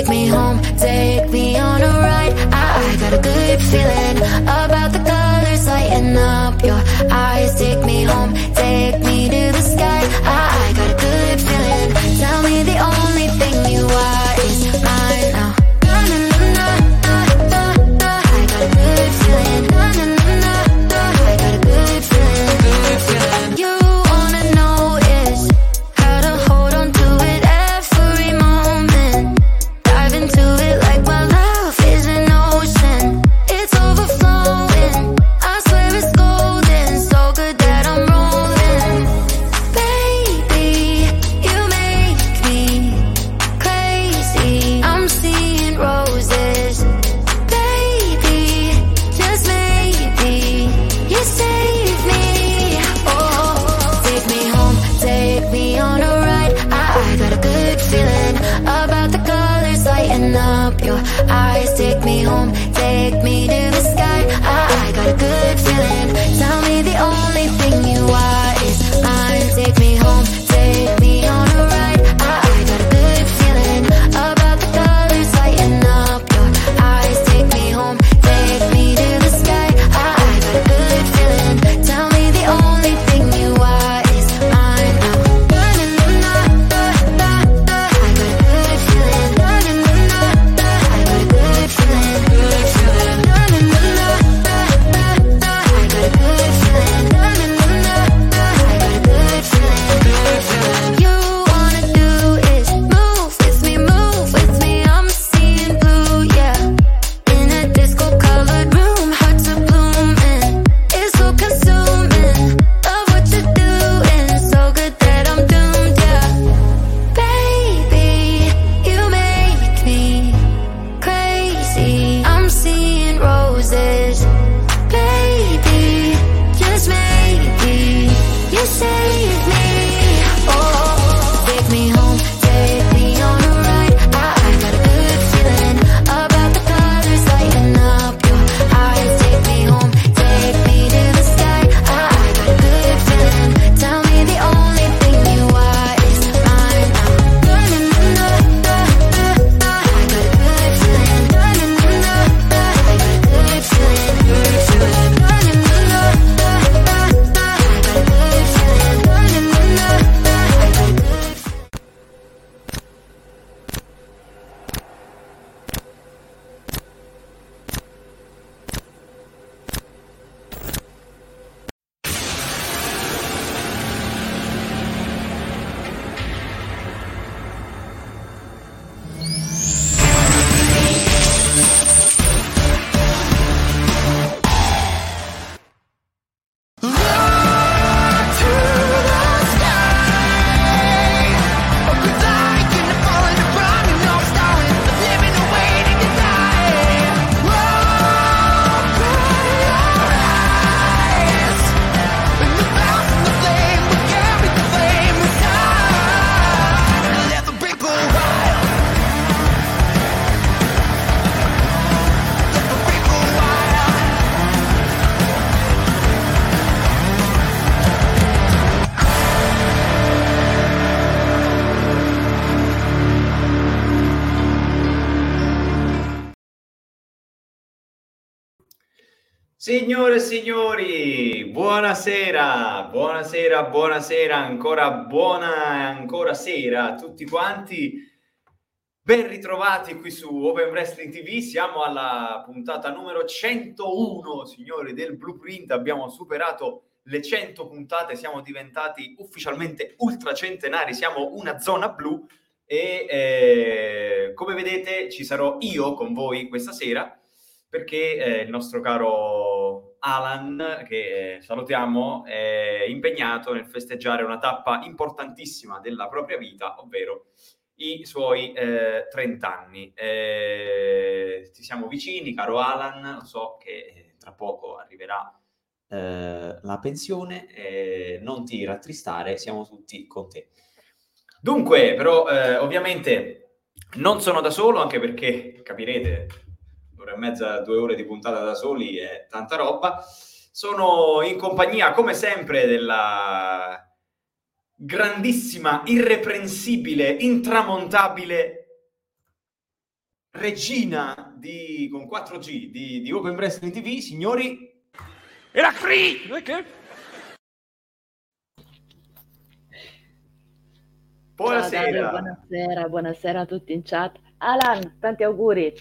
Take me home, take me on a ride. I, I got a good feeling about the colors lighting up your eyes. Take me home, take me Buonasera, ancora buona ancora sera a tutti quanti. Ben ritrovati qui su Open Wrestling TV, siamo alla puntata numero 101, signori, del Blueprint. Abbiamo superato le 100 puntate, siamo diventati ufficialmente ultracentenari, siamo una zona blu e eh, come vedete ci sarò io con voi questa sera perché eh, il nostro caro Alan, che eh, salutiamo, è impegnato nel festeggiare una tappa importantissima della propria vita, ovvero i suoi eh, 30 anni. Eh, ti siamo vicini, caro Alan, so che eh, tra poco arriverà eh, la pensione, eh, non ti rattristare, siamo tutti con te. Dunque, però, ovviamente non sono da solo, anche perché, capirete, un'ora e mezza, due ore di puntata da soli è tanta roba. Sono in compagnia, come sempre, della grandissima, irreprensibile, intramontabile regina di, con 4G di, di Open Wrestling TV, signori... Era Cree! Perché? Buonasera. Dario, buonasera. buonasera, a tutti in chat. Alan, tanti auguri.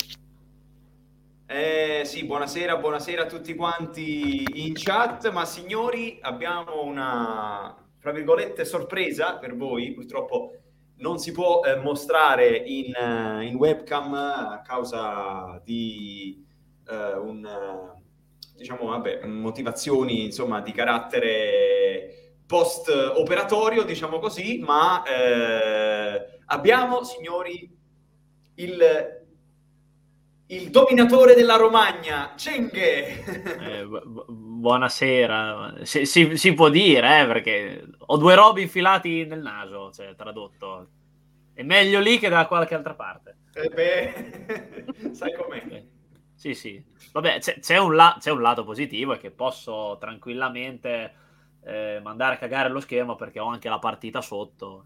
Eh, sì, buonasera, buonasera a tutti quanti in chat, ma signori abbiamo una, tra virgolette, sorpresa per voi, purtroppo non si può eh, mostrare in, uh, in, webcam a causa di uh, un, diciamo, vabbè, motivazioni insomma, di carattere post operatorio, diciamo così, ma eh, abbiamo, signori, il il dominatore della Romagna, Cenghe. Eh, bu- buonasera, si, si, si, può dire, eh, perché ho due robi infilati nel naso, cioè, tradotto. È meglio lì che da qualche altra parte. Eh beh, sai com'è. Eh, sì, sì. Vabbè, c'è, c'è, un la- c'è, un lato positivo, è che posso tranquillamente eh, mandare a cagare lo schermo perché ho anche la partita sotto.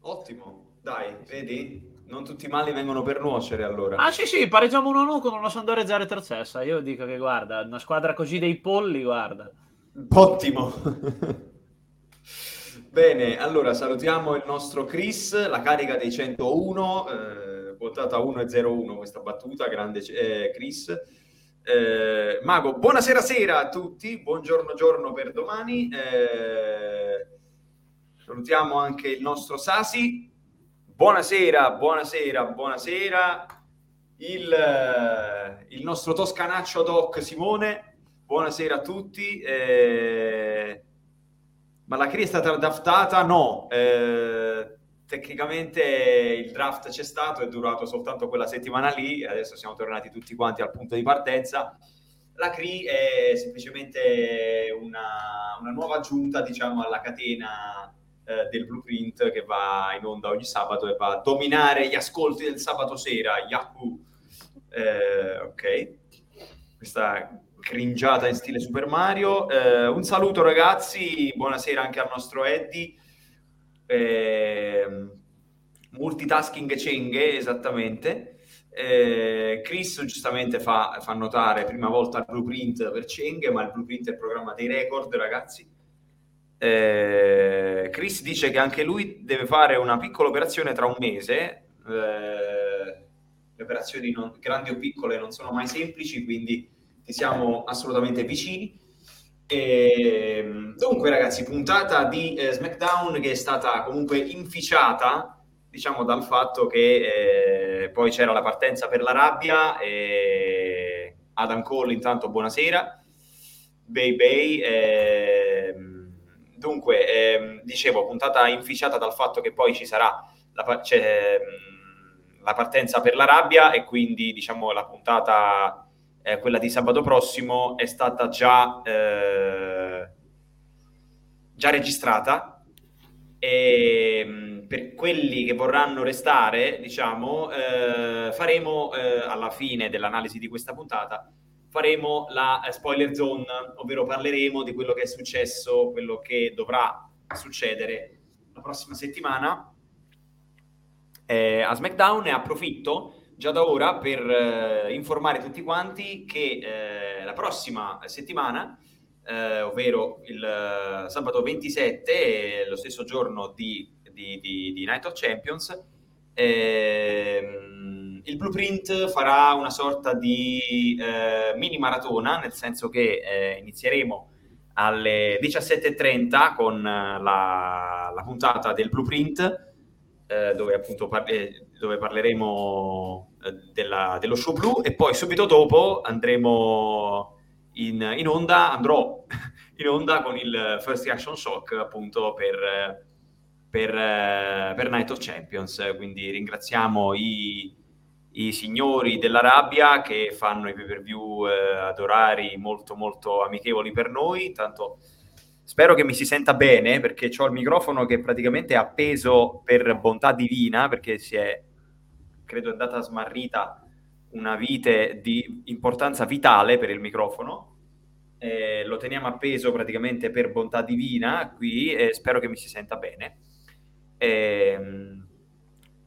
Ottimo, dai, vedi? Non tutti i mali vengono per nuocere allora. Ah sì sì, pareggiamo 1-1 con una Sampdoria Terzessa. Io dico che guarda, una squadra così dei polli, guarda. Ottimo. Bene, allora salutiamo il nostro Chris, la carica dei 101, eh, quotata 1-0-1 questa battuta, grande eh, Chris. Eh, Mago, buonasera sera a tutti, buongiorno giorno per domani. Eh, salutiamo anche il nostro Sasi, Buonasera, buonasera, buonasera. Il, eh, il nostro toscanaccio doc Simone, buonasera a tutti. Eh, ma la CRI è stata draftata? No, eh, tecnicamente il draft c'è stato, è durato soltanto quella settimana lì, adesso siamo tornati tutti quanti al punto di partenza. La CRI è semplicemente una, una nuova aggiunta, diciamo, alla catena eh, del blueprint che va in onda ogni sabato e va a dominare gli ascolti del sabato sera. Yahoo! Eh, ok, questa cringiata in stile Super Mario. Eh, un saluto ragazzi, buonasera anche al nostro Eddie. Eh, multitasking cenghe, esattamente. Eh, Chris giustamente fa, fa, notare prima volta il blueprint per Cenghe, ma il blueprint è il programma dei record, ragazzi. Eh, Chris dice che anche lui deve fare una piccola operazione tra un mese. Eh, le operazioni non, grandi o piccole non sono mai semplici, quindi ti siamo assolutamente vicini. E, dunque, ragazzi, puntata di eh, SmackDown che è stata comunque inficiata, diciamo, dal fatto che eh, poi c'era la partenza per la rabbia. E Adam Cole, intanto, buonasera. Bay Bay. Eh, Dunque, ehm, dicevo, puntata inficiata dal fatto che poi ci sarà la, ehm, la partenza per la rabbia e quindi, diciamo, la puntata, eh, quella di sabato prossimo, è stata già, eh, già registrata. E ehm, per quelli che vorranno restare, diciamo, eh, faremo eh, alla fine dell'analisi di questa puntata faremo la eh, spoiler zone, ovvero parleremo di quello che è successo, quello che dovrà succedere la prossima settimana. Eh, a SmackDown e approfitto già da ora per eh, informare tutti quanti che eh, la prossima settimana, eh, ovvero il eh, sabato 27, lo stesso giorno di, di, di, di Night of Champions, ehm, il blueprint farà una sorta di eh, mini maratona, nel senso che eh, inizieremo alle 17.30 con eh, la, la, puntata del blueprint, eh, dove appunto par- eh, dove parleremo eh, della, dello show blu e poi subito dopo andremo in, in, onda, andrò in onda con il First Reaction Shock appunto per, per, per Night of Champions. Quindi ringraziamo i i signori dell'Arabia che fanno i pay per view eh, ad orari molto molto amichevoli per noi. Intanto spero che mi si senta bene perché ho il microfono che praticamente è appeso per bontà divina perché si è, credo, è andata smarrita una vite di importanza vitale per il microfono. Eh, lo teniamo appeso praticamente per bontà divina qui e spero che mi si senta bene. Eh,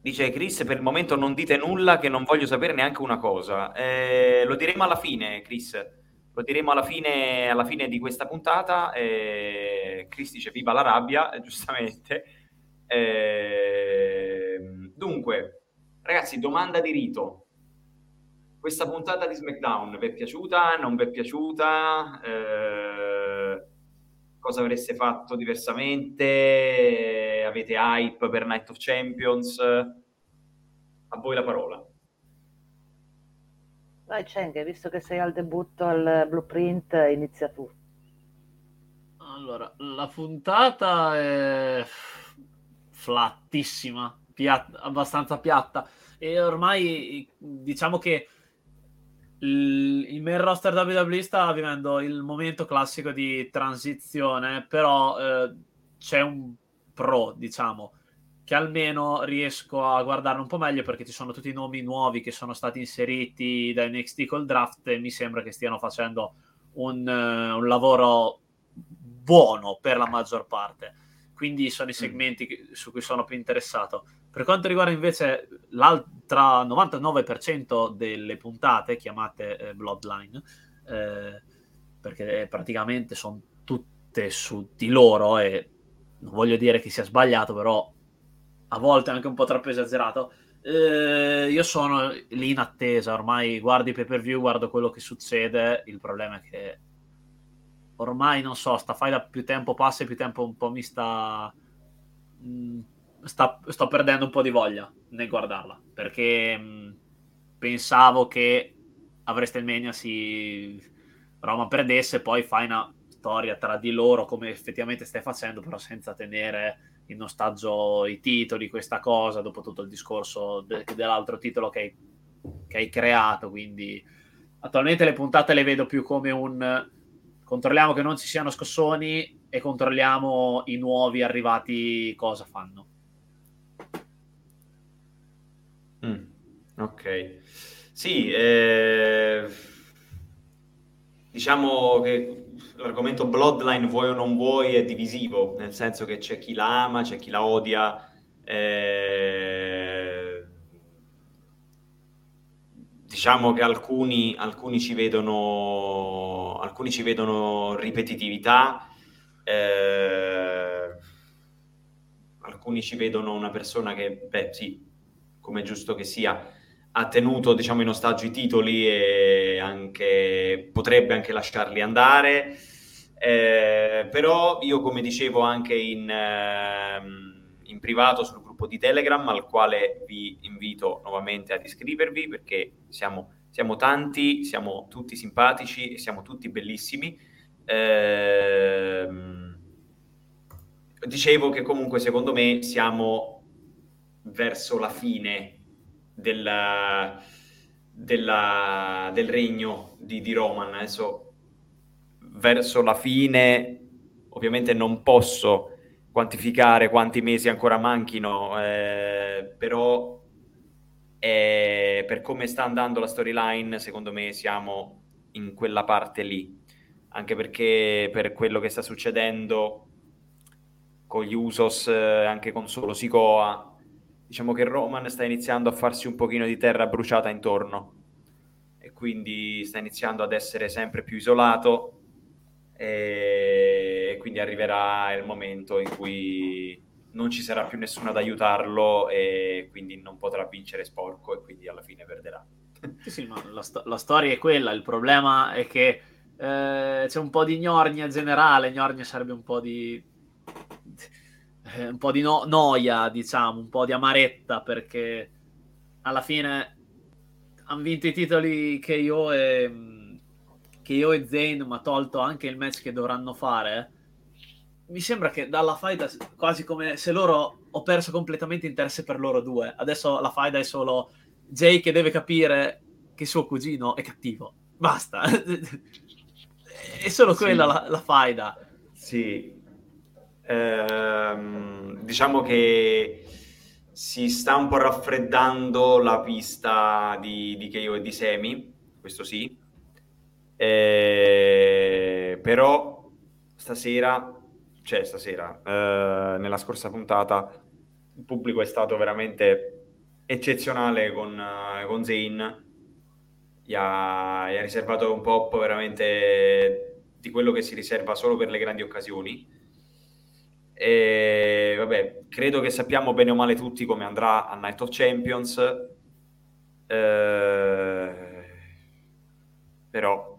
Dice Chris, per il momento non dite nulla che non voglio sapere neanche una cosa. Eh, lo diremo alla fine, Chris. Lo diremo alla fine, alla fine di questa puntata. Eh, Chris dice viva la rabbia, giustamente. Eh, dunque, ragazzi, domanda di rito. Questa puntata di SmackDown vi è piaciuta? Non vi è piaciuta? Eh, cosa avreste fatto diversamente? Avete hype per Night of Champions? A voi la parola. Vai Cheng, visto che sei al debutto al Blueprint, inizia tu. Allora, la puntata è flattissima, piatta, abbastanza piatta e ormai diciamo che il, il main roster WWE sta vivendo il momento classico di transizione, però eh, c'è un pro, diciamo, che almeno riesco a guardare un po' meglio perché ci sono tutti i nomi nuovi che sono stati inseriti da NXT col draft e mi sembra che stiano facendo un, uh, un lavoro buono per la maggior parte. Quindi sono i mm. segmenti che, su cui sono più interessato. Per quanto riguarda invece l'altra 99% delle puntate chiamate eh, Bloodline, eh, perché praticamente sono tutte su di loro e non voglio dire che sia sbagliato, però a volte anche un po' troppo esagerato. Eh, io sono lì in attesa, ormai guardi pay per view, guardo quello che succede. Il problema è che ormai non so, sta fai da più tempo passa e più tempo un po' mi sta. Mh, mm, sta, sto perdendo un po' di voglia nel guardarla perché mh, mm, pensavo che avreste il Mania si Roma perdesse poi fai una storia tra di loro come effettivamente stai facendo però senza tenere in ostaggio i titoli questa cosa dopo tutto il discorso de- dell'altro titolo che hai, che hai creato quindi attualmente le puntate le vedo più come un controlliamo che non ci siano scossoni e controlliamo i nuovi arrivati cosa fanno Mm, ok. Sì, eh, diciamo che l'argomento Bloodline, vuoi o non vuoi, è divisivo, nel senso che c'è chi la ama, c'è chi la odia. Eh, diciamo che alcuni, alcuni, ci vedono, alcuni ci vedono ripetitività, eh, alcuni ci vedono una persona che, beh, sì, come è giusto che sia, ha tenuto diciamo, in ostaggio i titoli e anche, potrebbe anche lasciarli andare. Eh, però io, come dicevo anche in, eh, in, privato sul gruppo di Telegram, al quale vi invito nuovamente ad iscrivervi perché siamo, siamo tanti, siamo tutti simpatici e siamo tutti bellissimi. Eh, dicevo che comunque secondo me siamo verso la fine della, della, del regno di, di Roman. Adesso verso la fine, ovviamente non posso quantificare quanti mesi ancora manchino, eh, però eh, per come sta andando la storyline, secondo me siamo in quella parte lì, anche perché per quello che sta succedendo con gli Usos, eh, anche con solo Sikoa, diciamo che Roman sta iniziando a farsi un pochino di terra bruciata intorno. E quindi sta iniziando ad essere sempre più isolato. E quindi arriverà il momento in cui non ci sarà più nessuno ad aiutarlo e quindi non potrà vincere sporco e quindi alla fine perderà. Sì, sì, ma la, sto- la storia è quella, il problema è che eh, c'è un po' di gnorgna generale, gnorgna sarebbe un po' di eh, un po' di no- noia, diciamo, un po' di amaretta perché alla fine hanno vinto i titoli che io e, che io e Zane, ma tolto anche il match che dovranno fare. Mi sembra che dalla faida quasi come se loro ho perso completamente interesse per loro due. Adesso la faida è solo Jay che deve capire che suo cugino è cattivo. Basta. è solo quella sì. la, la faida. Sì, ehm, diciamo che si sta un po' raffreddando la pista di, di Keio e di Semi, questo sì, eh, però stasera, cioè stasera, eh, nella scorsa puntata, il pubblico è stato veramente eccezionale con, uh, con Zayn. Gli ha, gli ha riservato un pop veramente di quello che si riserva solo per le grandi occasioni. E vabbè, credo che sappiamo bene o male tutti come andrà a Night of Champions. Eh, però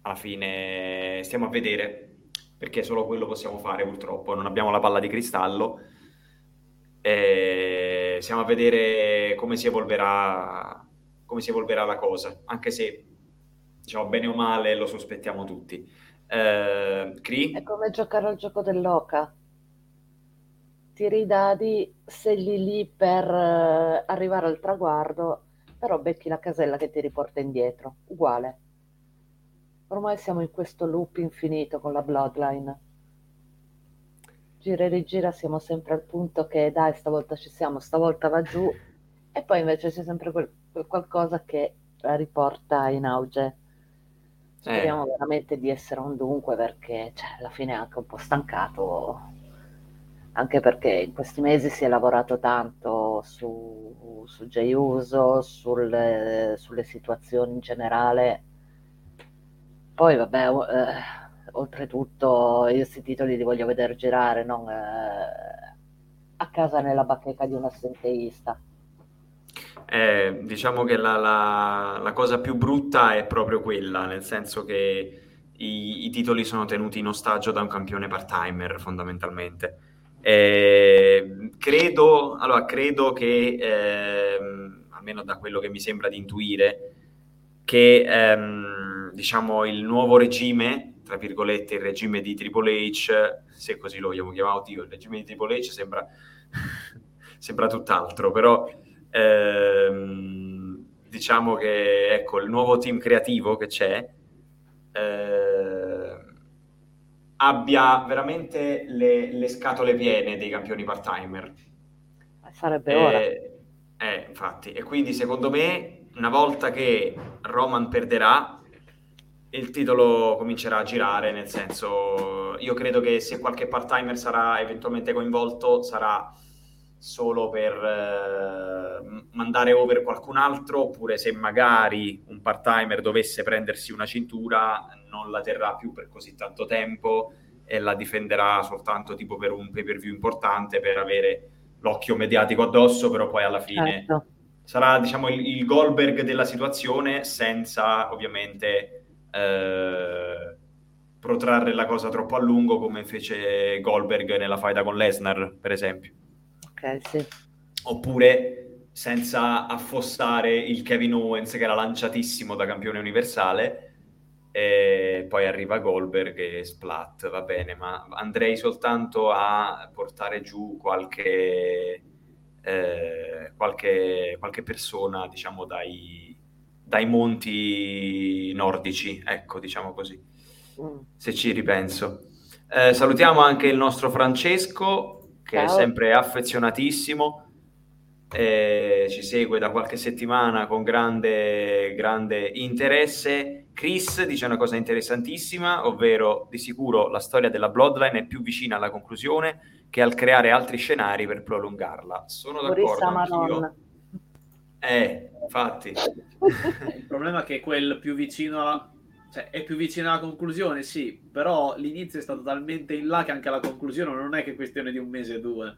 alla fine stiamo a vedere perché solo quello possiamo fare purtroppo, non abbiamo la palla di cristallo. E stiamo a vedere come si evolverà, come si evolverà la cosa, anche se diciamo bene o male lo sospettiamo tutti. Eh, Cree? È come giocare al gioco dell'oca. Tiri i dadi, segli lì per eh, arrivare al traguardo, però becchi la casella che ti riporta indietro. Uguale. Ormai siamo in questo loop infinito con la Bloodline. Gira e rigira, siamo sempre al punto che dai, stavolta ci siamo, stavolta va giù, e poi invece c'è sempre quel, quel qualcosa che la riporta in auge. Speriamo eh. veramente di essere un dunque perché cioè, alla fine è anche un po' stancato, anche perché in questi mesi si è lavorato tanto su, su Jay Uso, sulle, sulle situazioni in generale poi vabbè, eh, oltretutto io questi titoli li voglio vedere girare, non eh, a casa nella bacheca di un assenteista. Eh, diciamo che la, la, la, cosa più brutta è proprio quella, nel senso che i, i titoli sono tenuti in ostaggio da un campione part-timer fondamentalmente. Eh, credo, allora, credo che, eh, almeno da quello che mi sembra di intuire, che ehm, diciamo, il nuovo regime, tra virgolette, il regime di Triple H, se così lo vogliamo chiamare, oddio, il regime di Triple H sembra, sembra tutt'altro, però ehm, diciamo che ecco, il nuovo team creativo che c'è eh, abbia veramente le, le, scatole piene dei campioni part-timer. Sarebbe eh, ora. Eh, infatti, e quindi secondo me una volta che Roman perderà, il titolo comincerà a girare, nel senso, io credo che se qualche part-timer sarà eventualmente coinvolto, sarà solo per eh, mandare over qualcun altro, oppure se magari un part-timer dovesse prendersi una cintura, non la terrà più per così tanto tempo e la difenderà soltanto tipo per un pay-per-view importante per avere l'occhio mediatico addosso, però poi alla fine certo. sarà diciamo il, il Goldberg della situazione senza ovviamente eh, protrarre la cosa troppo a lungo come fece Goldberg nella faida con Lesnar, per esempio. Ok, sì. Oppure senza affossare il Kevin Owens che era lanciatissimo da campione universale e poi arriva Goldberg e splat, va bene, ma andrei soltanto a portare giù qualche, eh, qualche, qualche persona, diciamo, dai, dai monti nordici, ecco, diciamo così, mm. se ci ripenso. Eh, salutiamo anche il nostro Francesco, che Ciao. è sempre affezionatissimo, eh, ci segue da qualche settimana con grande, grande interesse. Chris dice una cosa interessantissima, ovvero di sicuro la storia della Bloodline è più vicina alla conclusione che al creare altri scenari per prolungarla. Sono d'accordo anch'io. Eh, infatti. Il problema è che quel più vicino alla... Cioè, è più vicino alla conclusione, sì, però l'inizio è stato talmente in là che anche la conclusione non è che è questione di un mese o due.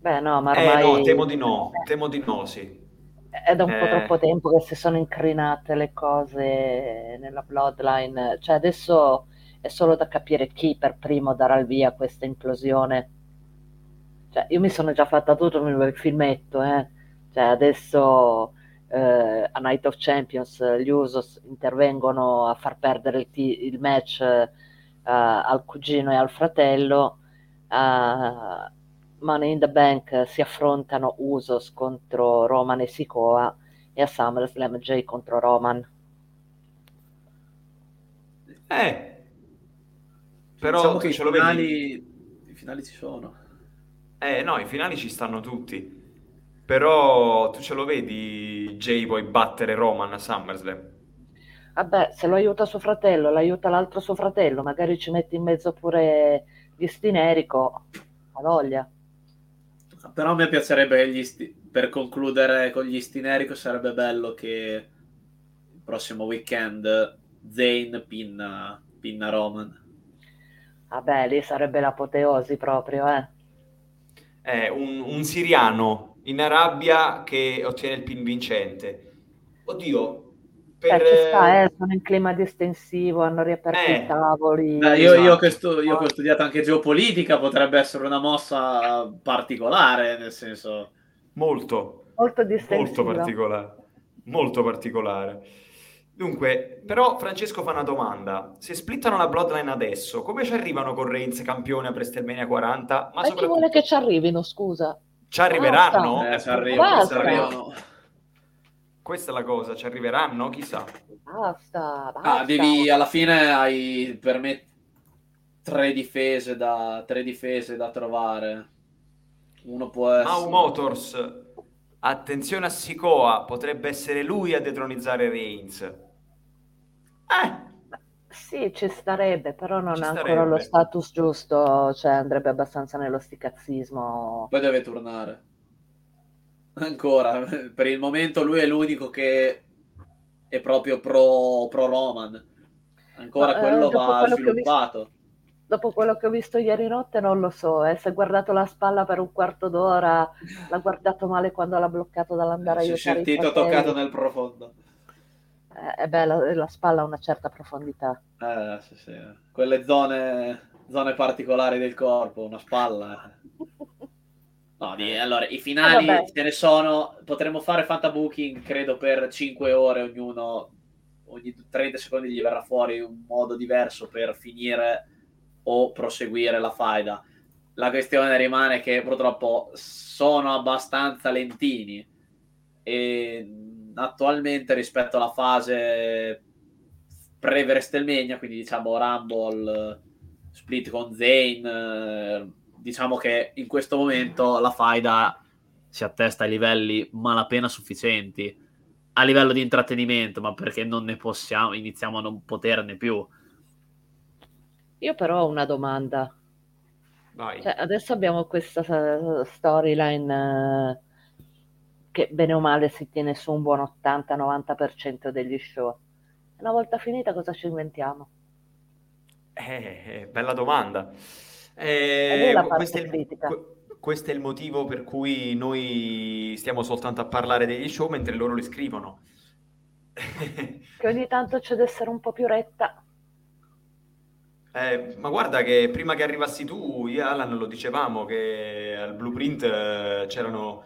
Beh, no, ma ormai... Eh, no, temo di no, temo di no, sì. È da un eh... po' troppo tempo che si sono incrinate le cose nella Bloodline. Cioè, adesso è solo da capire chi per primo darà il via a questa implosione. Cioè, io mi sono già fatta tutto il filmetto, eh cioè adesso eh, a Night of Champions gli Usos intervengono a far perdere il, t- il match eh, al cugino e al fratello. A Money in the Bank si affrontano Usos contro Roman e Sikoa e a SummerSlam Jay contro Roman. Eh, però diciamo che i finali, i finali ci sono. Eh no, i finali ci stanno tutti. Però tu ce lo vedi Jay poi battere Roman a SummerSlam? Vabbè, se lo aiuta suo fratello, l'aiuta l'altro suo fratello, magari ci metti in mezzo pure gli stinerico, a voglia. Però a me piacerebbe che gli sti... per concludere con gli Stinerico sarebbe bello che il prossimo weekend Zane pinna, pinna Roman. Vabbè, lì sarebbe l'apoteosi proprio, eh. È un, un siriano in Arabia che ottiene il pin vincente. Oddio, Eh, per... ci sta, eh, sono in clima distensivo, hanno riaperto Eh. i tavoli. Beh, io, io Esatto. che stu- io che ho studiato anche geopolitica potrebbe essere una mossa particolare, nel senso... Molto, Molto molto distensivo. particolare. Molto particolare. Dunque, però Francesco fa una domanda. Se splittano la Bloodline adesso, come ci arrivano con Reigns campione a WrestleMania 40? Ma Ma chi soprattutto, vuole che ci arrivino, scusa? ci arriveranno? Basta. Eh, ci Eh, arrivano, Basta. ci arrivano. Questa è la cosa, ci arriveranno? Chissà. Basta, basta. Ah, devi, alla fine hai per me tre difese da, tre difese da trovare. Uno può essere... Mau Motors, attenzione a Sikoa, potrebbe essere lui a detronizzare Reigns. Eh, Sì, ci starebbe, però non Ci ha ancora lo status giusto, cioè andrebbe abbastanza nello sticazzismo. Poi deve tornare. Ancora, per il momento lui è l'unico che è proprio pro, pro Roman. Ancora Ma, eh, quello dopo va sviluppato. Dopo quello che ho visto ieri notte non lo so, eh, si è guardato la spalla per un quarto d'ora, l'ha guardato male quando l'ha bloccato dall'andare a Si è aiutare sentito toccato nel profondo. Eh, eh, beh, la, la spalla ha una certa profondità. Eh, sì, sì. Quelle zone, zone particolari del corpo, una spalla. eh. No, di- allora, i finali Eh, ce ne sono, potremmo fare fantabooking, credo, per 5 ore ognuno, ogni 30 secondi gli verrà fuori un modo diverso per finire o proseguire la faida. La questione rimane che purtroppo sono abbastanza lentini e attualmente rispetto alla fase pre-Wrestlemania, quindi diciamo Rumble, eh, split con Zane, eh, diciamo che in questo momento la faida si attesta ai livelli malapena sufficienti a livello di intrattenimento, ma perché non ne possiamo, iniziamo a non poterne più. Io però ho una domanda. vai. Cioè, adesso abbiamo questa eh, storyline eh, che bene o male si tiene su un buon 80-90% degli show. Una volta finita cosa ci inventiamo? Eh, eh, bella domanda. Eh, parte questo, è il, questo è il motivo per cui noi stiamo soltanto a parlare degli show mentre loro li scrivono. Che ogni tanto c'è d'essere un po' più retta. Eh, ma guarda che prima che arrivassi tu, io e Alan lo dicevamo che al blueprint eh, c'erano,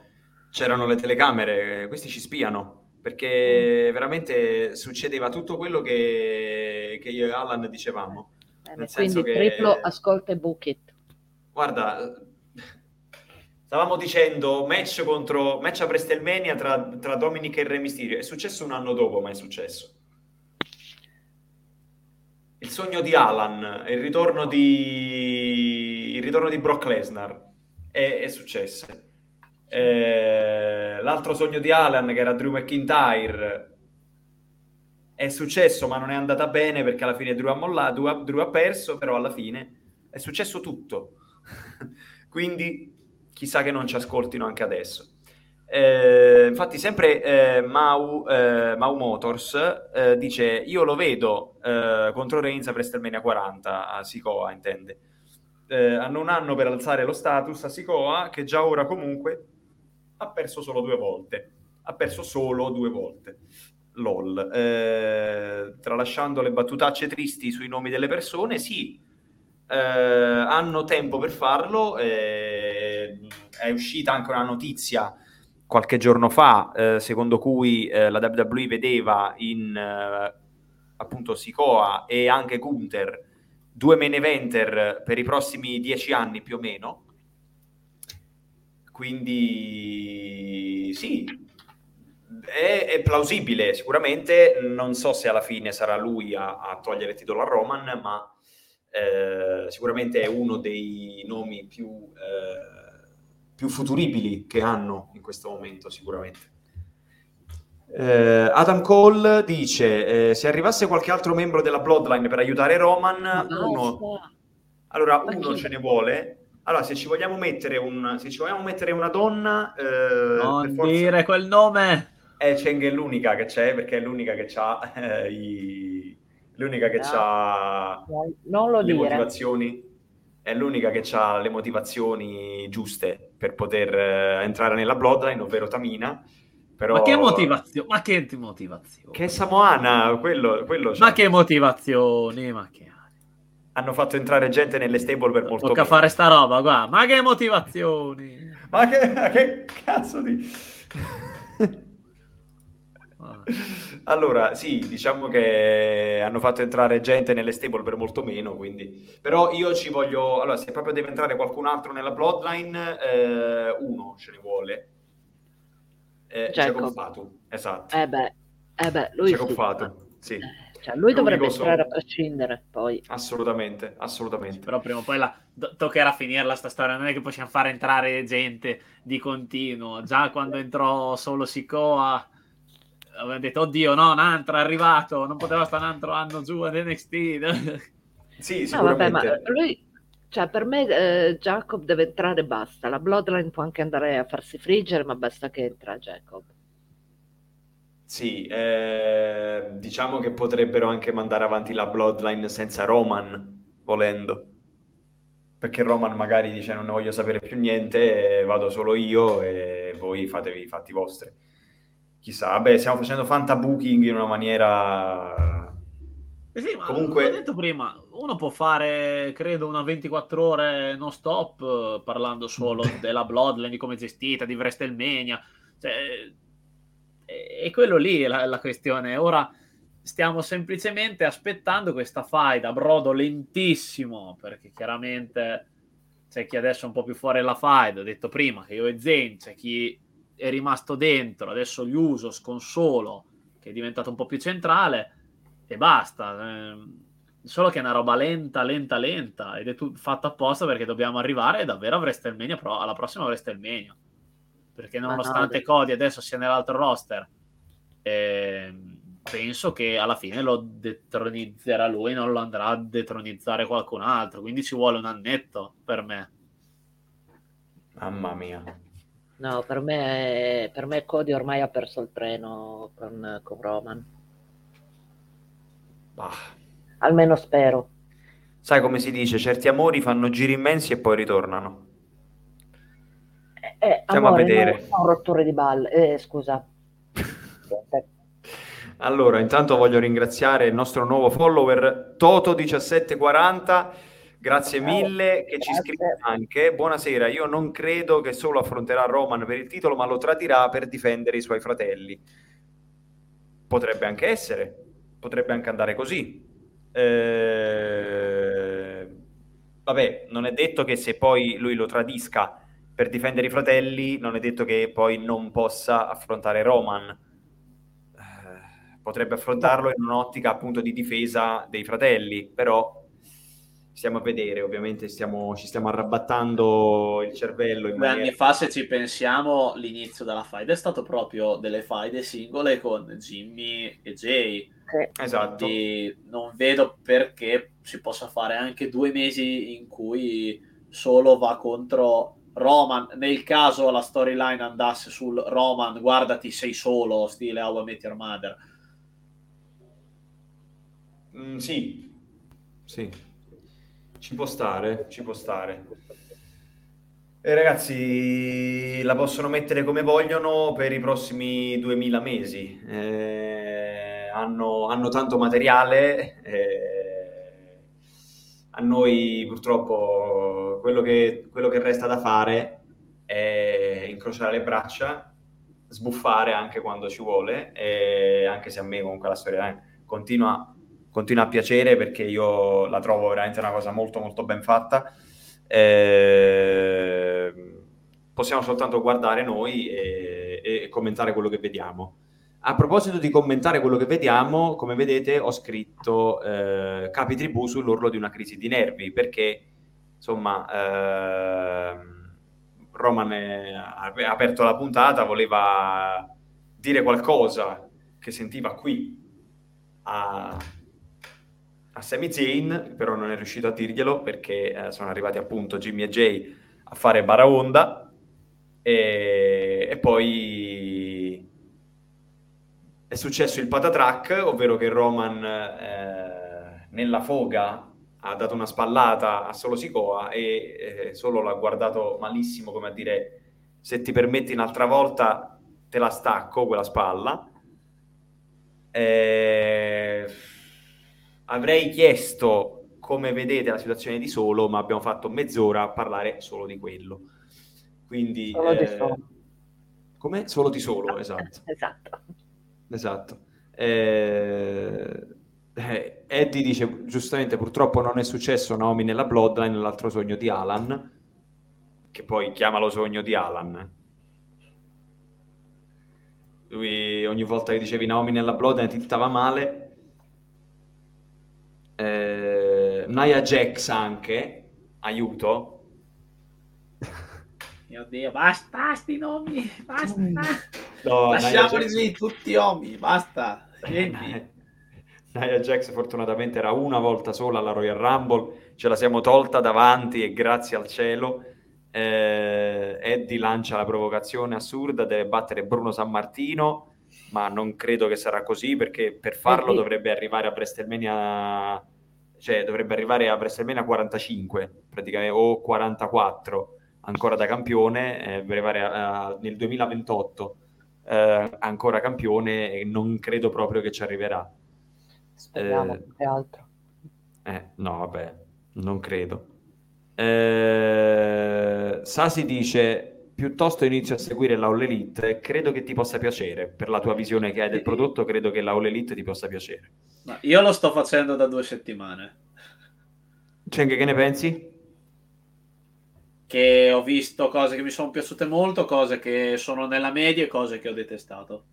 c'erano le telecamere, questi ci spiano, perché veramente succedeva tutto quello che, che io e Alan dicevamo. Bene, quindi che- triplo ascolta e book it. Guarda, stavamo dicendo match contro match a WrestleMania tra, tra Dominic e Re Mysterio. È successo un anno dopo, ma è successo. Il sogno di Alan, il ritorno di, il ritorno di Brock Lesnar è, è successo. Eh, l'altro sogno di Alan, che era Drew McIntyre, è successo, ma non è andata bene perché alla fine Drew ha, mollato, Drew ha- Drew ha perso, però alla fine è successo tutto. Quindi chissà che non ci ascoltino anche adesso. Eh, infatti, sempre eh, Mau, eh, Mau Motors eh, dice: Io lo vedo eh, contro Reigns a WrestleMania 40 a Sikoa, intende. Eh, hanno un anno per alzare lo status a Sikoa, che già ora comunque ha perso solo due volte. Ha perso solo due volte. LOL. Eh, tralasciando le battutacce tristi sui nomi delle persone, sì, eh, hanno tempo per farlo. eh, è uscita anche una notizia qualche giorno fa, eh, secondo cui eh, la WWE vedeva in eh, appunto Sikoa e anche Gunther due main eventer per i prossimi dieci anni più o meno. Quindi sì, è, è plausibile sicuramente. Non so se alla fine sarà lui a, a togliere il titolo a Roman, ma eh, sicuramente è uno dei nomi più, eh, più futuribili che hanno in questo momento, sicuramente. Eh, Adam Cole dice: eh, Se arrivasse qualche altro membro della Bloodline per aiutare Roman, uno, allora uno ce ne vuole, allora, se ci vogliamo mettere, un, se ci vogliamo mettere una donna... Eh, non forza... dire quel nome! Eh, Cheng è l'unica che c'è, perché è l'unica che ha eh, i... l'unica che no. ha non lo le dire. motivazioni è l'unica che ha le motivazioni giuste per poter eh, entrare nella Bloodline, ovvero Tamina. Però... Ma che motivazione? Ma che motivazione? Che è Samoana, quello, quello Ma che motivazioni? Ma che... Hanno fatto entrare gente nelle stable per molto Tocca fare sta roba, qua. Ma che motivazioni? Ma che, che cazzo di... allora, sì, diciamo che hanno fatto entrare gente nelle stable per molto meno, quindi... Però io ci voglio... Allora, se proprio deve entrare qualcun altro nella Bloodline, eh, uno ce ne vuole. Eh, Jacob Fatu, esatto. Eh beh, eh beh lui Jacob sì. Fatu, sì. Cioè, lui dovrebbe entrare a prescindere, poi. Assolutamente, assolutamente. Però prima o poi la... toccherà finirla sta storia, non è che possiamo fare entrare gente di continuo. Già quando entrò solo Sikoa avevano detto, oddio, no, un altro è arrivato, non poteva stare un altro anno giù ad NXT. sì, sicuramente. No, vabbè, ma lui, cioè, per me eh, Jacob deve entrare e basta. La Bloodline può anche andare a farsi friggere, ma basta che entra Jacob. Sì, eh, diciamo che potrebbero anche mandare avanti la Bloodline senza Roman, volendo. Perché Roman magari dice non ne voglio sapere più niente, vado solo io e voi fatevi i fatti vostri chissà, beh, stiamo facendo fantabooking in una maniera... Eh sì, ma Comunque... L'ho detto prima, uno può fare, credo, una 24 ore non stop parlando solo della Bloodline, di come è gestita, di WrestleMania. Cioè, è quello lì la, la questione. Ora stiamo semplicemente aspettando questa fight a brodo lentissimo, perché chiaramente c'è chi adesso è un po' più fuori la fight, ho detto prima che io e Zen, c'è chi è rimasto dentro, adesso gli uso sconsolo, che è diventato un po' più centrale, e basta. Eh, solo che è una roba lenta, lenta, lenta, ed è tu- fatto apposta perché dobbiamo arrivare davvero a WrestleMania, però alla prossima WrestleMania. Perché nonostante no, Cody adesso sia nell'altro roster, eh, penso che alla fine lo detronizzerà lui, non lo andrà a detronizzare qualcun altro, quindi ci vuole un annetto per me. Mamma mia. No, per me, per me Cody ormai ha perso il treno con, con Roman. Bah. Almeno spero. Sai come si dice, certi amori fanno giri immensi e poi ritornano. Eh, eh Stiamo amore, a vedere. No, rotture di balle, eh, scusa. allora, intanto voglio ringraziare il nostro nuovo follower Toto1740 Grazie mille che ci scrive anche. Buonasera, io non credo che solo affronterà Roman per il titolo, ma lo tradirà per difendere i suoi fratelli. Potrebbe anche essere, potrebbe anche andare così. Eh... Vabbè, non è detto che se poi lui lo tradisca per difendere i fratelli, non è detto che poi non possa affrontare Roman. Eh, potrebbe affrontarlo in un'ottica appunto di difesa dei fratelli, però stiamo a vedere, ovviamente stiamo, ci stiamo arrabattando il cervello. Due maniera... anni fa, se ci pensiamo, l'inizio della fight è stato proprio delle fight singole con Jimmy e Jay. Esatto. Quindi non vedo perché si possa fare anche due mesi in cui solo va contro Roman. Nel caso la storyline andasse sul Roman, guardati, sei solo, stile How I Met Your Mother. Mm, sì, sì. Ci può stare, ci può stare. E ragazzi, la possono mettere come vogliono per i prossimi 2000 mesi. Eh, hanno, hanno, tanto materiale. Eh, a noi purtroppo quello che, quello che resta da fare è incrociare le braccia, sbuffare anche quando ci vuole, e anche se a me comunque la storia continua continua a piacere perché io la trovo veramente una cosa molto molto ben fatta. Eh, possiamo soltanto guardare noi e, e, commentare quello che vediamo. A proposito di commentare quello che vediamo, come vedete ho scritto eh, Capi Tribù sull'orlo di una crisi di nervi perché insomma eh, Roman ha aperto la puntata, voleva dire qualcosa che sentiva qui a, a Sami Zayn, però non è riuscito a dirglielo perché eh, sono arrivati appunto Jimmy e Jay a fare baraonda e, e poi è successo il patatrack, ovvero che Roman eh, nella foga ha dato una spallata a Solo Sicoa e eh, Solo l'ha guardato malissimo come a dire se ti permetti un'altra volta te la stacco quella spalla. Eh, avrei chiesto come vedete la situazione di Solo, ma abbiamo fatto mezz'ora a parlare solo di quello. Quindi, Solo di eh, solo. Come? Solo di solo, esatto. Esatto. Esatto. Eh, eh, Eddie dice giustamente purtroppo non è successo Naomi nella Bloodline, l'altro sogno di Alan, che poi chiamalo sogno di Alan. Lui ogni volta che dicevi Naomi nella Bloodline ti stava male. Eh, Nia Jax anche, aiuto. Mio Dio, basta sti nomi, basta. No, Lasciamoli Jax- lì tutti uomini, basta. Niente. Nia Jax fortunatamente era una volta sola alla Royal Rumble, ce la siamo tolta davanti e grazie al cielo. Eh, Eddie lancia la provocazione assurda, deve battere Bruno San Martino, ma non credo che sarà così perché per farlo Eddie. dovrebbe arrivare a WrestleMania, cioè dovrebbe arrivare a WrestleMania 45 praticamente, o 44 ancora da campione, eh, dovrebbe arrivare a- a- nel 2028 eh, ancora campione e non credo proprio che ci arriverà. Speriamo Eh, che altro. Eh, no, vabbè, non credo. Eh, Sasi dice, piuttosto inizio a seguire la All Elite, credo che ti possa piacere. Per la tua visione che hai del prodotto, credo che la All Elite ti possa piacere. Ma io lo sto facendo da due settimane. Cenghe, che ne pensi? Che ho visto cose che mi sono piaciute molto, cose che sono nella media e cose che ho detestato.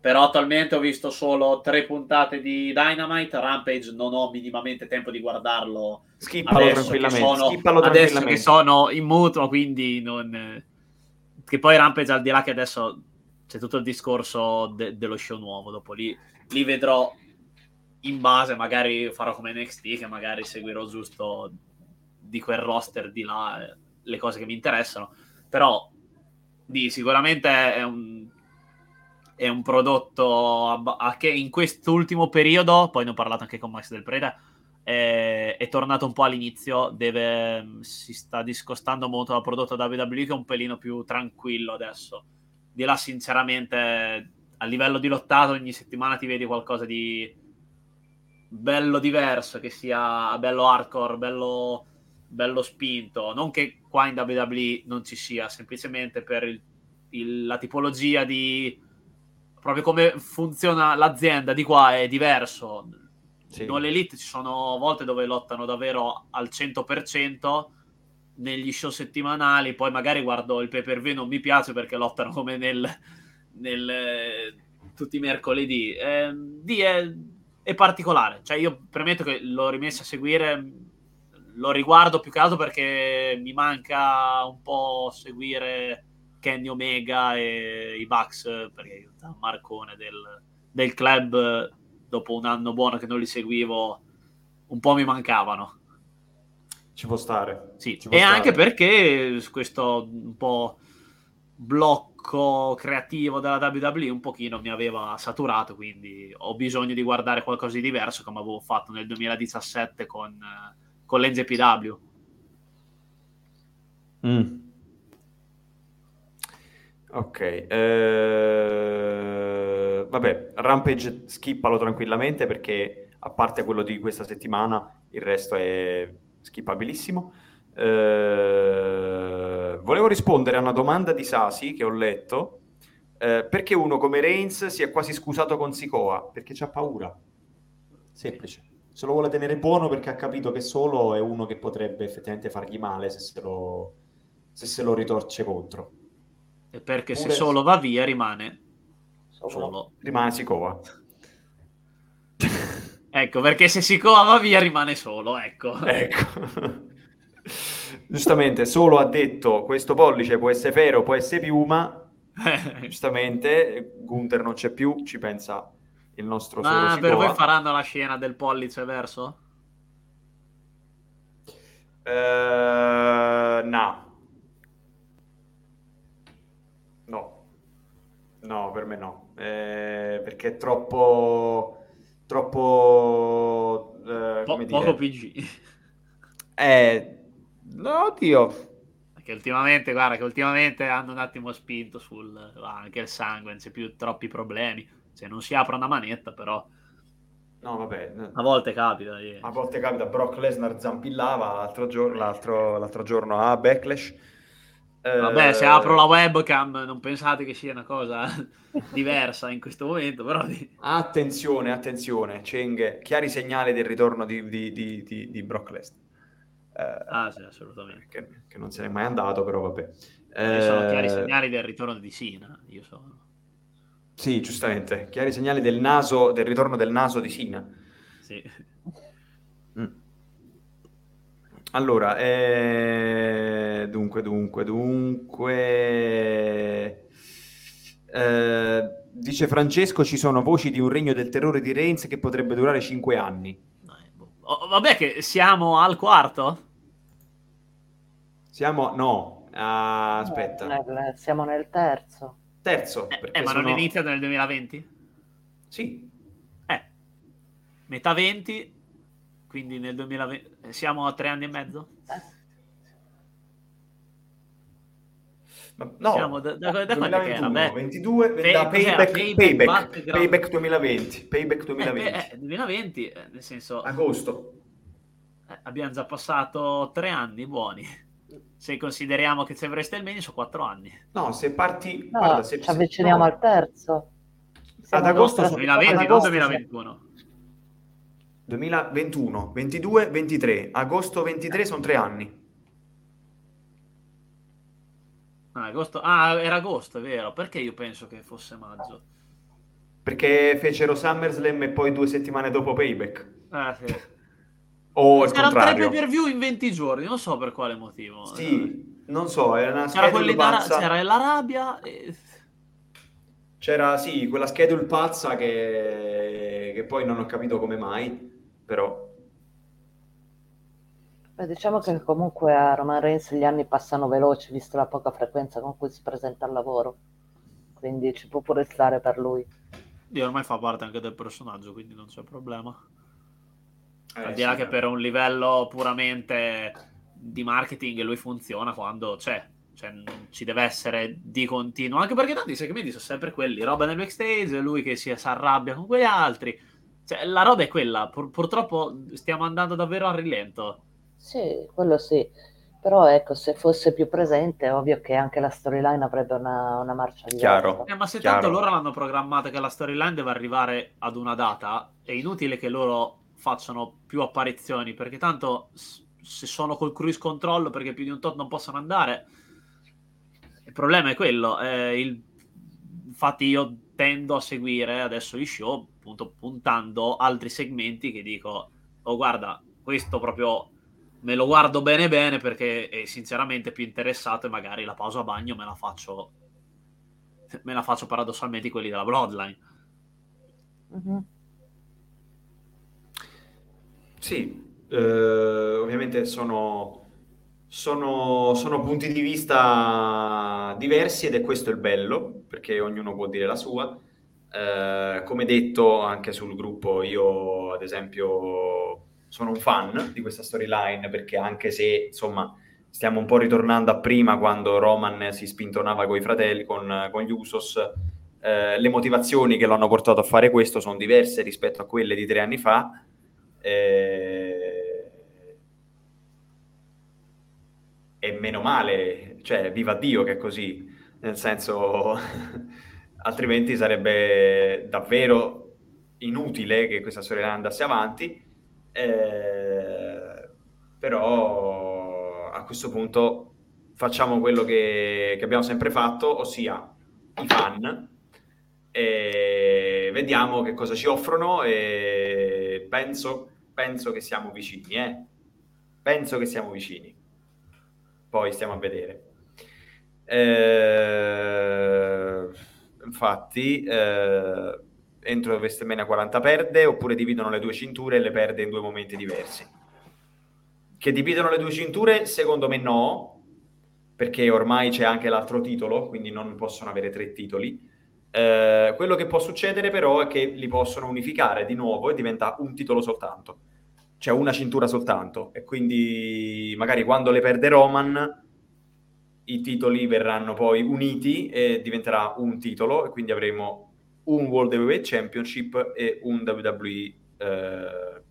Però attualmente ho visto solo tre puntate di Dynamite. Rampage non ho minimamente tempo di guardarlo Skippalo adesso, che tranquillamente. sono, skippalo adesso che tranquillamente. sono in mutuo, quindi non... Che poi Rampage al di là che adesso c'è tutto il discorso de- dello show nuovo, dopo lì, lì vedrò in base, magari farò come NXT, che magari seguirò giusto di quel roster di là eh, le cose che mi interessano, però di, sicuramente è un, è un prodotto abba- a che in quest'ultimo periodo, poi ne ho parlato anche con Max del Prete, è, è tornato un po' all'inizio, deve, si sta discostando molto dal prodotto WWE che è un pelino più tranquillo adesso. Di là, sinceramente, a livello di lottato, ogni settimana ti vedi qualcosa di bello diverso, che sia bello hardcore, bello, bello spinto. Non che qua in WWE non ci sia, semplicemente per il- il- la tipologia di proprio come funziona l'azienda di qua è diverso. Sì. Non l'elite ci sono volte dove lottano davvero al 100% negli show settimanali, poi magari guardo il pay per view non mi piace perché lottano come nel, nel, eh, tutti i mercoledì. Eh, di è, è particolare, cioè io premetto che l'ho rimesso a seguire, lo riguardo più che altro perché mi manca un po' seguire Kenny Omega e i Bucks perché io da Marcone del, del club dopo un anno buono che non li seguivo un po' mi mancavano Ci può stare. sì. Ci può e stare. anche perché questo un po' blocco creativo della WWE un pochino mi aveva saturato quindi ho bisogno di guardare qualcosa di diverso come avevo fatto nel 2017 con, con l'NJPW Mm. Ok, eh, vabbè, Rampage skippalo tranquillamente perché a parte quello di questa settimana, il resto è skippabilissimo. Eh, volevo rispondere a una domanda di Sasi che ho letto. Eh, perché uno come Reigns si è quasi scusato con Sikoa? Perché c'ha paura. Semplice. Se lo vuole tenere buono perché ha capito che solo è uno che potrebbe effettivamente fargli male se se lo, se se lo ritorce contro. e perché se Pure- solo va via rimane Solo. solo Rimane Sikoa. ecco perché se Sikoa va via rimane solo ecco ecco. Giustamente, solo ha detto questo pollice può essere ferro, può essere piuma. Giustamente, Gunther non c'è più, ci pensa il nostro ma solo per voi faranno la scena del pollice verso? No. No. No, per me no. Eh, perché è troppo... Troppo... eh, Po- poco PG. Eh, no, oddio. Perché ultimamente, guarda, che ultimamente hanno un attimo spinto sul anche il sangue, non c'è più troppi problemi. Cioè, non si apre una manetta, però No, vabbè. a volte capita. di- A volte capita, Brock Lesnar zampillava l'altro giorno, l'altro, l'altro giorno a Backlash. Eh, Vabbè, se apro la webcam, non pensate che sia una cosa diversa in questo momento, però Attenzione, attenzione, Cheng, chiari segnali del ritorno di, di, di, di, Brock Lesnar. Eh, Ah, sì, assolutamente. che, che non se n'è mai andato, però vabbè. Ci sono chiari Eh, segnali del ritorno di Sina. Io sono. Sì, giustamente, chiari segnali del naso, del ritorno del naso di Sina. Sì. Mm. Allora, eh, dunque, dunque, dunque... eh, dice Francesco, ci sono voci di un regno del terrore di Reigns che potrebbe durare 5 anni. Boh. Oh, vabbè, che siamo al quarto? Siamo... No, ah, aspetta. Nel- siamo nel terzo. Terzo, Eh, eh, ma non sono- inizia nel 2020? Sì, Eh, metà 20, quindi nel 2020 eh, siamo a tre anni e mezzo? ma- no. Siamo da- da- da quando che era? 2021, Beh, 22, Pay- da payback, Payback, payback, Battleground. payback 2020, payback Eh, 2020, eh, eh, 2020, eh, nel senso, agosto. eh, abbiamo già passato tre anni buoni. Se consideriamo che c'è WrestleMania sono quattro anni. No, se parti... No, guarda, se- ci avviciniamo no. al terzo. Siamo agosto sono 2020, ad non agosto 2021. 2021, 22, 23. Agosto 23 sono tre anni. Ah, agosto... ah, era agosto, è vero. Perché io penso che fosse maggio? Perché fecero SummerSlam e poi due settimane dopo Payback. Ah, sì. O il C'erano tre contrario. pay per view in 20 giorni, non so per quale motivo. Sì, non so, era una C'era, pazza. c'era l'Arabia e... C'era, sì, quella schedule pazza che... che poi non ho capito come mai, però... Beh, diciamo che comunque a Roman Reigns gli anni passano veloci, visto la poca frequenza con cui si presenta al lavoro. Quindi ci può pure stare per lui. Dio, ormai fa parte anche del personaggio, quindi non c'è problema. Eh, Al di là sì, che per un livello puramente di marketing lui funziona quando c'è. Cioè, non ci deve essere di continuo. Anche perché tanti segmenti sono sempre quelli. Roba nel backstage, lui che si arrabbia con quegli altri. Cioè, la roba è quella. Pur- purtroppo stiamo andando davvero a rilento. Sì, quello sì. Però ecco, se fosse più presente, è ovvio che anche la storyline avrebbe una, una marcia diversa. Chiaro. Eh, ma se Chiaro. tanto loro l'hanno programmata che la storyline deve arrivare ad una data, è inutile che loro facciano più apparizioni, perché tanto se sono col cruise control perché più di un tot non possono andare, il problema è quello. eh, il- Infatti io tendo a seguire adesso gli show, appunto puntando altri segmenti che dico, oh guarda, questo proprio me lo guardo bene bene perché è sinceramente più interessato e magari la pausa a bagno me la faccio me la faccio paradossalmente quelli della Bloodline. Mhm. Sì, eh, ovviamente sono, sono, sono punti di vista diversi ed è questo il bello, perché ognuno può dire la sua. Eh, come detto anche sul gruppo, io ad esempio sono un fan di questa storyline perché anche se insomma stiamo un po' ritornando a prima quando Roman si spintonava con i fratelli, con, con gli Usos, eh, le motivazioni che lo hanno portato a fare questo sono diverse rispetto a quelle di tre anni fa. Eh, E meno male, cioè viva Dio che è così, nel senso altrimenti sarebbe davvero inutile che questa storia andasse avanti, eh, però a questo punto facciamo quello che, che abbiamo sempre fatto, ossia i fan, e vediamo che cosa ci offrono e penso, penso che siamo vicini, eh? penso che siamo vicini, poi stiamo a vedere. Eh, infatti, eh, entro WrestleMania 40 perde oppure dividono le due cinture e le perde in due momenti diversi. Che dividono le due cinture? Secondo me no, perché ormai c'è anche l'altro titolo, quindi non possono avere tre titoli. Eh, quello che può succedere però è che li possono unificare di nuovo e diventa un titolo soltanto, cioè una cintura soltanto. E quindi magari quando le perde Roman, i titoli verranno poi uniti e diventerà un titolo, e quindi avremo un World Heavyweight Championship e un WWE eh,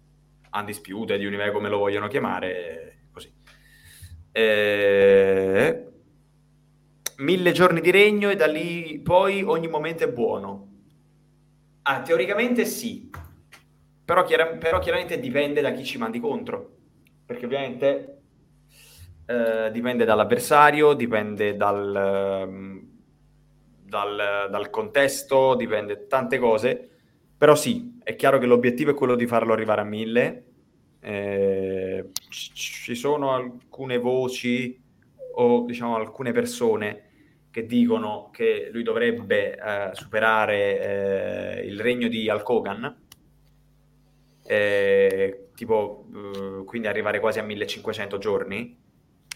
Undisputed, Universe come lo vogliono chiamare, così. Eh, mille giorni di regno e da lì poi ogni momento è buono. Ah, teoricamente sì, però, chiar- però chiaramente dipende da chi ci mandi contro, perché ovviamente eh, dipende dall'avversario, dipende dal, ehm, dal, dal contesto, dipende tante cose, però sì, è chiaro che l'obiettivo è quello di farlo arrivare a mille. Eh, ci sono alcune voci o diciamo alcune persone che dicono che lui dovrebbe eh, superare eh, il regno di Alkogan, eh, tipo eh, quindi arrivare quasi a 1500 giorni,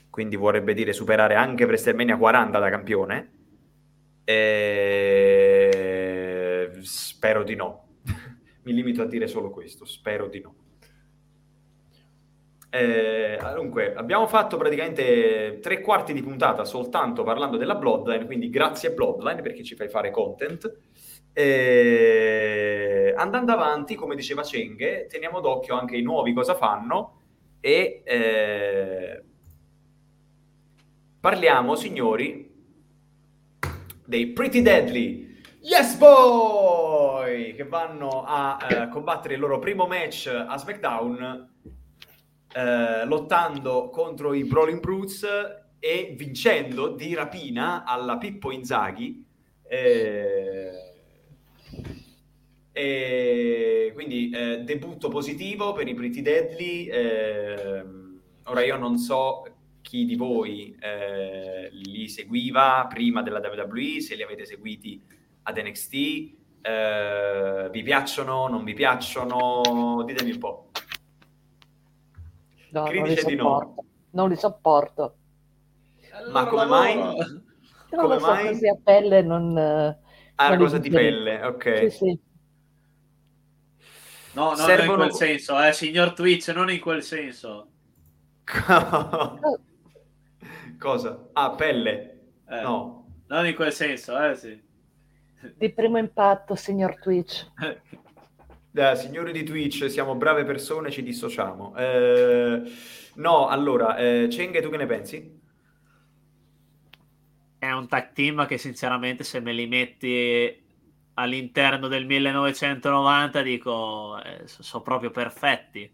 quindi vorrebbe dire superare anche WrestleMania 40 da campione. Eh, spero di no. Mi limito a dire solo questo, spero di no. Eh, dunque, abbiamo fatto praticamente tre quarti di puntata soltanto parlando della Bloodline, quindi grazie Bloodline perché ci fai fare content. Eh, andando avanti, come diceva Cenghe, teniamo d'occhio anche i nuovi cosa fanno e eh, parliamo, signori, dei Pretty Deadly. Yes Boy! Che vanno a eh, combattere il loro primo match a SmackDown eh, lottando contro i Brawling Brutes e vincendo di rapina alla Pippo Inzaghi. Eh, e quindi eh, debutto positivo per i Pretty Deadly. Eh, ora io non so chi di voi eh, li seguiva prima della WWE, se li avete seguiti ad NXT, eh, vi piacciono, non vi piacciono? Ditemi un po'. No, non li dice di no. sopporto. Non li sopporto. Ma come mai? Non Come lo so, mai? così a pelle non... Ah, non cosa di pelle, ok. Sì, sì. No, non Servono- in quel senso, eh, signor Twitch, non in quel senso. Cosa? Ah, pelle? Eh, No. Non in quel senso, eh, sì. Di primo impatto, signor Twitch. Eh, signori di Twitch, siamo brave persone, ci dissociamo. Eh, no, allora, eh, Cenghe, tu che ne pensi? È un tag team che sinceramente se me li metti all'interno del 1990 dico eh, so- sono proprio perfetti.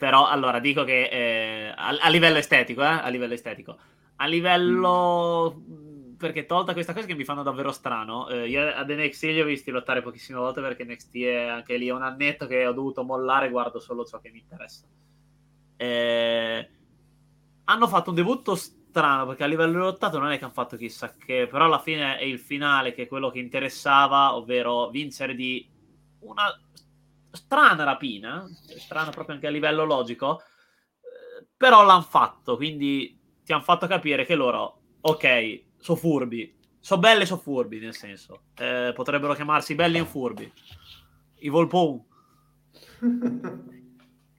Però allora dico che eh, a, a livello estetico, eh, a livello estetico, a livello perché tolta questa cosa che mi fanno davvero strano, eh, io ad NXT li ho visti lottare pochissime volte perché NXT è anche lì un annetto che ho dovuto mollare, guardo solo ciò che mi interessa. Eh, hanno fatto un debutto strano perché a livello di lottato non è che hanno fatto chissà che, però alla fine è il finale che è quello che interessava, ovvero vincere di una strana rapina, strana proprio anche a livello logico, eh, però l'hanno fatto, quindi ti hanno fatto capire che loro, ok, sono furbi, sono belli e sono furbi, nel senso, eh, potrebbero chiamarsi belli e furbi, i Volpone.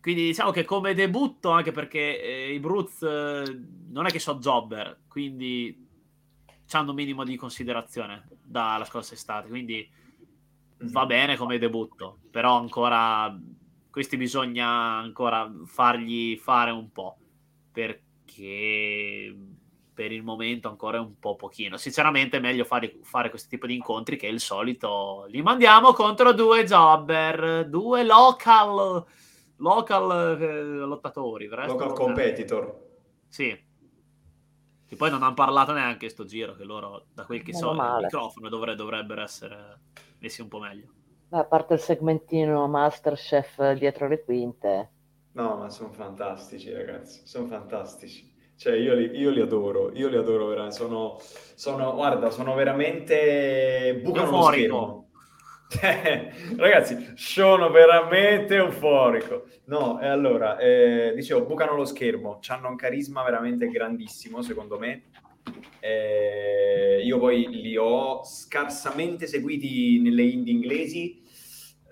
Quindi diciamo che come debutto, anche perché eh, i Brutes eh, non è che sono jobber, quindi hanno un minimo di considerazione dalla scorsa estate, quindi va bene come debutto, però ancora questi bisogna ancora fargli fare un po', perché per il momento ancora è un po' pochino. Sinceramente è meglio fare, fare questo tipo di incontri che il solito li mandiamo contro due jobber, due local local eh, lottatori, Local competitor. Sì. Che poi non hanno parlato neanche sto giro, che loro, da quel che so, il microfono dovre- dovrebbero essere messi un po' meglio. Beh, a parte il segmentino Masterchef dietro le quinte. No, ma sono fantastici, ragazzi, sono fantastici. Cioè, io li, io li adoro, io li adoro veramente. Sono, sono, guarda, sono veramente... bucano lo Euforico. schermo. Ragazzi, sono veramente euforico. No, e allora, eh, dicevo, bucano lo schermo, hanno un carisma veramente grandissimo, secondo me. Eh, io poi li ho scarsamente seguiti nelle indie inglesi,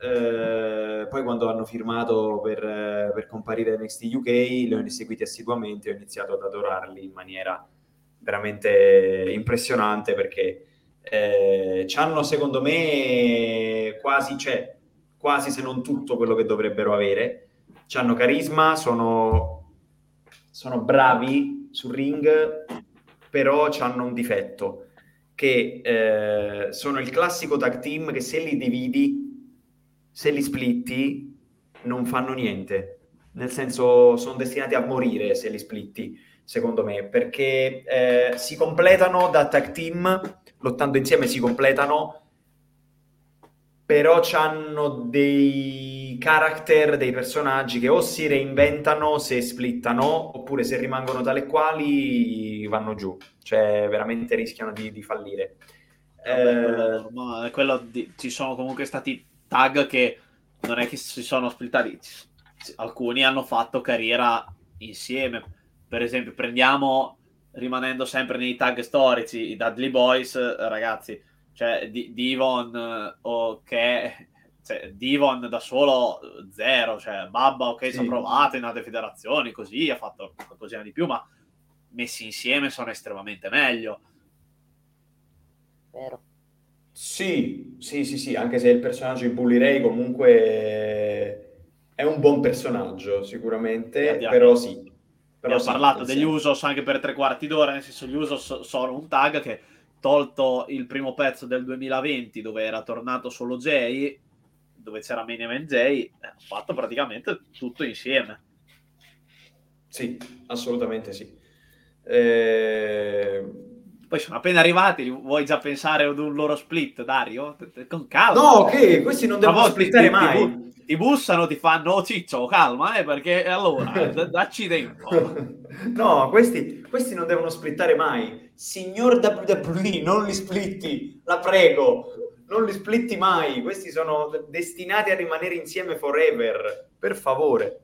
eh, poi quando hanno firmato per, per comparire NXT UK li ho seguiti assiduamente e ho iniziato ad adorarli in maniera veramente impressionante perché eh, hanno secondo me quasi, cioè, quasi se non tutto quello che dovrebbero avere, hanno carisma, sono, sono bravi sul ring, però hanno un difetto, che eh, sono il classico tag team che se li dividi, se li splitti, non fanno niente. Nel senso, sono destinati a morire se li splitti, secondo me, perché eh, si completano da tag team lottando insieme si completano, però hanno dei character, dei personaggi che o si reinventano se splittano, oppure se rimangono tale quali vanno giù, cioè veramente rischiano di, di fallire. Vabbè, quello, eh... quello di, ci sono comunque stati tag che non è che si sono splittati, alcuni hanno fatto carriera insieme. Per esempio, prendiamo rimanendo sempre nei tag storici, i Dudley Boys, ragazzi, cioè D- Divon eh, o che cioè, Divon da solo zero, cioè Babba ok sì. ci ha provato in altre federazioni così, ha fatto qualcosina di più, ma messi insieme sono estremamente meglio. Vero. Sì, sì, sì, sì, anche se il personaggio di Bully Ray comunque è un buon personaggio sicuramente, però sì, però Abbiamo parlato degli Usos anche per tre quarti d'ora, nel senso gli Usos sono un tag che tolto il primo pezzo del 2020 dove era tornato solo Jay, dove c'era Main Event Jay, ha fatto praticamente tutto insieme. Sì, assolutamente sì. Eh... Poi sono appena arrivati, vuoi già pensare ad un loro split, Dario? Con calma. No, che questi non devono splittare mai ti bussano, ti fanno oh, ciccio, calma, eh, perché allora d- dacci tempo. no, questi, questi non devono splittare mai. Signor WWE, non li splitti, la prego, non li splitti mai. Questi sono destinati a rimanere insieme forever, per favore.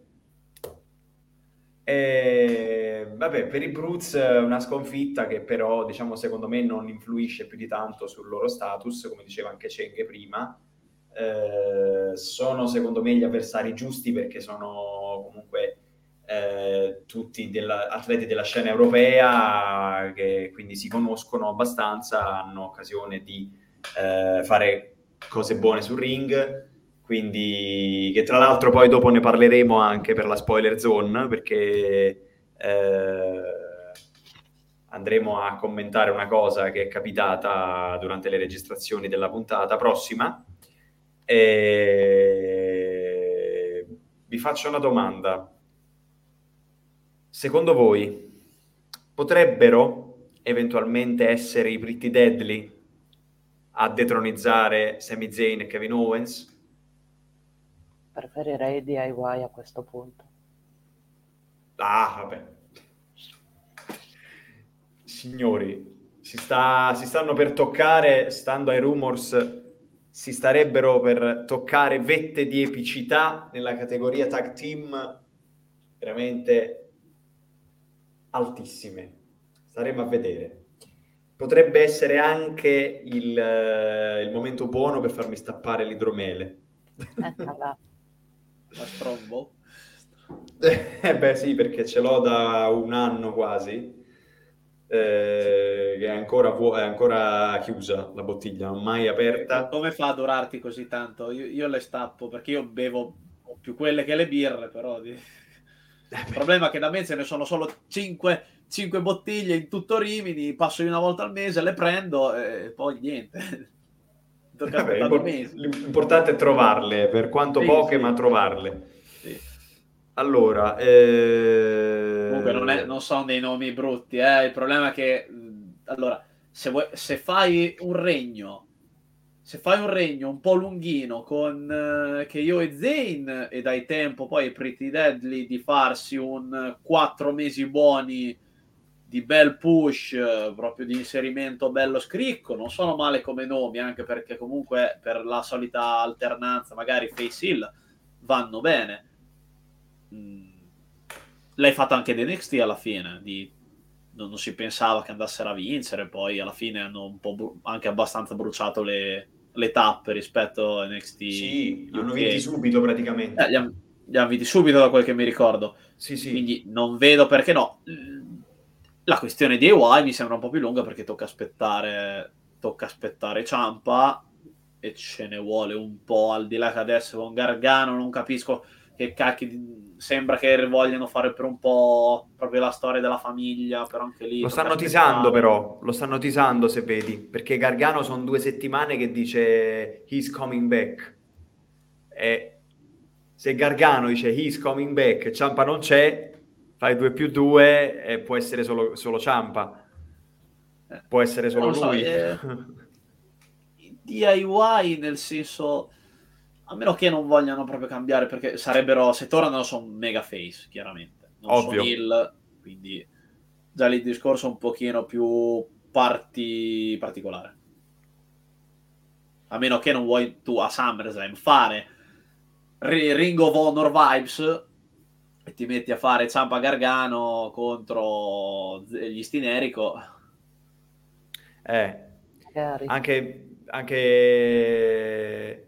E, vabbè, per i Brutes una sconfitta che però, diciamo, secondo me non influisce più di tanto sul loro status, come diceva anche Cheng prima eh, sono secondo me gli avversari giusti perché sono comunque eh, tutti della, atleti della scena europea che quindi si conoscono abbastanza, hanno occasione di eh, fare cose buone sul ring, quindi che tra l'altro poi dopo ne parleremo anche per la spoiler zone perché eh, andremo a commentare una cosa che è capitata durante le registrazioni della puntata prossima e... Vi faccio una domanda. Secondo voi potrebbero eventualmente essere i Pretty Deadly a detronizzare Sami Zayn e Kevin Owens? Preferirei DIY a questo punto. Ah, vabbè. Signori, si, sta, si stanno per toccare, stando ai rumors, si starebbero per toccare vette di epicità nella categoria tag team veramente altissime. Staremo a vedere. Potrebbe essere anche il, uh, il momento buono per farmi stappare l'idromele. La strombo? eh beh sì, perché ce l'ho da un anno quasi eh, che è ancora, vu- è ancora, chiusa la bottiglia, non mai aperta. Come fa a durarti così tanto? Io, io le stappo perché io bevo più quelle che le birre, però. Di... Il problema è che da me ce ne sono solo 5, 5 bottiglie in tutto Rimini, passo una volta al mese, le prendo e poi niente. Vabbè, l'importante è trovarle, per quanto sì, poche, sì. ma trovarle. Sì. Allora, eh... comunque non, è, non, sono dei nomi brutti, eh? il problema è che allora, se, vuoi, se, fai un regno, se fai un regno un po' lunghino con uh, che io e Zane e dai tempo poi ai Pretty Deadly di farsi un 4 mesi buoni di bel push, eh, proprio di inserimento bello scricco. Non sono male come nomi, anche perché comunque per la solita alternanza, magari Face Hill vanno bene. Mm. L'hai fatto anche da NXT alla fine, di... non, non, si pensava che andassero a vincere, poi alla fine hanno un po' bru- anche abbastanza bruciato le, le tappe rispetto a NXT. Sì, hanno vinti subito praticamente. Eh, li, hanno, li hanno vinti subito da quel che mi ricordo. Sì, sì. Quindi non vedo perché no la questione di EY mi sembra un po' più lunga perché tocca aspettare, tocca aspettare Ciampa e ce ne vuole un po' al di là che adesso con Gargano non capisco che cacchi sembra che vogliano fare per un po' proprio la storia della famiglia però anche lì lo stanno tisando però lo stanno tisando se vedi perché Gargano sono due settimane che dice he's coming back e se Gargano dice he's coming back e Ciampa non c'è fai 2 più 2 e può essere solo, solo Ciampa. Può essere solo so, lui. Eh, DIY nel senso a meno che non vogliano proprio cambiare perché sarebbero se tornano sono mega face chiaramente non Ovvio. sono il quindi già lì il discorso è un pochino più parti particolare a meno che non vuoi tu a SummerSlam fare Ring of Honor vibes e ti metti a fare Ciampa Gargano contro gli Stinerico. Eh, anche, anche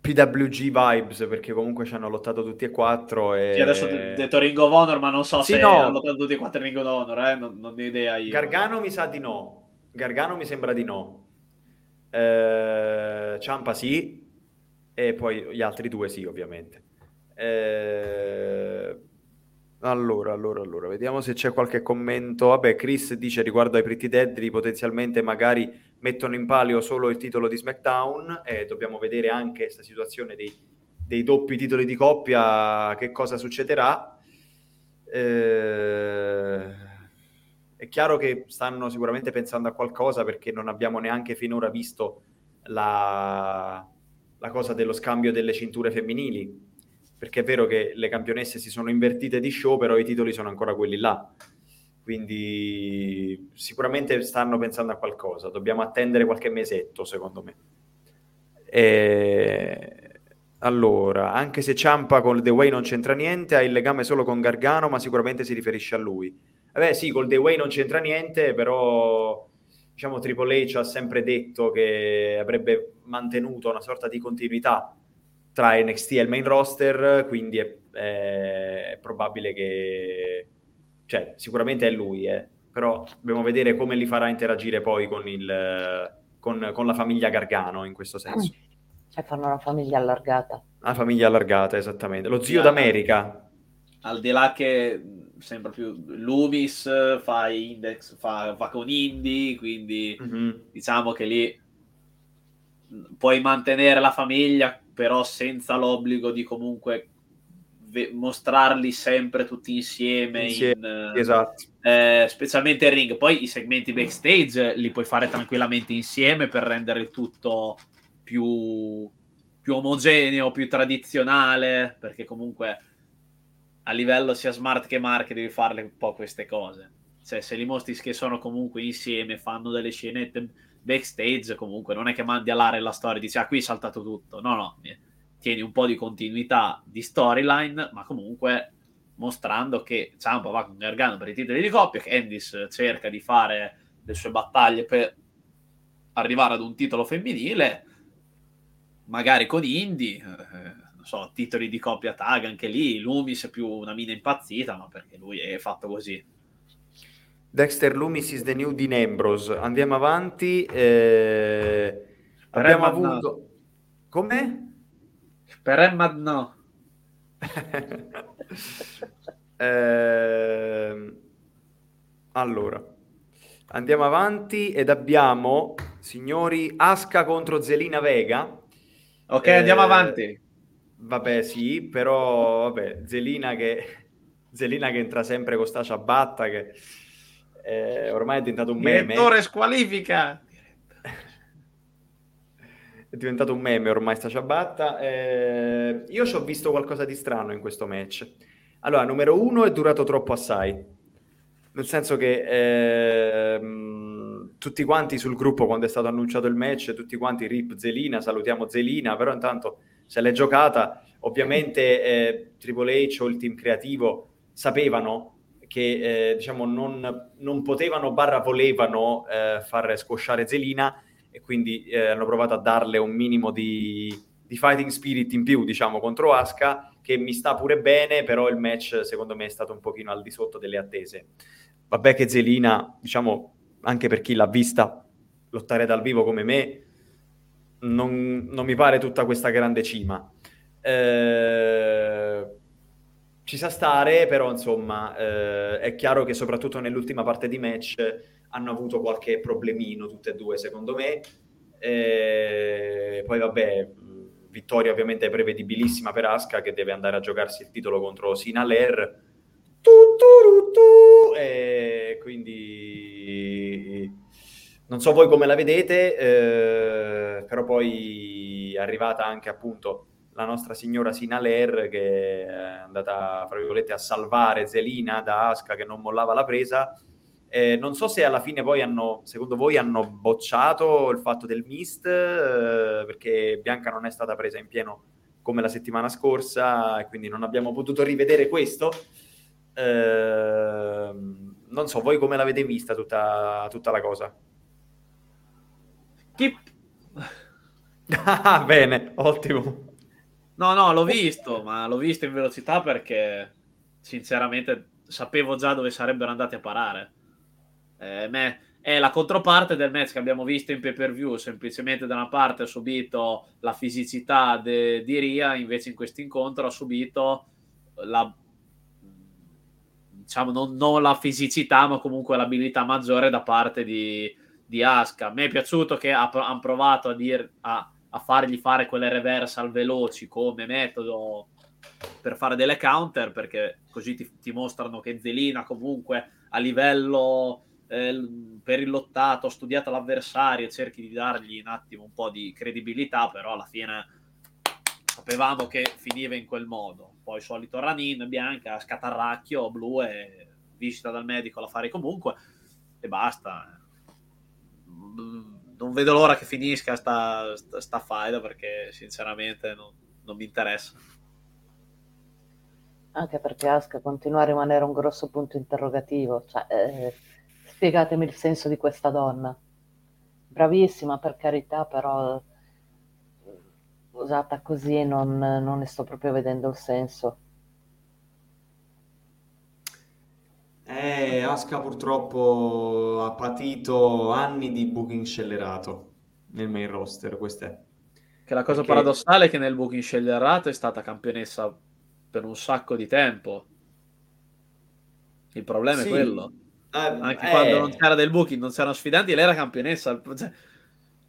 PWG vibes perché comunque ci hanno lottato tutti e quattro. E... Sì, adesso ho detto Ring of Honor, ma non so sì, se no. hanno lottato tutti e quattro Ring of Honor, eh? non, non ho idea io. Gargano mi sa di no. Gargano mi sembra di no. Eh, Ciampa sì, e poi gli altri due sì, ovviamente. Eh, allora, allora, allora, vediamo se c'è qualche commento. Vabbè, Chris dice riguardo ai Pretty Deadly, potenzialmente magari mettono in palio solo il titolo di SmackDown e dobbiamo vedere anche questa situazione dei, dei, doppi titoli di coppia, che cosa succederà. Eh, è chiaro che stanno sicuramente pensando a qualcosa perché non abbiamo neanche finora visto la, la cosa dello scambio delle cinture femminili perché è vero che le campionesse si sono invertite di show, però i titoli sono ancora quelli là. Quindi sicuramente stanno pensando a qualcosa. Dobbiamo attendere qualche mesetto, secondo me. E... Allora, anche se Ciampa con The Way non c'entra niente, ha il legame solo con Gargano, ma sicuramente si riferisce a lui. Vabbè, sì, col The Way non c'entra niente, però diciamo Triple H ha sempre detto che avrebbe mantenuto una sorta di continuità tra NXT e il main roster, quindi è, è probabile che... cioè, sicuramente è lui, eh. però dobbiamo vedere come li farà interagire poi con, il, con, con la famiglia Gargano in questo senso. E fanno una famiglia allargata. La famiglia allargata, esattamente. Lo zio d'America. Al di là che sembra più Loomis fa index, fa, fa con Indy, quindi mm-hmm. diciamo che lì puoi mantenere la famiglia però senza l'obbligo di comunque ve- mostrarli sempre tutti insieme, insieme in, esatto. eh, specialmente in ring. Poi i segmenti backstage li puoi fare tranquillamente insieme per rendere il tutto più, più omogeneo, più tradizionale, perché comunque a livello sia smart che marche devi farle un po' queste cose. Cioè, se li mostri che sono comunque insieme, fanno delle scenette backstage comunque non è che mandi all'area la storia e dici ah qui è saltato tutto. No no tieni un po' di continuità di storyline ma comunque mostrando che Ciampa va con Gargano per i titoli di coppia che Endis cerca di fare le sue battaglie per arrivare ad un titolo femminile magari con Indy eh, non so titoli di coppia tag anche lì Lumis è più una mina impazzita ma perché lui è fatto così Dexter Loomis is the new Dean Ambrose. Andiamo avanti. Eh, abbiamo avuto... No. Come? Per Emma no. eh, allora, andiamo avanti ed abbiamo, signori, Asca contro Zelina Vega. Ok, eh, andiamo avanti. Vabbè, sì, però vabbè, Zelina che, Zelina che entra sempre con sta ciabatta che eh, ormai è diventato un meme. Direttore squalifica! è diventato un meme ormai sta ciabatta. Eh, io ci ho visto qualcosa di strano in questo match. Allora, numero uno è durato troppo assai. nel senso che ehm, tutti quanti sul gruppo quando è stato annunciato il match, tutti quanti rip Zelina, salutiamo Zelina, però intanto se l'è giocata, ovviamente eh, Triple H o il team creativo sapevano che eh, diciamo non, non, potevano barra volevano eh, far scosciare Zelina e quindi eh, hanno provato a darle un minimo di, di fighting spirit in più diciamo contro Asuka che mi sta pure bene però il match secondo me è stato un pochino al di sotto delle attese Vabbè che Zelina, diciamo, anche per chi l'ha vista lottare dal vivo come me, non, non mi pare tutta questa grande cima. Eh, ci sa stare, però insomma eh, è chiaro che soprattutto nell'ultima parte di match hanno avuto qualche problemino tutte e due secondo me. Eh, poi vabbè, vittoria ovviamente prevedibilissima per Aska che deve andare a giocarsi il titolo contro Sina Lair e quindi non so voi come la vedete, eh, però poi è arrivata anche appunto la nostra signora Sinaler che è andata, fra virgolette, a salvare Zelina da Aska che non mollava la presa. Eh, non so se alla fine poi hanno, secondo voi, hanno bocciato il fatto del mist, eh, perché Bianca non è stata presa in pieno come la settimana scorsa e quindi non abbiamo potuto rivedere questo. Eh, non so, voi come l'avete vista tutta, tutta la cosa? Keep. ah, bene, ottimo. No, no, l'ho visto, ma l'ho visto in velocità perché sinceramente sapevo già dove sarebbero andati a parare. Eh, me, è la controparte del match che abbiamo visto in pay per view. Semplicemente da una parte ha subito la fisicità de, di Ria, invece in questo incontro ha subito la diciamo, non, non, la fisicità, ma comunque l'abilità maggiore da parte di, di Aska. A me è piaciuto che ha, hanno provato a, dir, a, a, fargli fare quelle reversal veloci come metodo per fare delle counter, perché così ti, ti mostrano che Zelina comunque a livello eh, per il lottato, ha studiato l'avversario, cerchi di dargli un attimo un po' di credibilità, però alla fine sapevamo che finiva in quel modo. Poi solito Ranin, bianca, scatarracchio, blu e visita dal medico la fare comunque e basta. Non vedo l'ora che finisca sta, sta, sta faida perché sinceramente non, non mi interessa. Anche perché Aska continua a rimanere un grosso punto interrogativo. Cioè, eh, spiegatemi il senso di questa donna. Bravissima per carità, però usata così non, non ne sto proprio vedendo il senso. Eh, Aska purtroppo ha patito anni di booking scellerato nel main roster, questo è. Che la cosa Perché... paradossale è che nel booking scellerato è stata campionessa per un sacco di tempo. Il problema sì. è quello. Eh, Anche eh... quando non c'era del booking, non c'erano sfidanti, lei era campionessa. Cioè,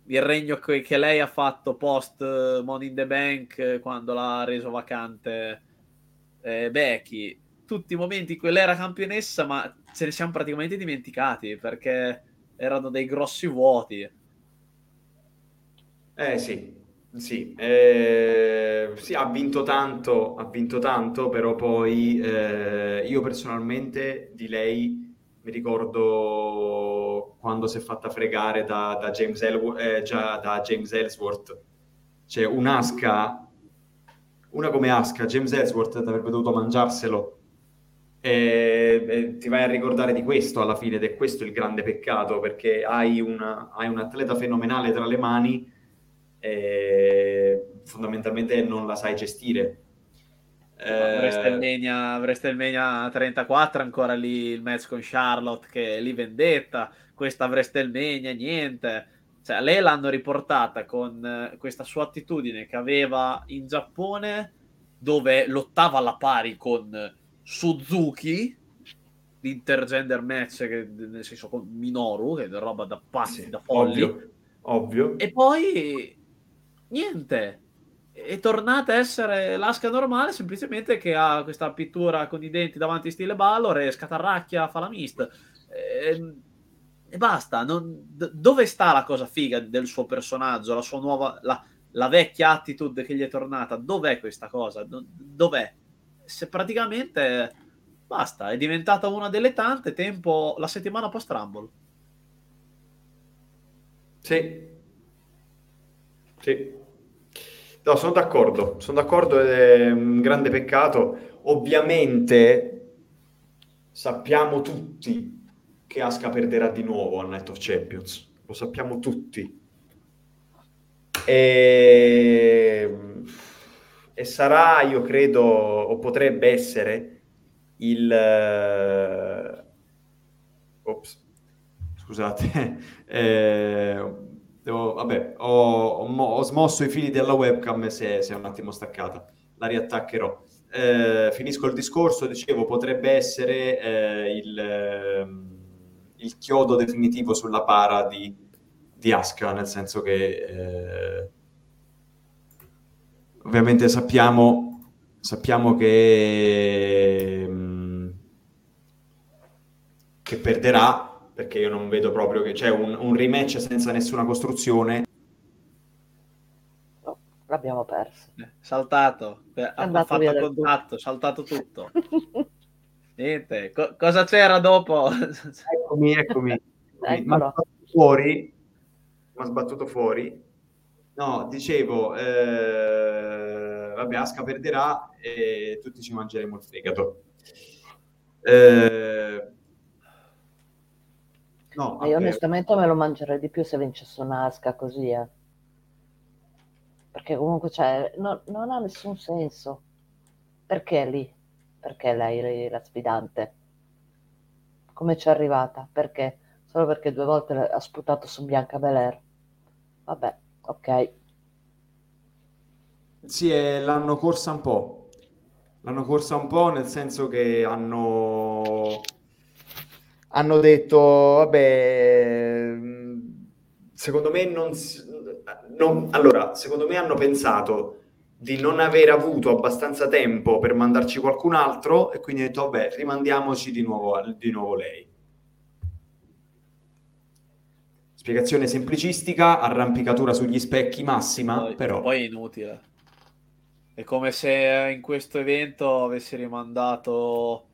il regno che, che, lei ha fatto post eh, Money in the Bank eh, quando l'ha reso vacante eh, Becky. Tutti i momenti in cui lei era campionessa, ma ce ne siamo praticamente dimenticati perché erano dei grossi vuoti. Eh sì, sì, eh, sì, ha vinto tanto, ha vinto tanto, però poi eh, io personalmente di lei mi ricordo quando si è fatta fregare da, da, James, El- eh, già, da James Ellsworth. Cioè, un'asca, una come Asca, James Ellsworth avrebbe dovuto mangiarselo. E, ti vai a ricordare di questo alla fine, ed è questo il grande peccato, perché hai, una, hai un atleta fenomenale tra le mani e fondamentalmente non la sai gestire. Eh... WrestleMania, WrestleMania 34 ancora lì il match con Charlotte che lì vendetta questa WrestleMania niente. Cioè lei l'hanno riportata con eh, questa sua attitudine che aveva in Giappone dove lottava alla pari con Suzuki l'intergender match che, nel senso con Minoru che è roba da pazzi sì, da folli ovvio, ovvio e poi niente è tornata a essere l'asca normale, semplicemente che ha questa pittura con i denti davanti stile Ballor e scatarracchia, fa la mist. E, ehm, e basta. Non, dove sta la cosa figa del suo personaggio, la sua nuova, la, la vecchia attitude che gli è tornata? Dov'è questa cosa? Dov'è? Se praticamente Basta, è diventata una delle tante tempo la settimana post Rumble. Sì. Sì. No, sono d'accordo, sono d'accordo è un grande peccato. Ovviamente sappiamo tutti che Asuka perderà di nuovo a Night of Champions, lo sappiamo tutti. E, e sarà, io credo, o potrebbe essere il... eh, Ops, scusate, eh, devo- vabbè, ho, ho ho smosso i fili della webcam e si è, un attimo staccata, la riattaccherò. Eh, finisco il discorso, dicevo, potrebbe essere eh, il, ehm, il chiodo definitivo sulla para di, di Asuka, nel senso che eh, ovviamente sappiamo, sappiamo che, mm, che perderà perché io non vedo proprio che c'è un, un rematch senza nessuna costruzione. Oh, l'abbiamo perso. Eh, Saltato, eh, ha, fatto contatto, saltato tutto. Niente, co- cosa c'era dopo? Eccomi, eccomi. Mi ha sbattuto fuori. Mi ha sbattuto fuori. No, dicevo, eh, vabbè, Aska perderà e tutti ci mangeremo il fegato. Eh, no, Ma io onestamente me lo mangerei di più se vincesse un'asca così, eh. Perché comunque cioè, no- non ha nessun senso. Perché lì? Perché lei la sfidante? Come ci è arrivata? Perché? Solo perché due volte ha sputato su Bianca Belair. Vabbè, ok. Sì, e l'hanno corsa un po'. L'hanno corsa un po' nel senso che hanno, hanno detto, vabbè, mh, secondo me non, si- non- allora, secondo me hanno pensato di non aver avuto abbastanza tempo per mandarci qualcun altro e quindi hanno detto, vabbè, rimandiamoci di nuovo, di nuovo lei. Spiegazione semplicistica, arrampicatura sugli specchi massima, Poi, però... poi è inutile. È come se in questo evento avessi rimandato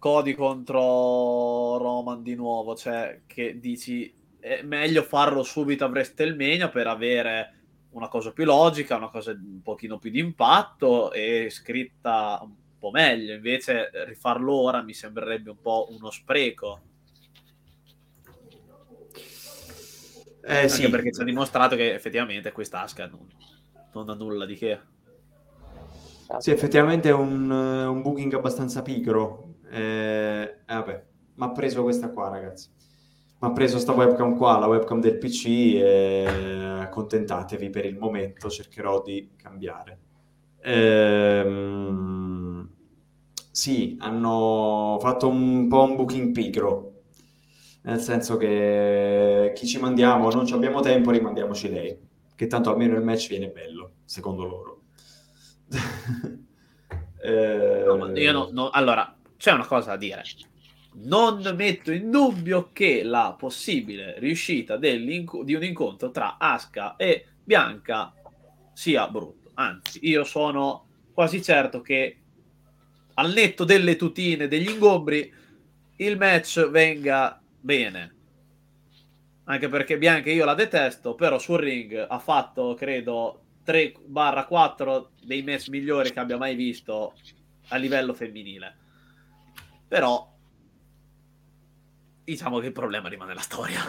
Cody contro Roman di nuovo, cioè che dici è meglio farlo subito a WrestleMania per avere una cosa più logica, una cosa un pochino più di impatto e scritta un po' meglio. Invece rifarlo ora mi sembrerebbe un po' uno spreco. Eh Anche sì, perché ci ha dimostrato che effettivamente questa Asuka non, non ha nulla di che. Sì, effettivamente è un, eh, un booking abbastanza pigro. Eh, eh, vabbè, mi ha preso questa qua, ragazzi. Mi ha preso sta webcam qua, la webcam del PC, e accontentatevi per il momento, cercherò di cambiare. Ehm, sì, hanno fatto un po' un booking pigro, nel senso che chi ci mandiamo, non abbiamo tempo, rimandiamoci lei, che tanto almeno il match viene bello, secondo loro. Eh, No, no- no- allora, c'è una cosa da dire. Non metto in dubbio che la possibile riuscita di un incontro tra Aska e Bianca sia brutto. Anzi, io sono quasi certo che al netto delle tutine, degli ingombri, il match venga bene. Anche perché Bianca io la detesto, però sul ring ha fatto, credo, 3-4 dei match migliori che abbia mai visto a livello femminile. Però diciamo che il problema rimane la storia.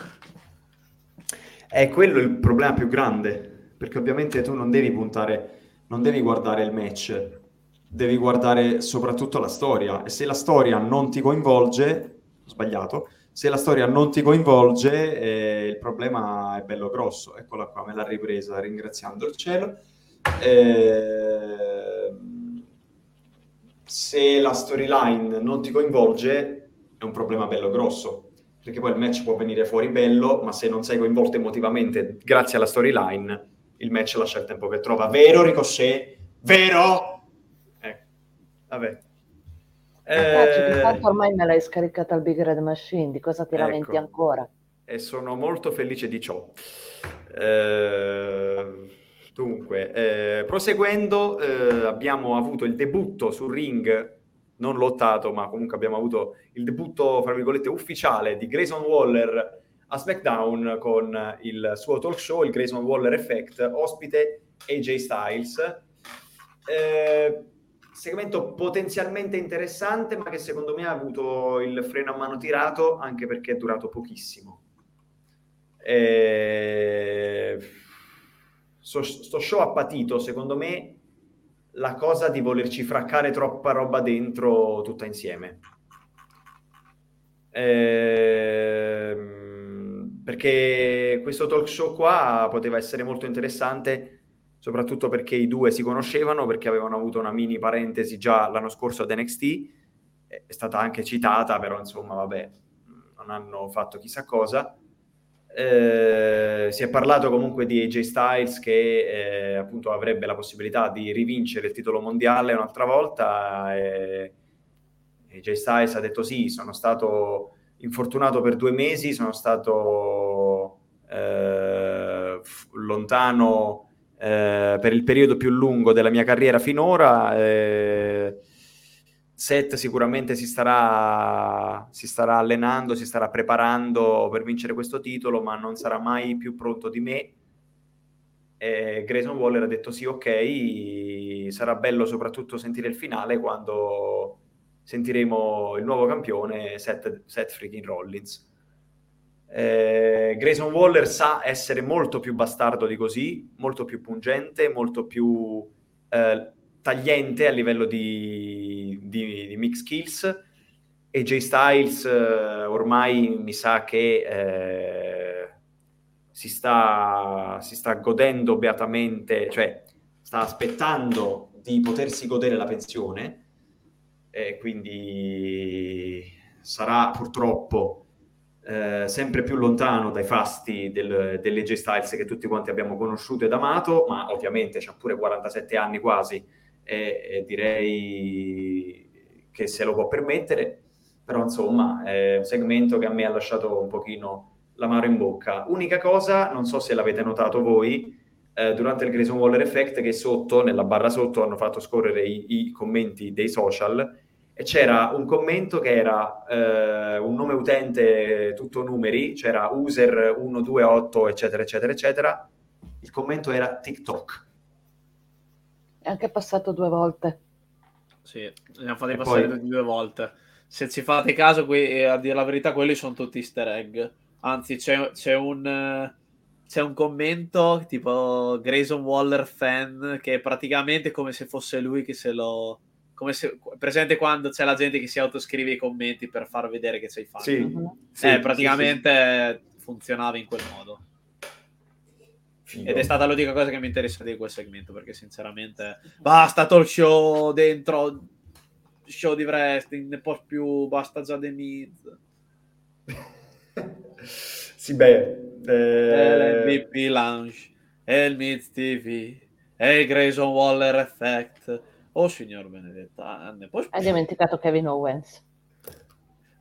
È quello il problema più grande, perché ovviamente tu non devi puntare, non devi guardare il match, devi guardare soprattutto la storia. E se la storia non ti coinvolge, sbagliato, se la storia non ti coinvolge, eh, il problema è bello grosso. Eccola qua, me l'ha ripresa ringraziando il cielo. Ehm, se la storyline non ti coinvolge, è un problema bello grosso perché poi il match può venire fuori bello, ma se non sei coinvolto emotivamente grazie alla storyline, il match lascia il tempo che trova. Vero, Ricochet? Vero? Ecco, vabbè. Ragazzi, Eh, intanto ormai me l'hai scaricata al Big Red Machine, di cosa ti Ecco. lamenti ancora? e sono molto felice di ciò. Eh, dunque, eh, proseguendo, eh, abbiamo avuto il debutto sul ring non lottato, ma comunque abbiamo avuto il debutto, fra virgolette, ufficiale di Grayson Waller a SmackDown con il suo talk show, il Grayson Waller Effect, ospite AJ Styles. Eh, segmento potenzialmente interessante, ma che secondo me ha avuto il freno a mano tirato, anche perché è durato pochissimo. Eh, sto, sto show ha patito, secondo me, la cosa di volerci fraccare troppa roba dentro tutta insieme. Ehm, perché questo talk show qua poteva essere molto interessante, soprattutto perché i due si conoscevano, perché avevano avuto una mini parentesi già l'anno scorso ad NXT, è stata anche citata, però insomma, vabbè, non hanno fatto chissà cosa. Eh, si è parlato comunque di AJ Styles che eh, appunto avrebbe la possibilità di rivincere il titolo mondiale un'altra volta. E AJ Styles ha detto sì, sono stato infortunato per due mesi, sono stato eh, lontano eh, per il periodo più lungo della mia carriera finora eh, Seth sicuramente si starà, si starà allenando, si starà preparando per vincere questo titolo, ma non sarà mai più pronto di me. E Grayson Waller ha detto sì, ok, sarà bello soprattutto sentire il finale quando sentiremo il nuovo campione Seth, Seth freaking Rollins. Eh, Grayson Waller sa essere molto più bastardo di così, molto più pungente, molto più eh, tagliente a livello di, di, di mix skills. E J Styles eh, ormai mi sa che eh, si, sta, si sta godendo beatamente, cioè sta aspettando di potersi godere la pensione. E quindi sarà purtroppo eh, sempre più lontano dai fasti del, delle J Styles che tutti quanti abbiamo conosciuto ed amato, ma ovviamente c'ha pure 47 anni quasi e, e direi che se lo può permettere, però insomma è un segmento che a me ha lasciato un pochino l'amaro in bocca. Unica cosa, non so se l'avete notato voi, eh, durante il Grayson Waller Effect che sotto, nella barra sotto, hanno fatto scorrere i, i commenti dei social e c'era un commento che era eh, un nome utente tutto numeri, c'era user 128 eccetera eccetera eccetera, il commento era TikTok. È anche passato due volte. Sì, ne hanno fatti passare poi... due volte. Se ci fate caso, qui, a dire la verità, quelli sono tutti easter egg. Anzi, c'è, c'è un c'è un commento tipo Grayson Waller fan che è praticamente come se fosse lui che se lo come se presente quando c'è la gente che si autoscrive i commenti per far vedere che sei fan sì, uh-huh. sì eh, praticamente sì, sì. funzionava in quel modo Figo. Ed è stata l'unica cosa che mi interessa di quel segmento, perché sinceramente basta talk show dentro show di wrestling, ne può più, basta già The Miz. sì, beh... Eh... l'MVP Lounge, e il Miz TV, e il Grayson Waller Effect. Oh, signor benedetta, ne può... Hai dimenticato Kevin Owens.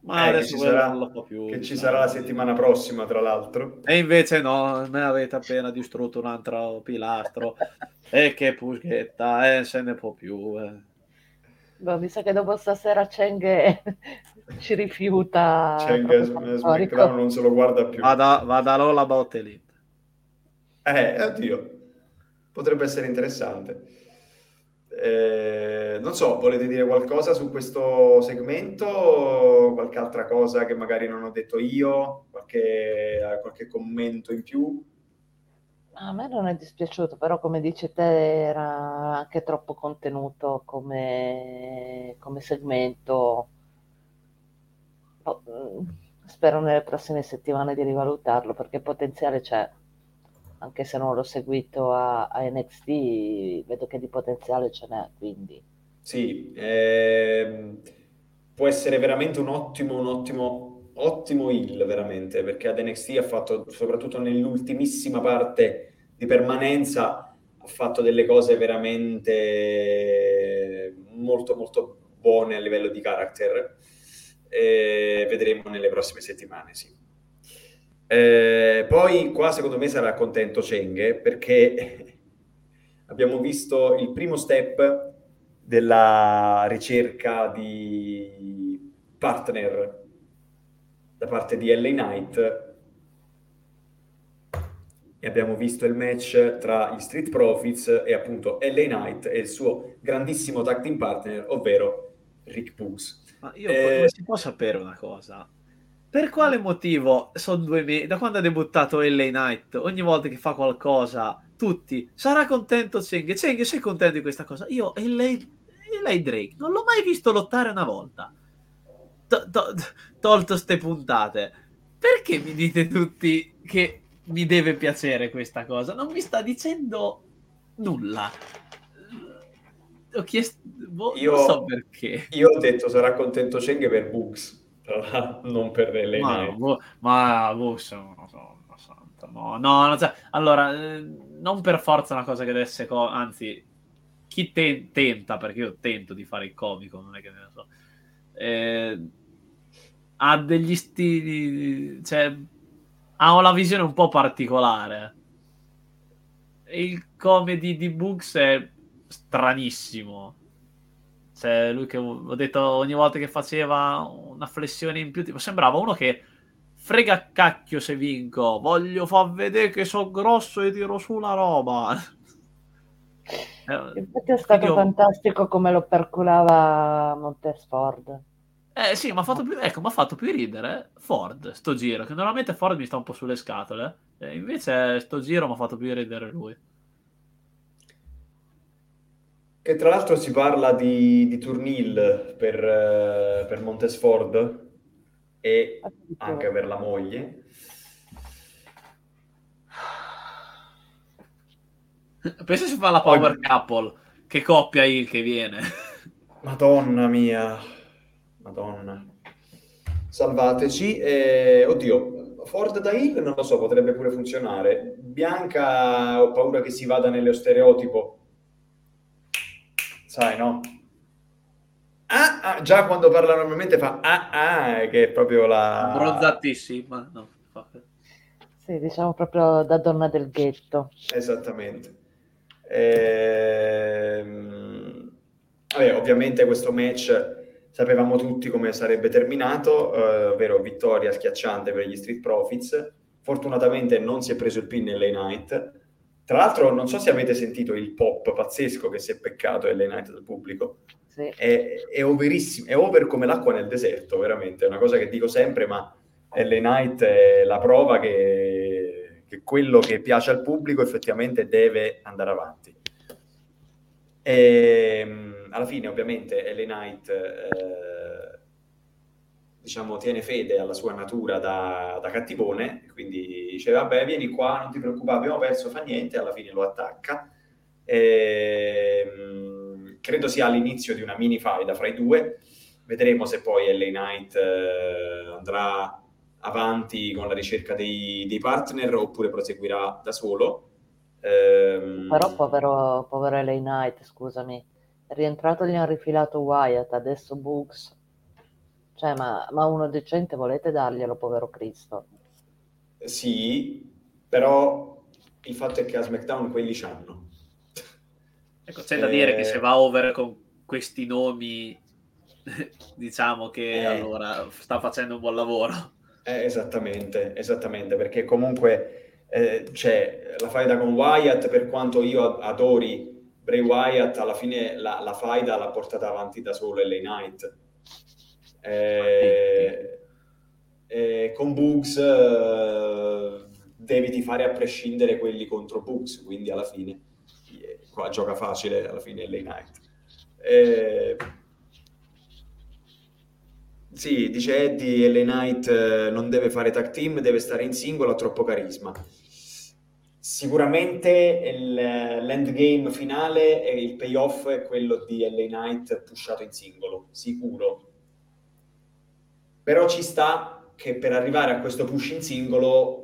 Ma eh, adesso che ci, sarà, non lo fa più. Che ci sarà la settimana prossima, tra l'altro. E invece no, me avete appena distrutto un altro pilastro. e che puschetta, eh, se ne può più. Eh. Beh, mi sa che dopo stasera Cheng ci rifiuta. Cheng SmackDown non se lo guarda più. Vada, vada Lola Botte Eh, oddio. Potrebbe essere interessante. Eh, non so, volete dire qualcosa su questo segmento? Qualche altra cosa che magari non ho detto io? Qualche, qualche commento in più? A me non è dispiaciuto, però come dice te era anche troppo contenuto come, come segmento. Oh, spero nelle prossime settimane di rivalutarlo perché potenziale c'è anche se non l'ho seguito a, a NXT, vedo che di potenziale ce n'è, quindi... Sì, ehm, può essere veramente un ottimo, un ottimo, ottimo heal, veramente, perché ad NXT ha fatto, soprattutto nell'ultimissima parte di permanenza, ha fatto delle cose veramente molto, molto buone a livello di character. E vedremo nelle prossime settimane, sì. Eh, poi qua secondo me sarà contento Cheng perché abbiamo visto il primo step della ricerca di partner da parte di LA Knight e abbiamo visto il match tra gli Street Profits e appunto LA Knight e il suo grandissimo tag team partner, ovvero Rick Books. Ma io Eh, si può sapere una cosa? Per quale motivo sono due mesi, da quando ha debuttato LA Knight, ogni volta che fa qualcosa, tutti, sarà contento Cheng, Cheng sei contento di questa cosa? Io e lei Drake, non l'ho mai visto lottare una volta. To- to- tolto ste puntate. Perché mi dite tutti che mi deve piacere questa cosa? Non mi sta dicendo nulla. Ho chiesto, boh, Io- non so perché. Io ho detto sarà contento Cheng per Books, non per LA Ma, boh, ma boh, sono- sono- santo, no, no, no, cioè, allora, eh, non per forza una cosa che deve essere, co- anzi, chi te- tenta, perché io tento di fare il comico, non è che ne so, eh, ha degli stili, cioè, ha una visione un po' particolare. Il comedy di Books è stranissimo. Cioè, lui che ho detto ogni volta che faceva una flessione in più, tipo, sembrava uno che frega cacchio se vinco, voglio far vedere che sono grosso e tiro su la roba. Eh, Infatti è stato io- fantastico come lo perculava Montes Ford. Eh sì, mi ha fatto più, ecco, fatto più ridere Ford, sto giro, che normalmente Ford mi sta un po' sulle scatole, invece sto giro mi ha fatto più ridere lui. Che tra l'altro si parla di, di turnil per, eh, per Montesford e anche per la moglie. Pensa se fa la Power Couple, che coppia il che viene. Madonna mia, Madonna. Salvateci. Eh, oddio, Ford da Hill non lo so, potrebbe pure funzionare. Bianca ho paura che si vada nello stereotipo. Sai, no? Ah, ah, già quando parla normalmente fa ah, ah, che è proprio la... Bronzatissima, no, Sì, diciamo proprio da donna del ghetto. Esattamente. Ehm, vabbè, ovviamente questo match sapevamo tutti come sarebbe terminato, eh, ovvero vittoria schiacciante per gli Street Profits. Fortunatamente non si è preso il pin nell'A Night. Tra l'altro, non so se avete sentito il pop pazzesco che si è peccato nell'A Night dal pubblico. Sì. È, è overissimo, è over come l'acqua nel deserto, veramente. È una cosa che dico sempre, ma LA Knight è la prova che, che quello che piace al pubblico effettivamente deve andare avanti. E, mh, alla fine, ovviamente, LA Knight eh, diciamo, tiene fede alla sua natura da, da cattivone, quindi dice: Vabbè, vieni qua, non ti preoccupare, abbiamo perso, fa niente. Alla fine lo attacca. E, mh, credo sia l'inizio di una mini faida fra i due. Vedremo se poi LA Knight eh, andrà avanti con la ricerca dei, dei partner oppure proseguirà da solo. Ehm, Però povero, povero LA Knight, scusami, è rientrato gli hanno rifilato Wyatt, adesso Books. Cioè, ma, ma uno decente volete darglielo, povero Cristo? Sì, però il fatto è che a SmackDown quelli c'hanno. Ecco, c'è da Eh, dire che se va over con questi nomi, diciamo che Eh. allora sta facendo un buon lavoro. Eh, esattamente, esattamente, perché comunque eh, c'è la faida con Wyatt, per quanto io ad- adori Bray Wyatt, alla fine la, la faida l'ha portata avanti da solo LA Knight. Eh, eh, con Bugs eh, devi tifare a prescindere quelli contro Bugs, quindi alla fine eh, qua gioca facile alla fine LA Knight. Eh, sì, dice Eddie, LA Knight eh, non deve fare tag team, deve stare in singolo, ha troppo carisma. Sicuramente il, l'endgame finale e il payoff è quello di LA Knight pushato in singolo, sicuro. Però ci sta che per arrivare a questo push in singolo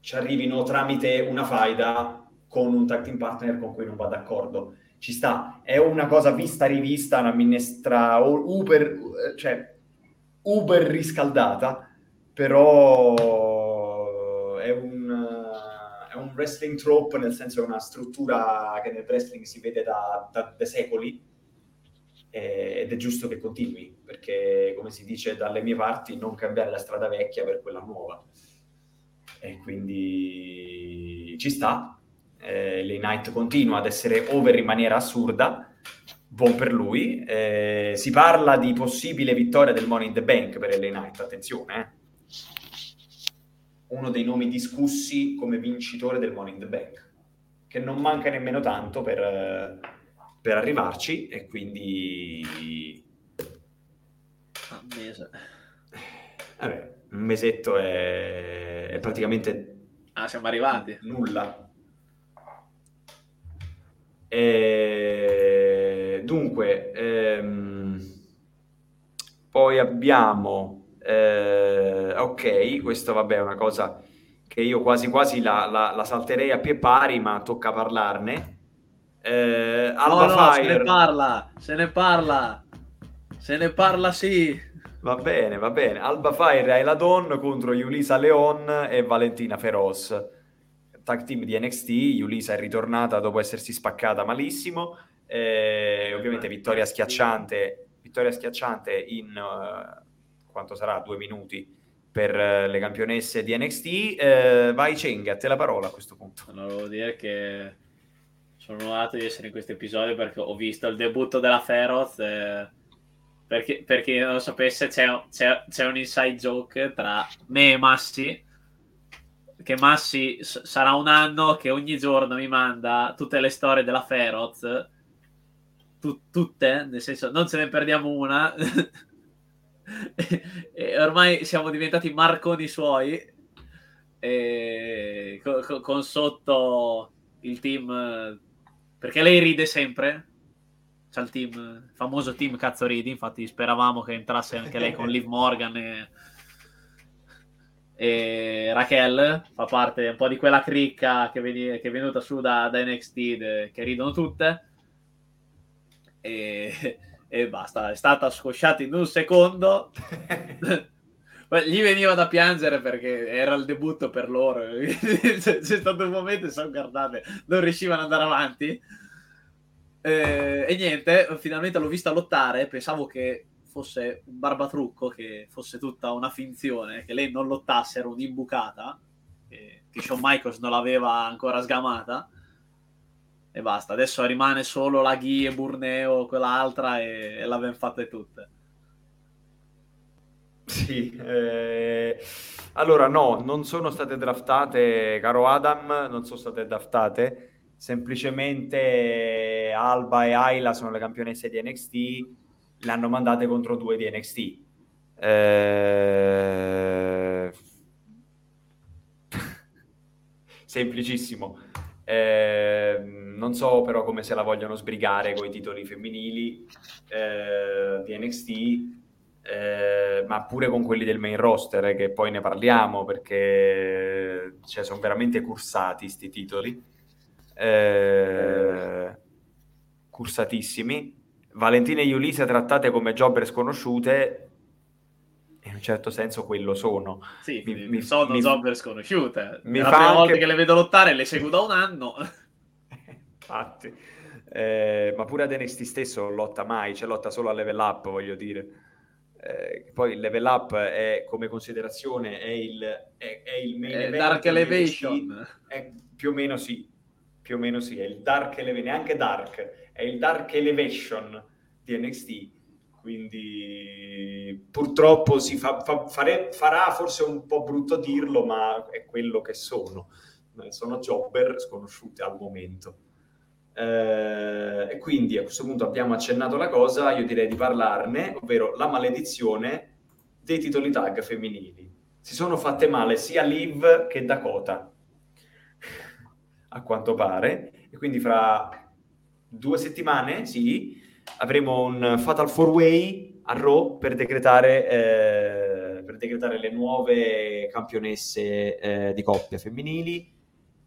ci arrivino tramite una faida con un tag team partner con cui non va d'accordo. Ci sta, è una cosa vista rivista, una minestra uber, cioè uber riscaldata, però è un, è un wrestling trope, nel senso è una struttura che nel wrestling si vede da, da- da secoli, eh, ed è giusto che continui, perché come si dice dalle mie parti, non cambiare la strada vecchia per quella nuova. E quindi ci sta, eh, Lay Knight continua ad essere over in maniera assurda, buon per lui. Eh, si parla di possibile vittoria del Money in the Bank per Lay Knight, attenzione. Eh. Uno dei nomi discussi come vincitore del Money in the Bank, che non manca nemmeno tanto per, per arrivarci e quindi... Un mese. Vabbè, un mesetto è, è praticamente... Ah, siamo arrivati. Nulla. E, dunque, ehm, poi abbiamo, eh, ok, questo vabbè è una cosa che io quasi quasi la, la, la salterei a pie pari, ma tocca parlarne. Eh, Alba no, no, Fire. se ne parla, se ne parla, se ne parla sì. Va bene, va bene. Alba Fire e la Don contro Yulisa Leon e Valentina Feroz tag team di NXT, Yulisa è ritornata dopo essersi spaccata malissimo, eh, ovviamente vittoria schiacciante, vittoria schiacciante in uh, quanto sarà, due minuti per uh, le campionesse di NXT. Eh, vai Cheng, a te la parola a questo punto. Non volevo dire che sono onorato di essere in questo episodio perché ho visto il debutto della Feroz. Eh, perché, per chi non lo sapesse, c'è, c'è, c'è un inside joke tra me e Massi che Massi s- sarà un anno che ogni giorno mi manda tutte le storie della Feroz, tu- tutte, nel senso non ce ne perdiamo una. e-, e ormai siamo diventati marconi suoi e con, con sotto il team perché lei ride sempre? C'è il team il famoso team cazzo ridi infatti speravamo che entrasse anche lei con Liv Morgan e e Raquel fa parte un po' di quella cricca che, veni- che è venuta su da, da NXT de- che ridono tutte. E, e, basta è stata scosciata in un secondo gli veniva da piangere perché era il debutto per loro c'è, c'è stato un momento sono guardate non riuscivano ad andare avanti e, e niente finalmente l'ho vista lottare pensavo che fosse un barbatrucco, che fosse tutta una finzione, che lei non lottasse, era un'imbucata, che, che Shawn Michaels non l'aveva ancora sgamata. E basta, adesso rimane solo la Ghi e Burneo, quell'altra, e, e l'abbiamo fatte tutte. Sì, eh, allora no, non sono state draftate, caro Adam, non sono state draftate, semplicemente Alba e Ayla sono le campionesse di NXT, le hanno mandate contro due di NXT. Eh... Semplicissimo. Eh, non so però come se la vogliono sbrigare con i titoli femminili eh, di NXT, eh, ma pure con quelli del main roster, eh, che poi ne parliamo perché cioè, sono veramente cursati questi titoli. Eh, cursatissimi. Valentina e Ulisse trattate come jobber sconosciute, in un certo senso quello sono. Sì, Mi- mi, sono mi- jobber sconosciute. mi la prima anche- volta che le vedo lottare, le seguo da un anno. Infatti, Eh, ma pure ad NXT stesso non lotta mai, c'è lotta solo a level up, voglio dire. Eh, poi il level up è come considerazione è il, è, è il main Eh, event Dark Elevation. È più o meno sì, più o meno sì, è il Dark Elevation, neanche Dark, è il Dark Elevation di NXT. Quindi purtroppo si fa, fa- fare- farà forse un po' brutto dirlo, ma è quello che sono. Eh, Sono jobber sconosciute al momento. Eh, e quindi a questo punto abbiamo accennato la cosa, io direi di parlarne, ovvero la maledizione dei titoli tag femminili. Si sono fatte male sia Liv che Dakota, a quanto pare, e quindi fra due settimane, sì, avremo un Fatal 4-Way a Raw per decretare, eh, per decretare le nuove campionesse eh, di coppia femminili.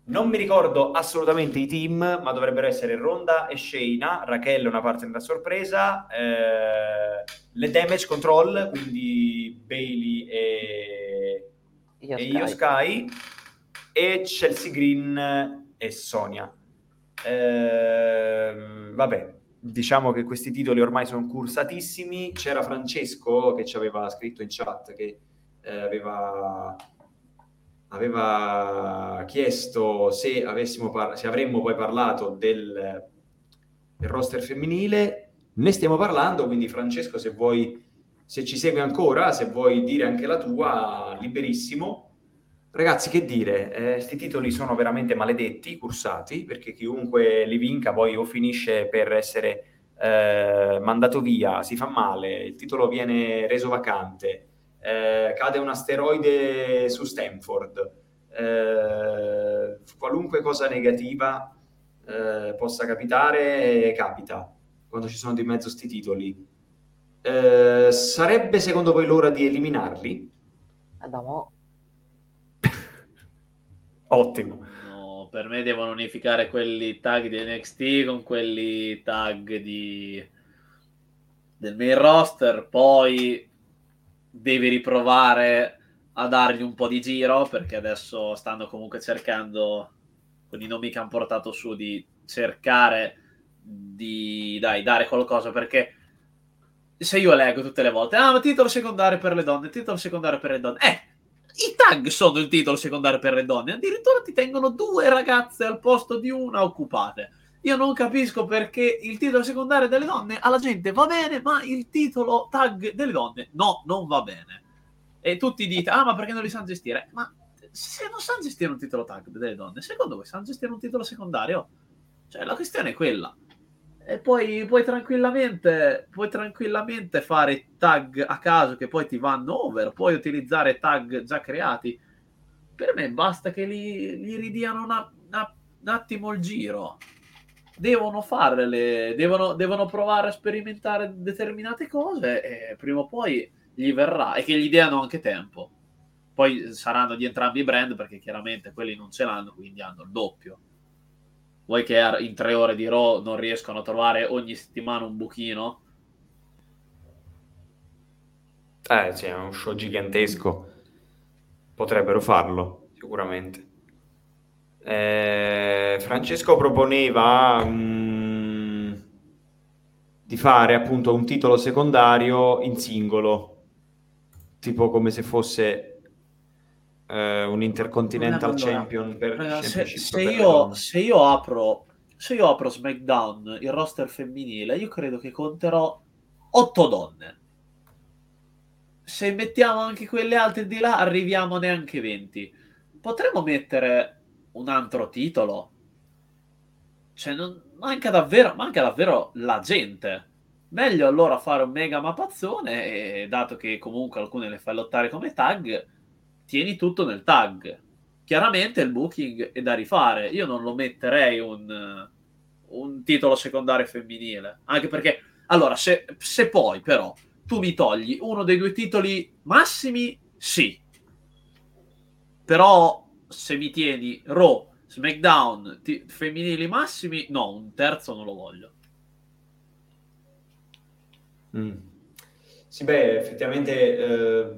Non mi ricordo assolutamente i team, ma dovrebbero essere Ronda e Shayna, Raquel una partner a sorpresa, eh, le Damage Control, quindi Bailey e, Io e Io Sky, e Chelsea Green e Sonia. Ehm, vabbè, diciamo che questi titoli ormai sono cursatissimi. C'era Francesco che ci aveva scritto in chat che eh, aveva, aveva chiesto se, par- se avremmo poi parlato del, del roster femminile. Ne stiamo parlando, quindi Francesco, se vuoi, se ci segui ancora, se vuoi dire anche la tua, liberissimo. Ragazzi, che dire, questi eh, titoli sono veramente maledetti, cursati, perché chiunque li vinca poi o finisce per essere eh, mandato via, si fa male, il titolo viene reso vacante, eh, cade un asteroide su Stanford, eh, qualunque cosa negativa eh, possa capitare, capita quando ci sono di mezzo sti titoli. Eh, sarebbe secondo voi l'ora di eliminarli? Adamo. Ottimo. No, per me devono unificare quelli tag di NXT con quelli tag di... del main roster, poi devi riprovare a dargli un po' di giro perché adesso stanno comunque cercando con i nomi che hanno portato su di cercare di dai, dare qualcosa perché se io leggo tutte le volte ah ma titolo secondario per le donne titolo secondario per le donne eh i tag sono il titolo secondario per le donne. Addirittura ti tengono due ragazze al posto di una occupate. Io non capisco perché il titolo secondario delle donne alla gente va bene, ma il titolo tag delle donne no, non va bene. E tutti dite, ah, ma perché non li sanno gestire? Ma se non sanno gestire un titolo tag delle donne, secondo voi sanno gestire un titolo secondario? Cioè, la questione è quella e poi puoi tranquillamente, puoi tranquillamente fare tag a caso che poi ti vanno over, puoi utilizzare tag già creati. Per me basta che li, li ridiano una, una, un attimo il giro. Devono farle, devono, devono provare a sperimentare determinate cose e prima o poi gli verrà e che gli diano anche tempo. Poi saranno di entrambi i brand perché chiaramente quelli non ce l'hanno, quindi hanno il doppio vuoi che in tre ore di Raw non riescono a trovare ogni settimana un buchino? Eh, sì, è uno show gigantesco. Potrebbero farlo, sicuramente. Eh, Francesco proponeva mh, mm, di fare appunto un titolo secondario in singolo, tipo come se fosse eh, un Intercontinental allora, Champion per allora, se, se, io, se, io, apro se io apro SmackDown il roster femminile io credo che conterò 8 donne. Se mettiamo anche quelle altre di là arriviamo neanche 20 potremmo mettere un altro titolo cioè non, manca davvero manca davvero la gente meglio allora fare un mega mappazzone e dato che comunque alcune le fai lottare come tag tieni tutto nel tag. Chiaramente il booking è da rifare. Io non lo metterei un, un titolo secondario femminile. Anche perché, allora, se, se poi però tu mi togli uno dei due titoli massimi, sì. Però se mi tieni Raw, SmackDown, t- femminili massimi, no, un terzo non lo voglio. Mm. Sì, beh, effettivamente eh,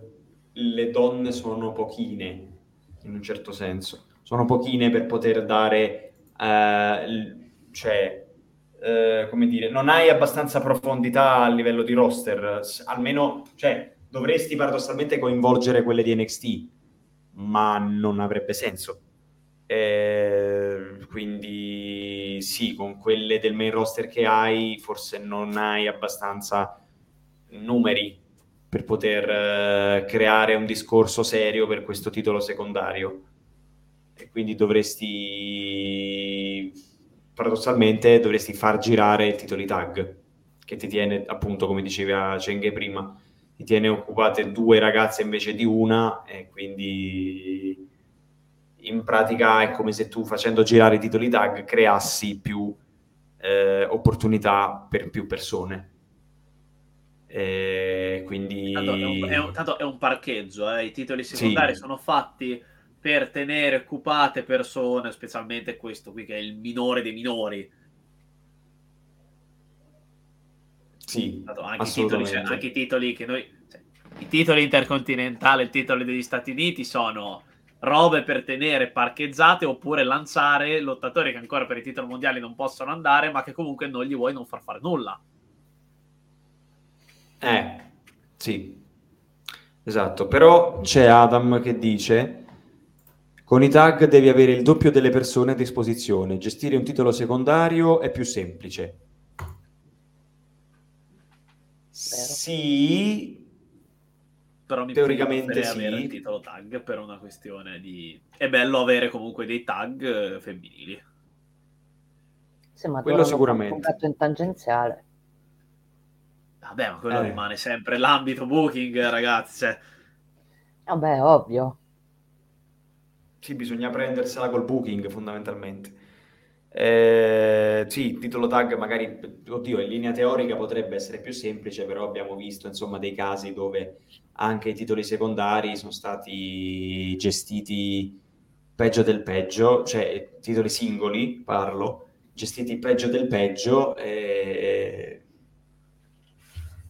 le donne sono pochine, in un certo senso. Sono pochine per poter dare, eh, cioè, eh, come dire, non hai abbastanza profondità a livello di roster, almeno, cioè, dovresti paradossalmente coinvolgere quelle di NXT, ma non avrebbe senso. Eh, quindi sì, con quelle del main roster che hai, forse non hai abbastanza numeri per poter eh, creare un discorso serio per questo titolo secondario. E quindi dovresti, paradossalmente, dovresti far girare il titolo di tag, che ti tiene, appunto, come diceva Chenghe prima, ti tiene occupate due ragazze invece di una, e quindi in pratica è come se tu facendo girare i titoli tag creassi più eh, opportunità per più persone e quindi... Tanto è, un, è, un, tanto è un parcheggio, eh? i titoli secondari sì. sono fatti per tenere occupate persone, specialmente questo qui che è il minore dei minori. Sì, anche, i titoli, cioè, anche i titoli che noi... Cioè, I titoli intercontinentali, i titoli degli Stati Uniti sono robe per tenere parcheggiate oppure lanciare lottatori che ancora per i titoli mondiali non possono andare, ma che comunque non gli vuoi non far fare nulla. Eh, sì. Esatto, però c'è Adam che dice con i tag devi avere il doppio delle persone a disposizione, gestire un titolo secondario è più semplice. Sì, però mi teoricamente sì. avere il titolo tag per una questione di... È bello avere comunque dei tag eh, femminili. Sì, ma Quello sicuramente. Un gatto in tangenziale. Vabbè, ma quello Eh. rimane sempre l'ambito booking, ragazzi. Cioè, Vabbè, ovvio. Sì, bisogna prendersela col booking fondamentalmente. Eh, sì, titolo tag magari, oddio, in linea teorica potrebbe essere più semplice, però abbiamo visto insomma dei casi dove anche i titoli secondari sono stati gestiti peggio del peggio, cioè titoli singoli, parlo, gestiti peggio del peggio. E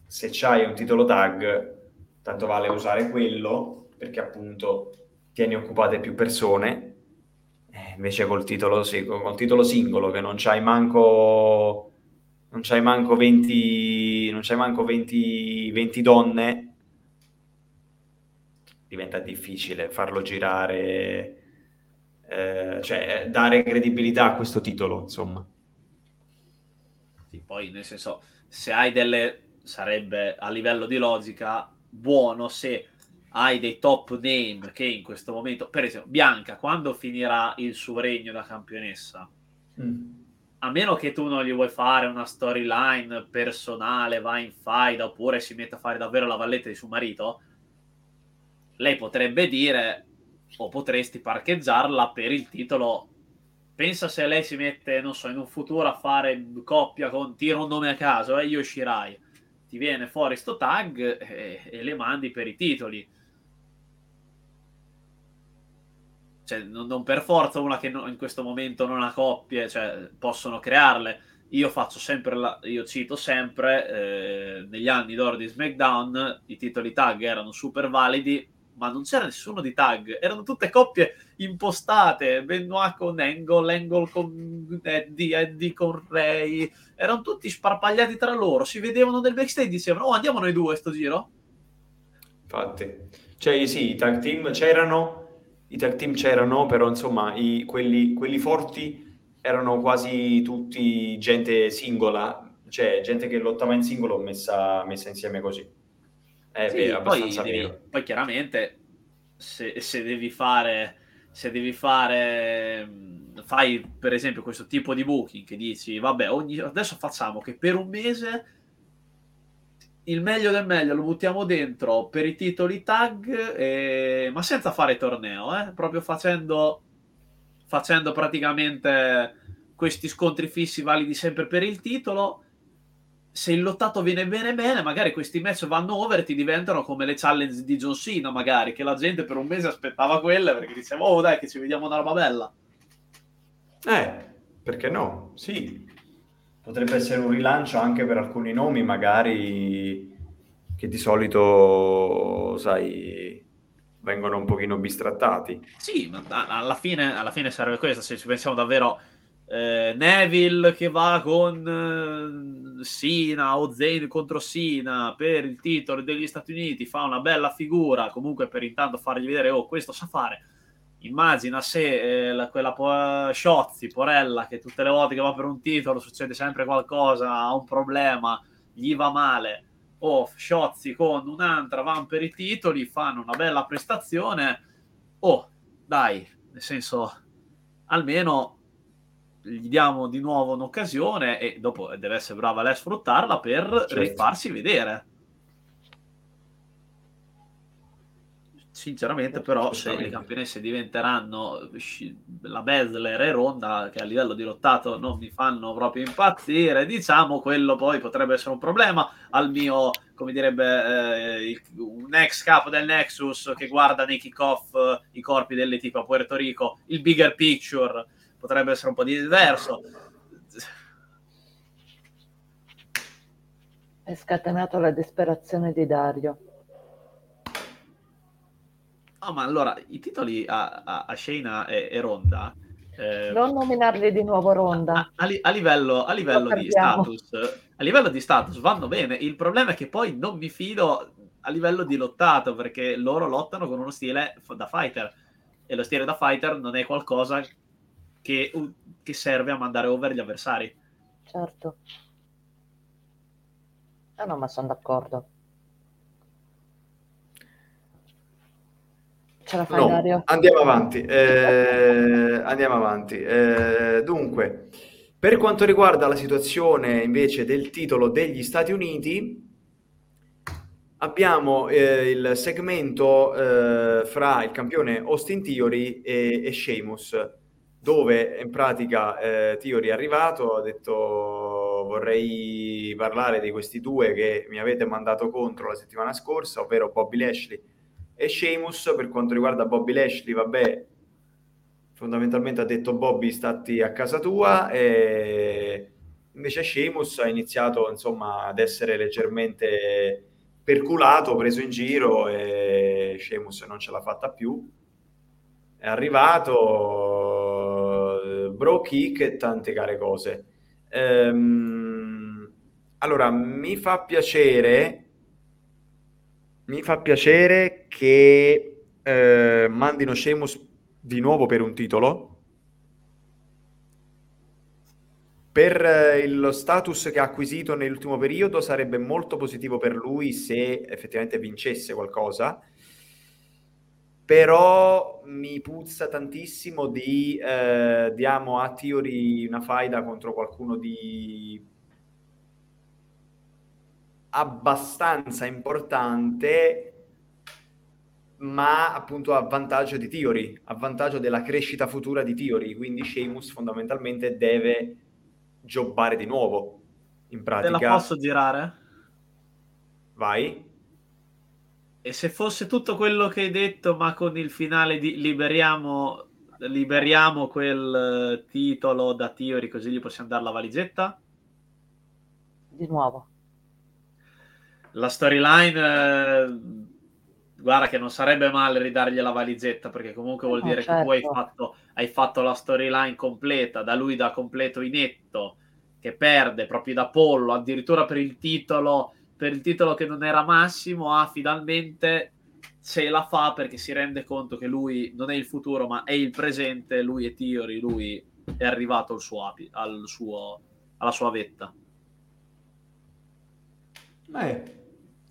se c'hai un titolo tag, tanto vale usare quello perché appunto tieni occupate più persone. Invece col titolo, col titolo singolo che non c'hai manco non c'hai manco 20 non c'hai manco 20, 20 donne diventa difficile farlo girare eh, cioè dare credibilità a questo titolo insomma. Sì, poi nel senso, se hai delle... sarebbe a livello di logica buono se hai dei top name che in questo momento, per esempio, Bianca, quando finirà il suo regno da campionessa? a meno che tu non gli vuoi fare una storyline personale, va in faida oppure si mette a fare davvero la valletta di suo marito, lei potrebbe dire o potresti parcheggiarla per il titolo. Pensa se lei si mette, non so, in un futuro a fare coppia con tiro un nome a caso, e eh, io Shirai, ti viene fuori sto tag e, e le mandi per i titoli. Cioè, non, non per forza una che no- in questo momento non ha coppie, cioè, possono crearle. Io faccio sempre, la- io cito sempre, eh, negli anni d'oro di SmackDown i titoli tag erano super validi, ma non c'era nessuno di tag, erano tutte coppie impostate, Benoit con Angle, Angle con Eddie, Eddie con Ray, erano tutti sparpagliati tra loro, si vedevano nel backstage e dicevano, oh andiamo noi due sto giro? infatti cioè sì i tag team c'erano i tag team c'erano però insomma i- quelli, quelli forti erano quasi tutti gente singola cioè gente che lottava in singolo messa, messa insieme così. È Sì, vero, poi, abbastanza devi- poi chiaramente se, se devi fare se devi fare fai per esempio questo tipo di booking che dici vabbè ogni, adesso facciamo che per un mese il meglio del meglio lo buttiamo dentro per i titoli tag e- ma senza fare torneo eh? proprio facendo facendo praticamente questi scontri fissi validi sempre per il titolo se il lottato viene bene bene, magari questi match vanno over e ti diventano come le challenge di John Cena, magari, che la gente per un mese aspettava quelle perché diceva, oh dai che ci vediamo una roba bella. Eh, perché no? Sì. Potrebbe essere un rilancio anche per alcuni nomi, magari che di solito, sai, vengono un pochino bistrattati. Sì, ma alla fine, alla fine serve questo, se ci pensiamo davvero eh, Neville che va con eh, Sina o Zayn contro Sina per il titolo degli Stati Uniti, fa una bella figura, comunque per intanto fargli vedere, oh, questo sa fare. Immagina se eh, la- quella po- Sciozzi, Porella, che tutte le volte che va per un titolo succede sempre qualcosa, ha un problema, gli va male, o Sciozzi con un'altra vanno per i titoli, fanno una bella prestazione, oh, dai, nel senso, almeno gli diamo di nuovo un'occasione e dopo deve essere brava lei a sfruttarla per Certo. rifarsi vedere. Sinceramente, però, se le campionesse diventeranno la Besler e Ronda, che a livello di lottato non mi fanno proprio impazzire, diciamo, quello poi potrebbe essere un problema al mio, come direbbe eh, il- un ex capo del Nexus che guarda nei kick-off eh, i corpi delle tipo a Puerto Rico, il bigger picture potrebbe essere un po' diverso. È scatenato la disperazione di Dario. No, ma allora, i titoli a, a, a Shayna e, e Ronda... eh, Non nominarli di nuovo Ronda. a, a li- a livello, a livello di status, a livello di status vanno bene. Il problema è che poi non mi fido a livello di lottato perché loro lottano con uno stile da fighter e lo stile da fighter non è qualcosa che, che serve a mandare over gli avversari. Certo. Ah no, ma sono d'accordo. Ce la fai, No, Dario? andiamo avanti. eh, andiamo avanti. Eh, dunque, per quanto riguarda la situazione invece del titolo degli Stati Uniti, abbiamo eh, il segmento eh, fra il campione Austin Theory e, e Sheamus, dove in pratica eh, Theory è arrivato, ha detto vorrei parlare di questi due che mi avete mandato contro la settimana scorsa, ovvero Bobby Lashley e Sheamus. Per quanto riguarda Bobby Lashley, vabbè, fondamentalmente ha detto Bobby stati a casa tua e invece Sheamus ha iniziato insomma ad essere leggermente perculato, preso in giro e Sheamus non ce l'ha fatta più. È arrivato bro kick e tante care cose. Ehm, allora, mi fa piacere mi fa piacere che eh, mandino Sheamus di nuovo per un titolo. Per eh, lo status che ha acquisito nell'ultimo periodo sarebbe molto positivo per lui se effettivamente vincesse qualcosa. Però mi puzza tantissimo di eh, diamo a Theory una faida contro qualcuno di abbastanza importante, ma appunto a vantaggio di Theory, a vantaggio della crescita futura di Theory. Quindi Sheamus fondamentalmente deve jobbare di nuovo. In Te la pratica, posso girare? vai. E se fosse tutto quello che hai detto, ma con il finale di liberiamo, liberiamo quel eh, titolo da Theory, così gli possiamo dare la valigetta? Di nuovo. La storyline, eh, guarda che non sarebbe male ridargli la valigetta, perché comunque vuol No, dire che tu hai certo. fatto, hai fatto la storyline completa, da lui da completo inetto, che perde proprio da pollo, addirittura per il titolo, per il titolo che non era massimo, a finalmente ce la fa perché si rende conto che lui non è il futuro, ma è il presente, lui è Theory, lui è arrivato al suo, al suo, alla sua vetta. Eh,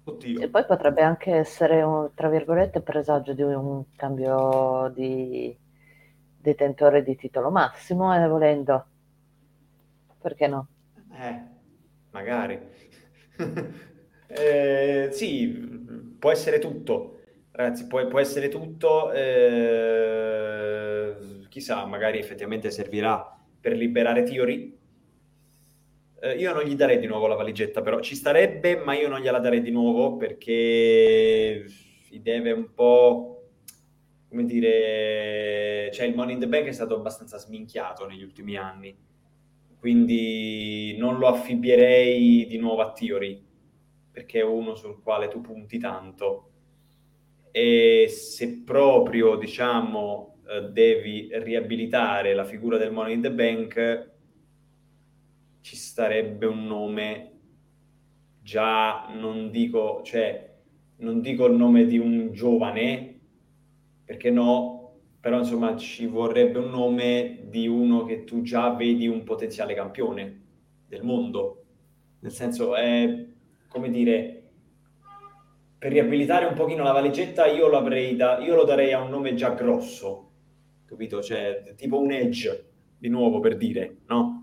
oddio. E poi potrebbe anche essere, un, tra virgolette, presagio di un cambio di detentore di titolo massimo, eh, volendo. Perché no? Eh, magari. Eh, sì, può essere tutto. Ragazzi, può, può essere tutto. eh, chissà, magari effettivamente servirà per liberare Theory. Eh, io non gli darei di nuovo la valigetta, però ci starebbe, ma io non gliela darei di nuovo perché si deve un po', come dire, cioè il Money in the Bank è stato abbastanza sminchiato negli ultimi anni, quindi non lo affibbierei di nuovo a Theory, perché è uno sul quale tu punti tanto. E se proprio, diciamo, eh, devi riabilitare la figura del Money in the Bank, ci starebbe un nome già, non dico, cioè, non dico il nome di un giovane, perché no, però insomma ci vorrebbe un nome di uno che tu già vedi un potenziale campione del mondo. Nel senso, è come dire, per riabilitare un pochino la valigetta, io da, io lo darei a un nome già grosso, capito? Cioè, tipo un Edge, di nuovo per dire, no?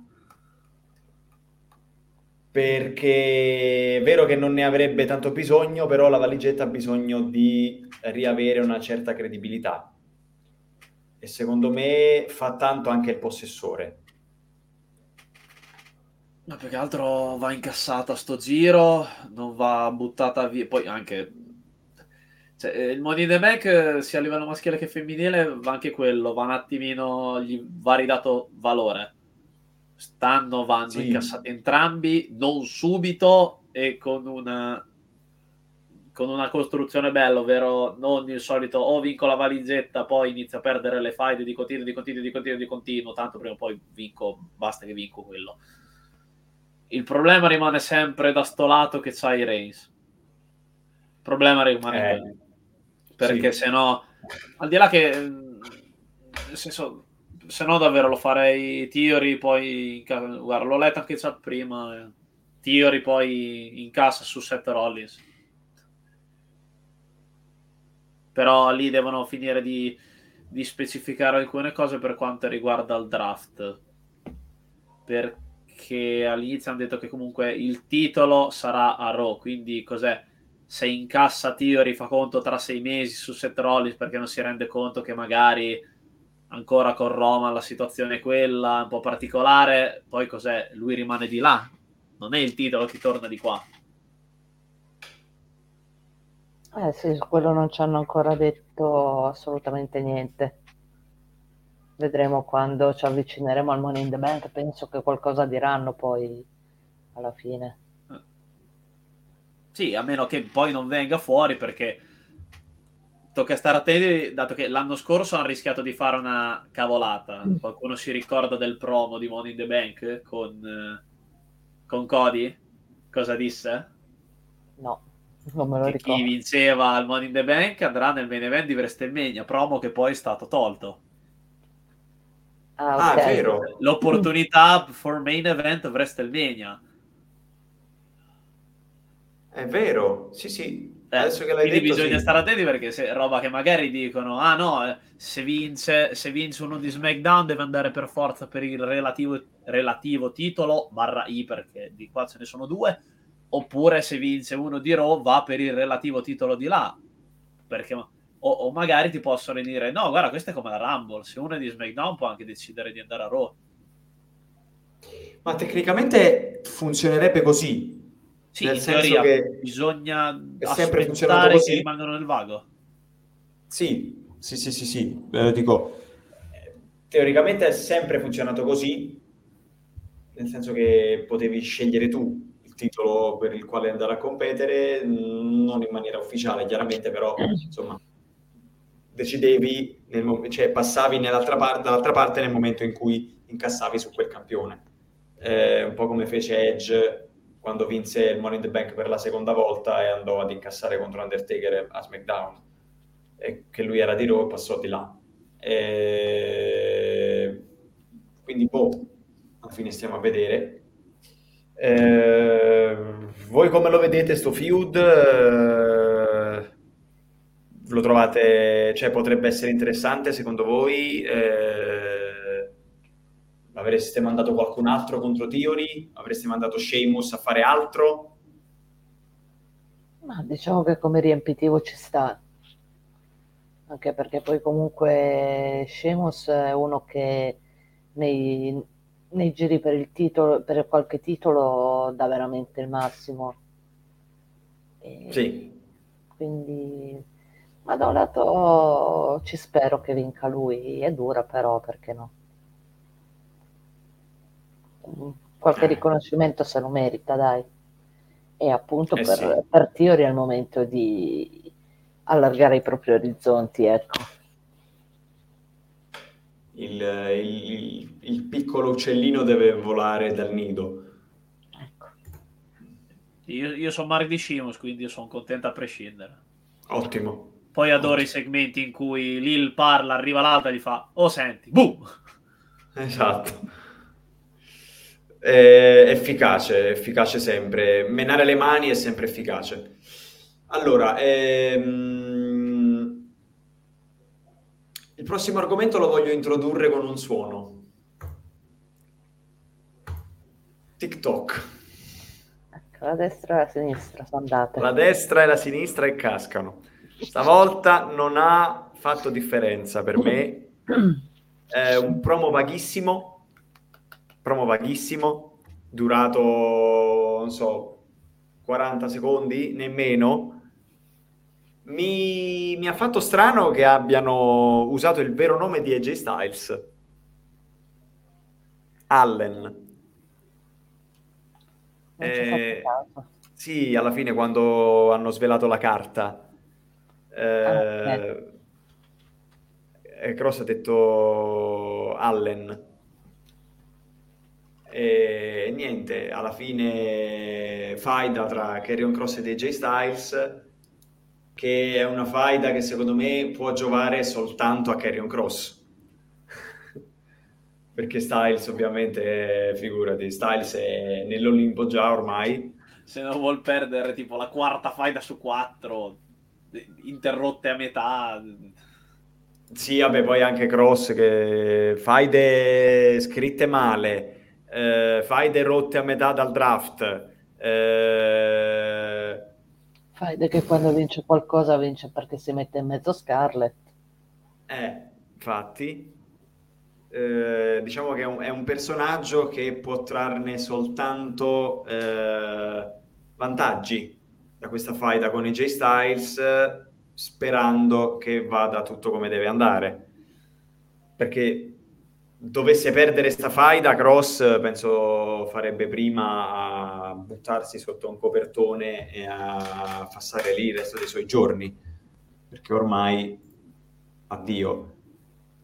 Perché è vero che non ne avrebbe tanto bisogno, però la valigetta ha bisogno di riavere una certa credibilità. E secondo me fa tanto anche il possessore. Ma più che altro va incassata sto giro, non va buttata via. Poi anche cioè, eh, il Money in the eh, sia a livello maschile che femminile, va anche quello, va un attimino, gli va ridato valore. Stanno, vanno Sì. incassati entrambi, non subito e con una con una costruzione bella, ovvero non il solito o vinco la valigetta, poi inizio a perdere le fight di continuo, di continuo, di continuo, di continuo, tanto prima o poi vinco, basta che vinco quello. Il problema rimane sempre da sto lato che c'hai Reigns. Il problema rimane Eh, quello. Perché sì. se no, al di là che, nel senso, se no davvero lo farei Theory, poi, guarda, l'ho letto anche già prima, eh. Theory poi incassa su Seth Rollins. Però lì devono finire di, di specificare alcune cose per quanto riguarda il draft. Perché all'inizio hanno detto che comunque il titolo sarà a Raw, quindi cos'è? Se incassa Theory fa conto tra sei mesi su Seth Rollins perché non si rende conto che magari ancora con Roma la situazione è quella, un po' particolare, poi cos'è? Lui rimane di là, non è il titolo che torna di qua. Eh sì, su quello non ci hanno ancora detto assolutamente niente. Vedremo quando ci avvicineremo al Money in the Bank, penso che qualcosa diranno poi alla fine. Sì, a meno che poi non venga fuori perché tocca stare attenti, dato che l'anno scorso hanno rischiato di fare una cavolata. Qualcuno si ricorda del promo di Money in the Bank con, eh, con Cody? Cosa disse? No, non me lo Che ricordo. chi vinceva al Money in the Bank andrà nel main event di WrestleMania, promo che poi è stato tolto. Ah, Ah, ok. è vero. L'opportunità for main event of WrestleMania. È vero, sì, sì. Eh, Adesso che l'hai quindi detto, bisogna sì. stare attenti perché se roba che magari dicono ah no eh, se vince, se vince uno di SmackDown deve andare per forza per il relativo, relativo titolo barra I perché di qua ce ne sono due oppure se vince uno di Raw va per il relativo titolo di là perché o, o magari ti possono dire no guarda questa è come la Rumble se uno è di SmackDown può anche decidere di andare a Raw Ma tecnicamente funzionerebbe così. Sì Nel in senso teoria che bisogna è sempre funzionato così. che rimangano nel vago Sì, sì, sì, sì, sì. Eh, dico, teoricamente è sempre funzionato così, nel senso che potevi scegliere tu il titolo per il quale andare a competere, non in maniera ufficiale, chiaramente, però insomma decidevi, nel cioè passavi nell'altra parte, dall'altra parte nel momento in cui incassavi su quel campione. Eh, un po' come fece Edge quando vinse il Money in the Bank per la seconda volta e andò ad incassare contro Undertaker a SmackDown e che lui era di Raw e passò di là. E... Quindi, boh, alla fine stiamo a vedere. Eh, voi come lo vedete sto feud? Lo trovate, cioè potrebbe essere interessante secondo voi? Eh, avreste mandato qualcun altro contro Theory? Avreste mandato Sheamus a fare altro? Ma diciamo che come riempitivo ci sta. Anche perché poi comunque Sheamus è uno che nei, nei giri per il titolo, per qualche titolo dà veramente il massimo. E Sì, Quindi, ma da un lato ci spero che vinca lui, è dura però, perché no? Qualche Eh. riconoscimento se lo merita, dai. E appunto Eh per, sì. per Theory è il momento di allargare i propri orizzonti, ecco. il, il- il piccolo uccellino deve volare dal nido. Ecco. io, io sono Mark di Shimus quindi sono contento a prescindere Ottimo. Poi adoro i segmenti in cui Lil parla, arriva l'altra e gli fa Oh senti, boom! Esatto. È efficace, efficace sempre. Menare le mani è sempre efficace. Allora, ehm, il prossimo argomento lo voglio introdurre con un suono. TikTok. Ecco, la destra e la sinistra sono andate. La destra e la sinistra e cascano. Stavolta non ha fatto differenza per me. È un promo vaghissimo, promo vaghissimo, durato, non so, 40 secondi, nemmeno. Mi, mi ha fatto strano che abbiano usato il vero nome di AJ Styles. Allen. Eh. Sì, alla fine quando hanno svelato la carta, eh, eh, Cross ha detto Allen. E niente, alla fine faida tra Carrion Cross ed AJ Styles, che è una faida che secondo me può giovare soltanto a Carrion Cross. Perché Styles ovviamente, figurati, Styles è nell'Olimpo già ormai. Se non vuol perdere tipo la quarta faida su quattro, interrotte a metà. Sì, vabbè, poi anche Cross che faide scritte male, eh, faide rotte a metà dal draft. Eh... Faide che quando vince qualcosa vince perché si mette in mezzo Scarlett. Eh, infatti. Eh, diciamo che è un, è un, personaggio che può trarne soltanto eh, vantaggi da questa faida con AJ Styles sperando che vada tutto come deve andare perché dovesse perdere sta faida Cross penso farebbe prima a buttarsi sotto un copertone e a passare lì il resto dei suoi giorni. Perché ormai addio.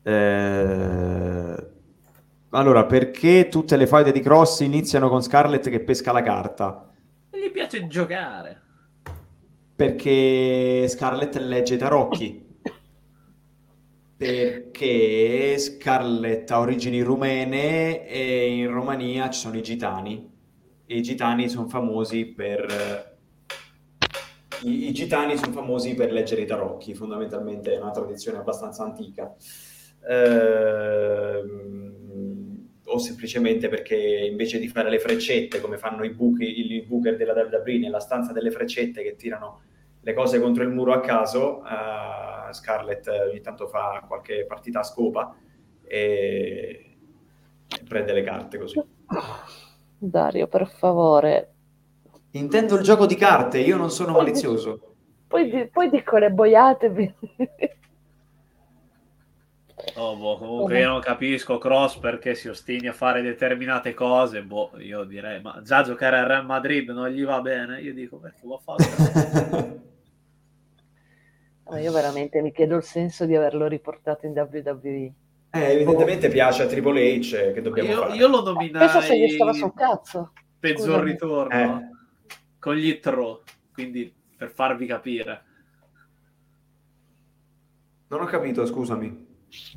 Eh... allora perché tutte le faide di Cross iniziano con Scarlett che pesca la carta? Gli piace giocare. Perché Scarlett legge tarocchi perché Scarlett ha origini rumene e in Romania ci sono i gitani. E i gitani sono famosi per i, i gitani sono famosi per leggere i tarocchi fondamentalmente è una tradizione abbastanza antica. Ehm, o semplicemente perché invece di fare le freccette come fanno i, buchi, i booker della WWE nella stanza delle freccette che tirano le cose contro il muro a caso, uh, Scarlett ogni tanto fa qualche partita a scopa e, e prende le carte così. Dario, per favore. Intendo il gioco di carte, io non sono poi malizioso. Di, poi, poi, dico le boiate. Oh, boh, comunque io non capisco Cross perché si ostini a fare determinate cose. Boh, io direi, ma già giocare al Real Madrid non gli va bene. Io dico perché lo fa. io veramente mi chiedo il senso di averlo riportato in WWE. Eh, evidentemente oh. piace a Triple H che dobbiamo io, fare. Io lo nominai... Penso se gli stava sul cazzo. Peggior ritorno. Eh. Con gli Tro. Quindi, per farvi capire. Non ho capito, scusami.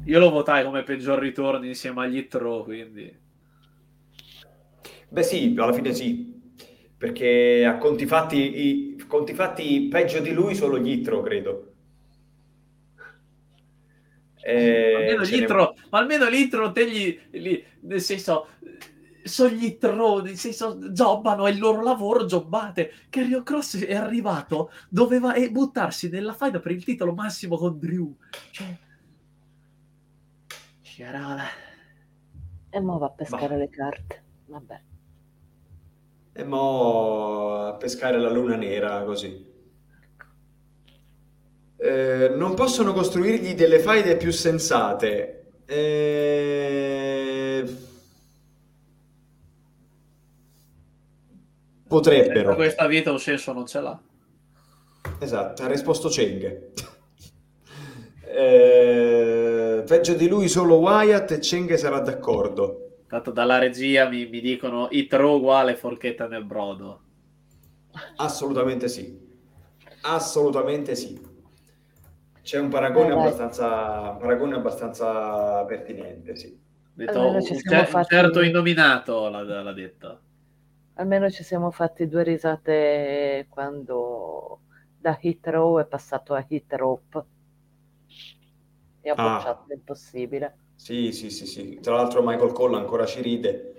Io lo votai come peggior ritorno insieme agli Tro, quindi... Beh sì, alla fine sì. Perché a conti fatti, i, conti fatti peggio di lui solo gli Itro, credo. Eh, almeno l'intro, ne... ma almeno l'intro te gli, gli, nel senso sono gli troni, nel senso jobbano, è il loro lavoro, jobbate. Carrion Cross è arrivato, doveva eh, buttarsi nella faida per il titolo massimo con Drew. Cioè... Sciarola. E mo va a pescare bah. le carte. Vabbè. E mo a pescare la luna nera così. Eh, non possono costruirgli delle faide più sensate. Eh... Potrebbero. Questa vita un senso non ce l'ha. Esatto, ha risposto Cheng. eh, peggio di lui solo Wyatt e Cheng sarà d'accordo. Tanto dalla regia mi, mi dicono Itro uguale forchetta nel brodo. Assolutamente sì. Assolutamente sì. C'è un paragone, eh, abbastanza, un paragone abbastanza pertinente, sì. Detto, un, cer- fatti... certo innominato l'ha, l'ha detto. Almeno ci siamo fatti due risate quando da hit row è passato a hit rope e ha ah. bocciato l'impossibile. Sì, sì, sì, sì. Tra l'altro Michael Cole ancora ci ride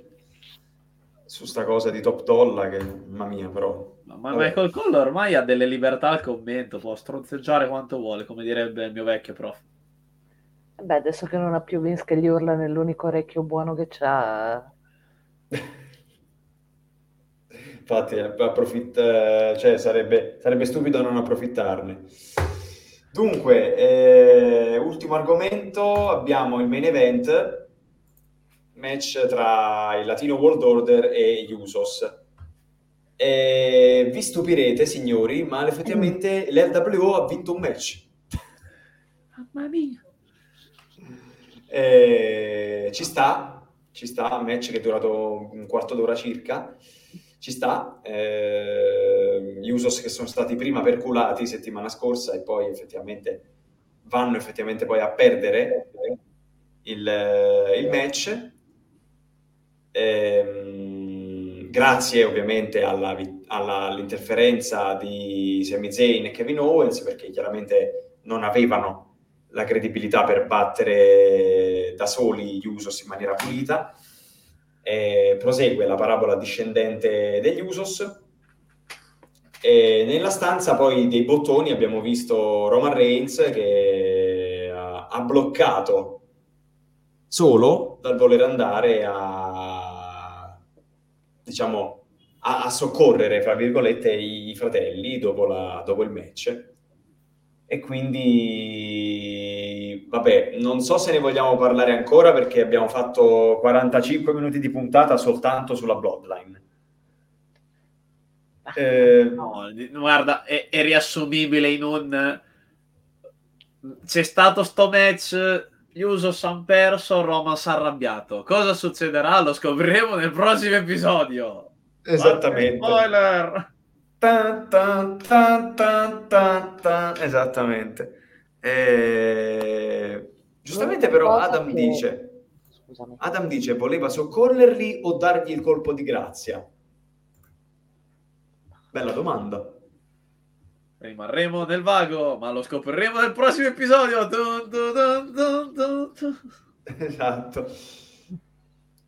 su sta cosa di Top Dolla che, mamma mia, però ma. Michael Cole ormai ha delle libertà al commento, può stronzeggiare quanto vuole, come direbbe il mio vecchio prof. Beh, adesso che non ha più Vince che gli urla nell'unico orecchio buono che c'ha. Infatti, approfitta... cioè, sarebbe, sarebbe stupido non approfittarne. Dunque, eh, ultimo argomento, abbiamo il main event, match tra il Latino World Order e gli Usos Eh, vi stupirete, signori, ma effettivamente l'LWO ha vinto un match. Mamma mia. Eh, ci sta, ci sta, un match che è durato un quarto d'ora circa, ci sta. Eh, gli Usos che sono stati prima perculati settimana scorsa e poi effettivamente vanno effettivamente poi a perdere il, il match. Ehm, grazie ovviamente alla, alla- all'interferenza di Sami Zayn e Kevin Owens perché chiaramente non avevano la credibilità per battere da soli gli Usos in maniera pulita. E prosegue la parabola discendente degli Usos. E nella stanza poi dei bottoni abbiamo visto Roman Reigns che ha bloccato solo dal voler andare a diciamo a, a soccorrere fra virgolette i, i fratelli dopo, la- dopo il match. E quindi vabbè non so se ne vogliamo parlare ancora perché abbiamo fatto 45 minuti di puntata soltanto sulla Bloodline. Eh, No, guarda, è, è riassumibile in un... C'è stato sto match, gli Usos han perso, Roman si è arrabbiato. Cosa succederà? Lo scopriremo nel prossimo episodio. esattamente Spoiler! Tan, tan, tan, tan, tan, tan. Esattamente. Eh, Giustamente però Adam che- dice, Scusami. Adam dice voleva soccorrerli o dargli il colpo di grazia? Bella domanda. Rimarremo nel vago, ma lo scopriremo nel prossimo episodio. Dun, dun, dun, dun, dun, dun. Esatto.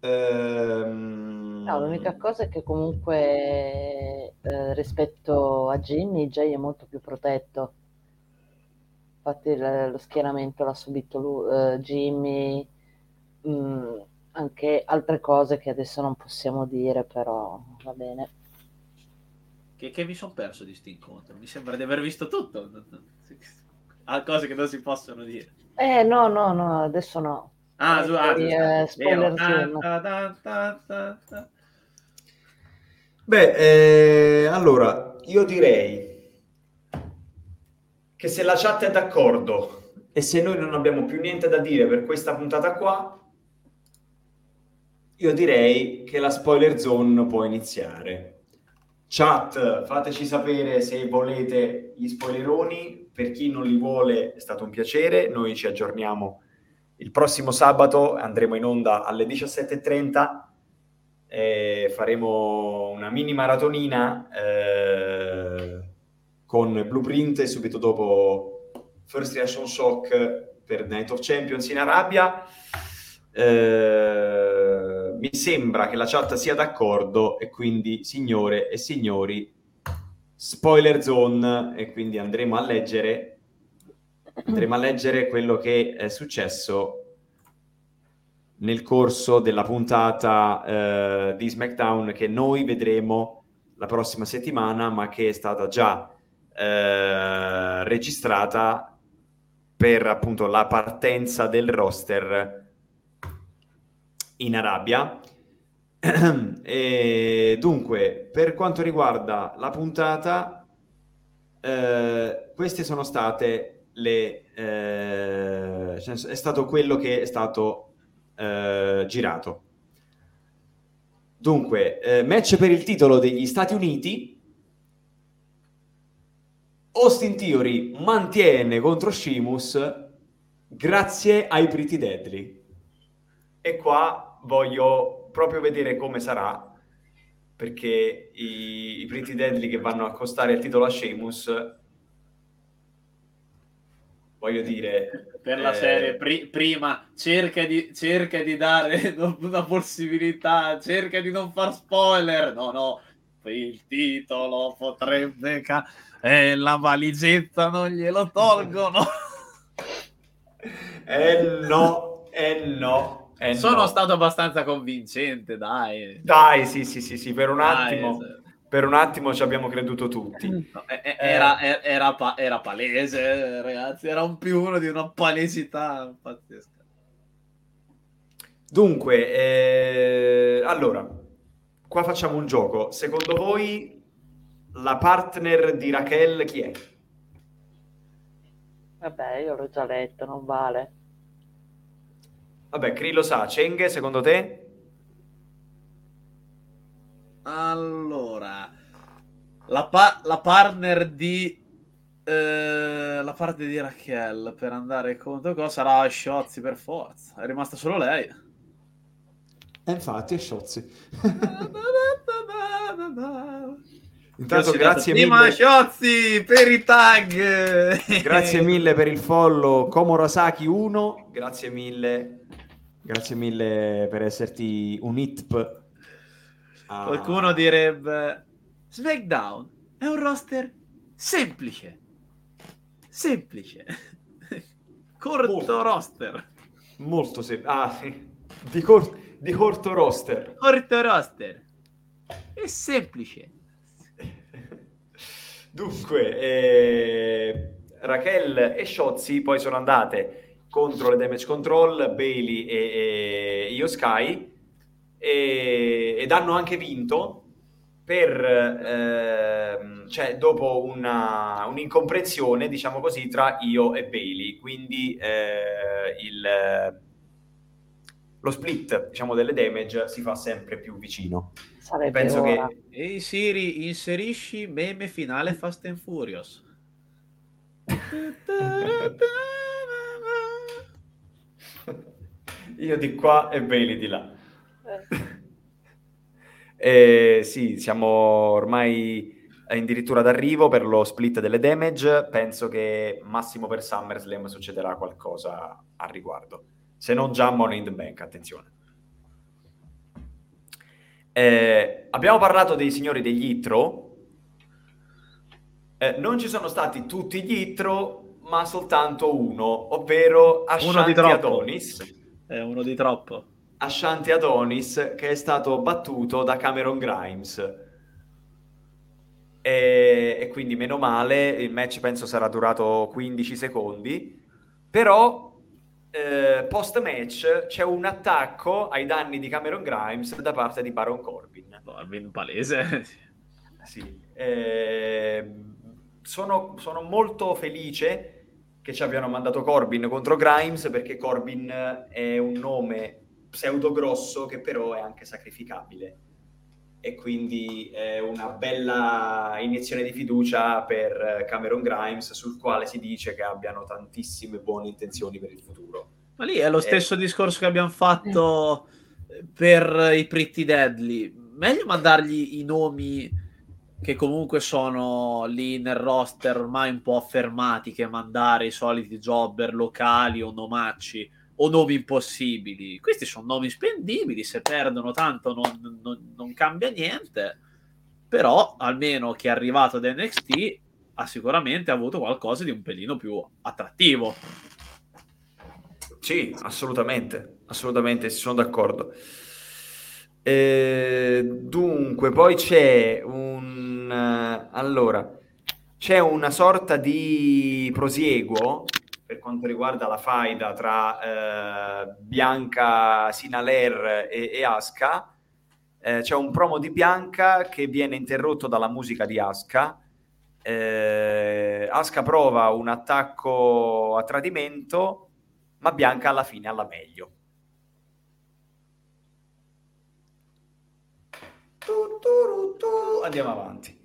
Ehm, No, l'unica cosa è che comunque eh, rispetto a Jimmy, Jay è molto più protetto. Infatti il- lo schieramento l'ha subito lui, eh, Jimmy, mm, anche altre cose che adesso non possiamo dire, però va bene. Che, che mi sono perso di sti incontro. Mi sembra di aver visto tutto. Ha cose che non si possono dire. Eh no, no, no, adesso no. Ah, su, ah, eh, spoiler. Beh, eh, allora, io direi che se la chat è d'accordo e se noi non abbiamo più niente da dire per questa puntata qua, io direi che la spoiler zone può iniziare. Chat, fateci sapere se volete gli spoileroni, per chi non li vuole è stato un piacere, noi ci aggiorniamo il prossimo sabato, andremo in onda alle 17.30 e faremo una mini maratonina eh, con Blueprint e subito dopo First Reaction Shock per Night of Champions in Arabia. Eh, mi sembra che la chat sia d'accordo e quindi signore e signori spoiler zone e quindi andremo a leggere andremo a leggere quello che è successo nel corso della puntata eh, di SmackDown che noi vedremo la prossima settimana, ma che è stata già eh, registrata per appunto la partenza del roster in Arabia. e dunque, per quanto riguarda la puntata, eh, queste sono state le eh, cioè, è stato quello che è stato eh, girato. Dunque, eh, match per il titolo degli Stati Uniti. Austin Theory mantiene contro Sheamus grazie ai Pretty Deadly. E qua voglio proprio vedere come sarà, perché i, i Pretty Deadly che vanno a accostare il titolo a Sheamus, voglio dire... Per la eh, serie, pri- prima cerca di, cerca di dare una possibilità, cerca di non far spoiler. No, no, il titolo potrebbe. Ca- e la valigetta non glielo tolgono. Eh no, eh no, eh Sono no. stato abbastanza convincente, dai. Dai, sì, sì, sì, sì, per un Dai, attimo, se- per un attimo ci abbiamo creduto tutti. no, era, e- era pa- era palese, ragazzi. Era un più uno di una palesità pazzesca. Dunque, eh, allora, qua facciamo un gioco. Secondo voi la partner di Raquel chi è? Vabbè, io l'ho già letto, non vale. Vabbè, Cri lo sa. Cheng, secondo te? Allora, la, pa- la partner di eh, la parte di Raquel per andare contro cosa sarà Sciozzi per forza. È rimasta solo lei. E infatti è Sciozzi. Intanto Grazie, grazie prima mille. Sciozzi per i tag. Grazie mille per il follow Komorasaki 1. Grazie mille. Grazie mille per esserti un hitp. a- Qualcuno direbbe SmackDown è un roster semplice. Semplice. Corto Molto. roster. Molto semplice. Ah, sì. Di, cor- di corto roster. Corto roster. È semplice. Dunque, eh, Raquel e Sciozzi poi sono andate contro le Damage Control, Bailey e, e Io Sky e, ed hanno anche vinto per, ehm, cioè, dopo una, un'incomprensione, diciamo così, tra Io e Bailey. Quindi eh, il, lo split, diciamo, delle damage si fa sempre più vicino. Sarebbe Penso ora. che Ehi Siri, inserisci meme finale Fast and Furious. io di qua e Bailey di là. Eh, Eh, sì, siamo ormai addirittura d'arrivo per lo split delle damage. Penso che massimo per SummerSlam succederà qualcosa a riguardo. Se non già Money in the Bank, attenzione. Eh, abbiamo parlato dei signori degli Itro. Eh, non ci sono stati tutti gli Itro, ma soltanto uno, ovvero Uno di Ashanti troppo. Adonis. È uno di troppo. Ashanti Adonis che è stato battuto da Cameron Grimes e, e quindi meno male il match penso sarà durato 15 secondi però eh, post match c'è un attacco ai danni di Cameron Grimes da parte di Baron Corbin Corbin palese. sì. Eh, sono, sono molto felice che ci abbiano mandato Corbin contro Grimes perché Corbin è un nome pseudo grosso che però è anche sacrificabile e quindi è una bella iniezione di fiducia per Cameron Grimes sul quale si dice che abbiano tantissime buone intenzioni per il futuro. Ma lì è lo Eh. stesso discorso che abbiamo fatto per i Pretty Deadly. Meglio mandargli i nomi che comunque sono lì nel roster ormai un po' affermati che mandare i soliti jobber locali o nomacci o nomi impossibili. Questi sono nomi spendibili, se perdono tanto non, non- non cambia niente. Però almeno chi è arrivato da NXT ha sicuramente avuto qualcosa di un pelino più attrattivo. Sì, assolutamente, assolutamente, sono d'accordo. Eh, dunque, poi c'è un... eh, allora, c'è una sorta di prosieguo per quanto riguarda la faida tra eh, Bianca, Sinaler e, e Asuka. Eh, c'è un promo di Bianca che viene interrotto dalla musica di Asuka. Eh, Asuka prova un attacco a tradimento, ma Bianca alla fine ha la meglio. Tu, tu, tu, Andiamo avanti.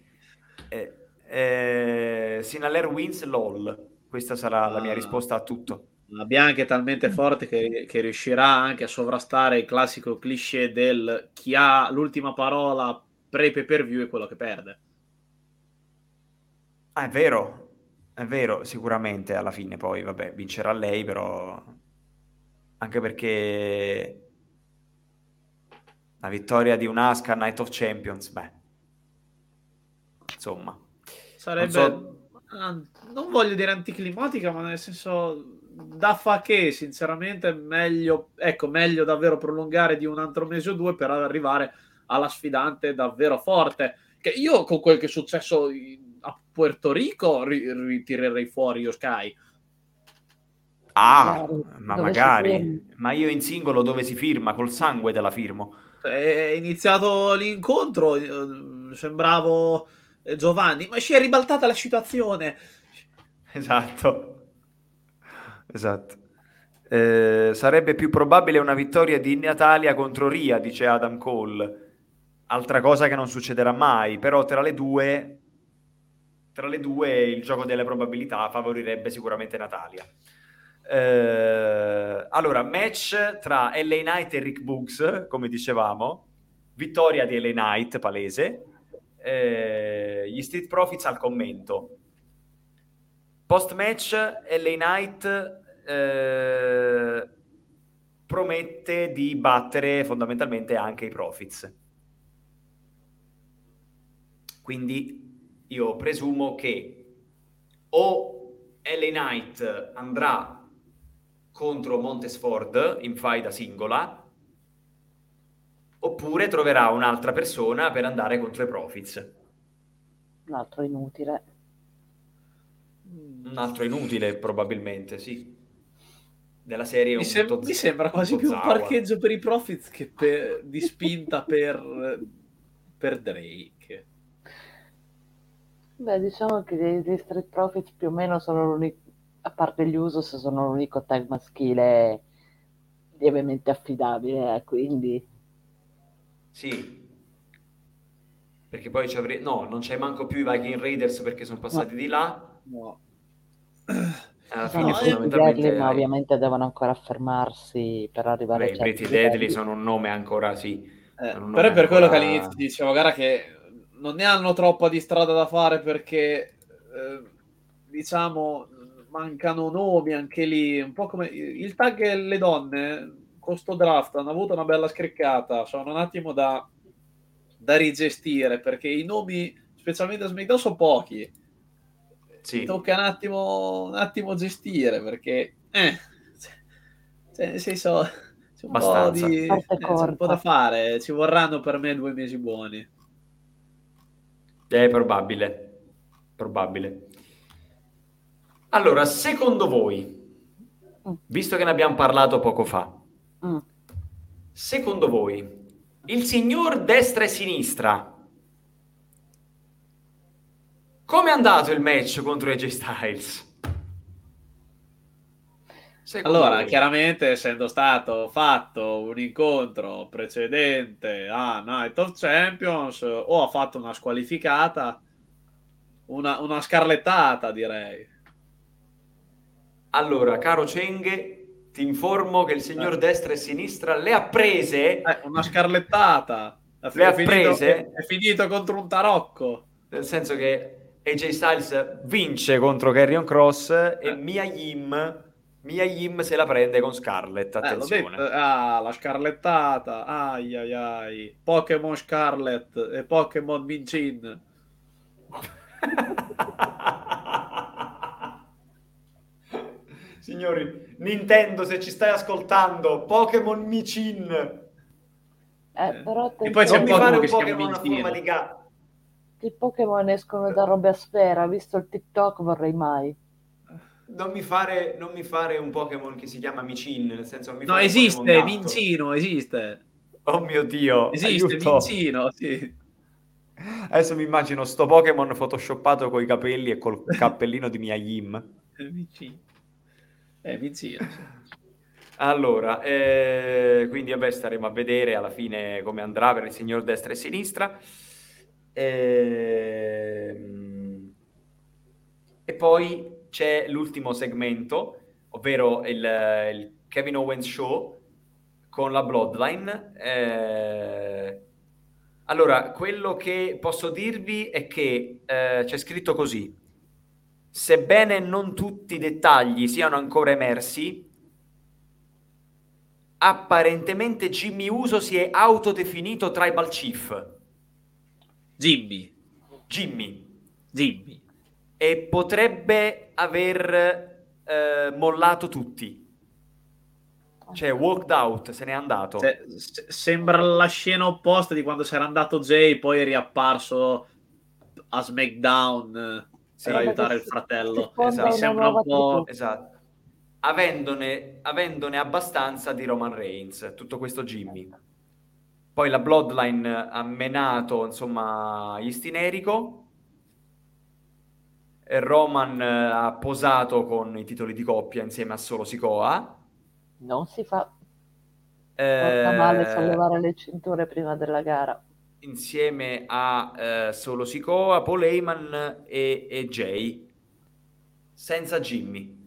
Eh, eh, Sinaler wins LOL. Questa sarà la mia Ah. risposta a tutto. La Bianca è talmente forte che, che riuscirà anche a sovrastare il classico cliché del chi ha l'ultima parola pre pay per view è quello che perde. Ah, è vero, è vero, sicuramente alla fine poi, vabbè, vincerà lei, però anche perché la vittoria di un'Asca Night of Champions, beh, insomma, Sarebbe, Non ah, non voglio dire anticlimatica, ma nel senso da fa che sinceramente meglio, ecco, meglio davvero prolungare di un altro mese o due per arrivare alla sfidante davvero forte. Che io con quel che è successo a Puerto Rico ri- ritirerei fuori io Sky. ah, ma magari, ma io in singolo dove si firma, col sangue te la firmo. È iniziato l'incontro, eh, sembravo eh, Giovanni, ma si è ribaltata la situazione. Esatto. Esatto. Eh, sarebbe più probabile una vittoria di Natalia contro Ria, dice Adam Cole. Altra cosa che non succederà mai, però tra le due, tra le due il gioco delle probabilità favorirebbe sicuramente Natalia. Eh, allora, match tra LA Knight e Rick Books, come dicevamo, vittoria di LA Knight, palese. Eh, gli Street Profits al commento. Post match, LA Knight eh, promette di battere fondamentalmente anche i Profits. Quindi io presumo che o LA Knight andrà contro Montesford in faida singola oppure troverà un'altra persona per andare contro i Profits. Un altro inutile. Un altro inutile probabilmente, sì. Della serie Mi, un sem- mi sembra quasi più un parcheggio per i Profits che per- di spinta per, per Drake. Beh, diciamo che gli Street Profits più o meno sono l'unico, a parte gli Usos, sono l'unico tag maschile lievemente affidabile, eh, quindi Sì. Perché poi ci avrei... No, non c'è manco più i Viking Raiders perché sono passati di là. No. Alla sono fine tutti fondamentalmente... deadly, ma ovviamente devono ancora affermarsi per arrivare Beh, a i certi Pretty Deadly sono un nome ancora, sì. Eh, un però è nome per quello che ancora- all'inizio dicevo, gara che non ne hanno troppa di strada da fare perché eh, diciamo mancano nomi anche lì, un po' come il tag e le donne con sto draft hanno avuto una bella scriccata, sono un attimo da, da rigestire perché i nomi, specialmente a SmackDown, sono pochi. Sì. Tocca un attimo, un attimo gestire perché, eh, cioè, nel senso, c'è un, po di, eh, c'è un po' da fare. Ci vorranno per me due mesi buoni. È probabile. Probabile. Allora, secondo voi, Mm. visto che ne abbiamo parlato poco fa, Mm. secondo voi, il signor destra e sinistra, come è andato il match contro AJ Styles? Secondo Allora, voi? chiaramente, essendo stato fatto un incontro precedente a Night of Champions, o ha fatto una squalificata, una, una scarlettata, direi. Allora, caro Cenghe, ti informo che il signor destra e sinistra le ha prese, Eh, una scarlettata. Le ha prese? È, finito contro un tarocco. nel senso che AJ Styles vince contro Carrion Cross e Eh. Mia Yim, Mia Yim se la prende con Scarlett, Eh, attenzione. detto, ah, la scarlettata. Ai ai ai. Pokémon Scarlet e Pokémon Mincin. Signori, Nintendo, se ci stai ascoltando, Pokémon Micin. Eh, però E poi c'è Non un mi Pokémon fare un che si chiama Pokémon a Mintino. forma di gatto. i Pokémon escono da robe a sfera, visto il TikTok vorrei mai. Non mi, fare, non mi fare un Pokémon che si chiama Micin, nel senso No, esiste. Mincino, esiste. Oh mio Dio, Esiste, aiuto. Mincino, sì. Adesso mi immagino sto Pokémon photoshoppato coi capelli e col cappellino di Mia Yim. È Mincino, sì. Allora, eh, quindi vabbè, staremo a vedere alla fine come andrà per il signor destra e sinistra. Ehm, E poi c'è l'ultimo segmento, ovvero il, il Kevin Owens Show con la Bloodline. Eh, allora, quello che posso dirvi è che eh, c'è scritto così. Sebbene non tutti i dettagli siano ancora emersi, apparentemente Jimmy Uso si è autodefinito Tribal Chief. Jimmy. Jimmy. Jimmy. E potrebbe aver eh, mollato tutti. Cioè, walked out, se n'è andato. Cioè, s- sembra la scena opposta di quando c'era andato Jay, poi è riapparso a SmackDown Sì, per aiutare il fratello. Esatto. una Sembra un po'-. Esatto. Avendone, avendone abbastanza di Roman Reigns, tutto questo Jimmy. Poi la Bloodline ha menato, insomma, gli Stinerico. E Roman eh, ha posato con i titoli di coppia insieme a Solo Sikoa. Non si fa porta Eh, male sollevare le cinture prima della gara. Insieme a eh, Solo Sikoa, Paul Heyman e, e Jay, senza Jimmy.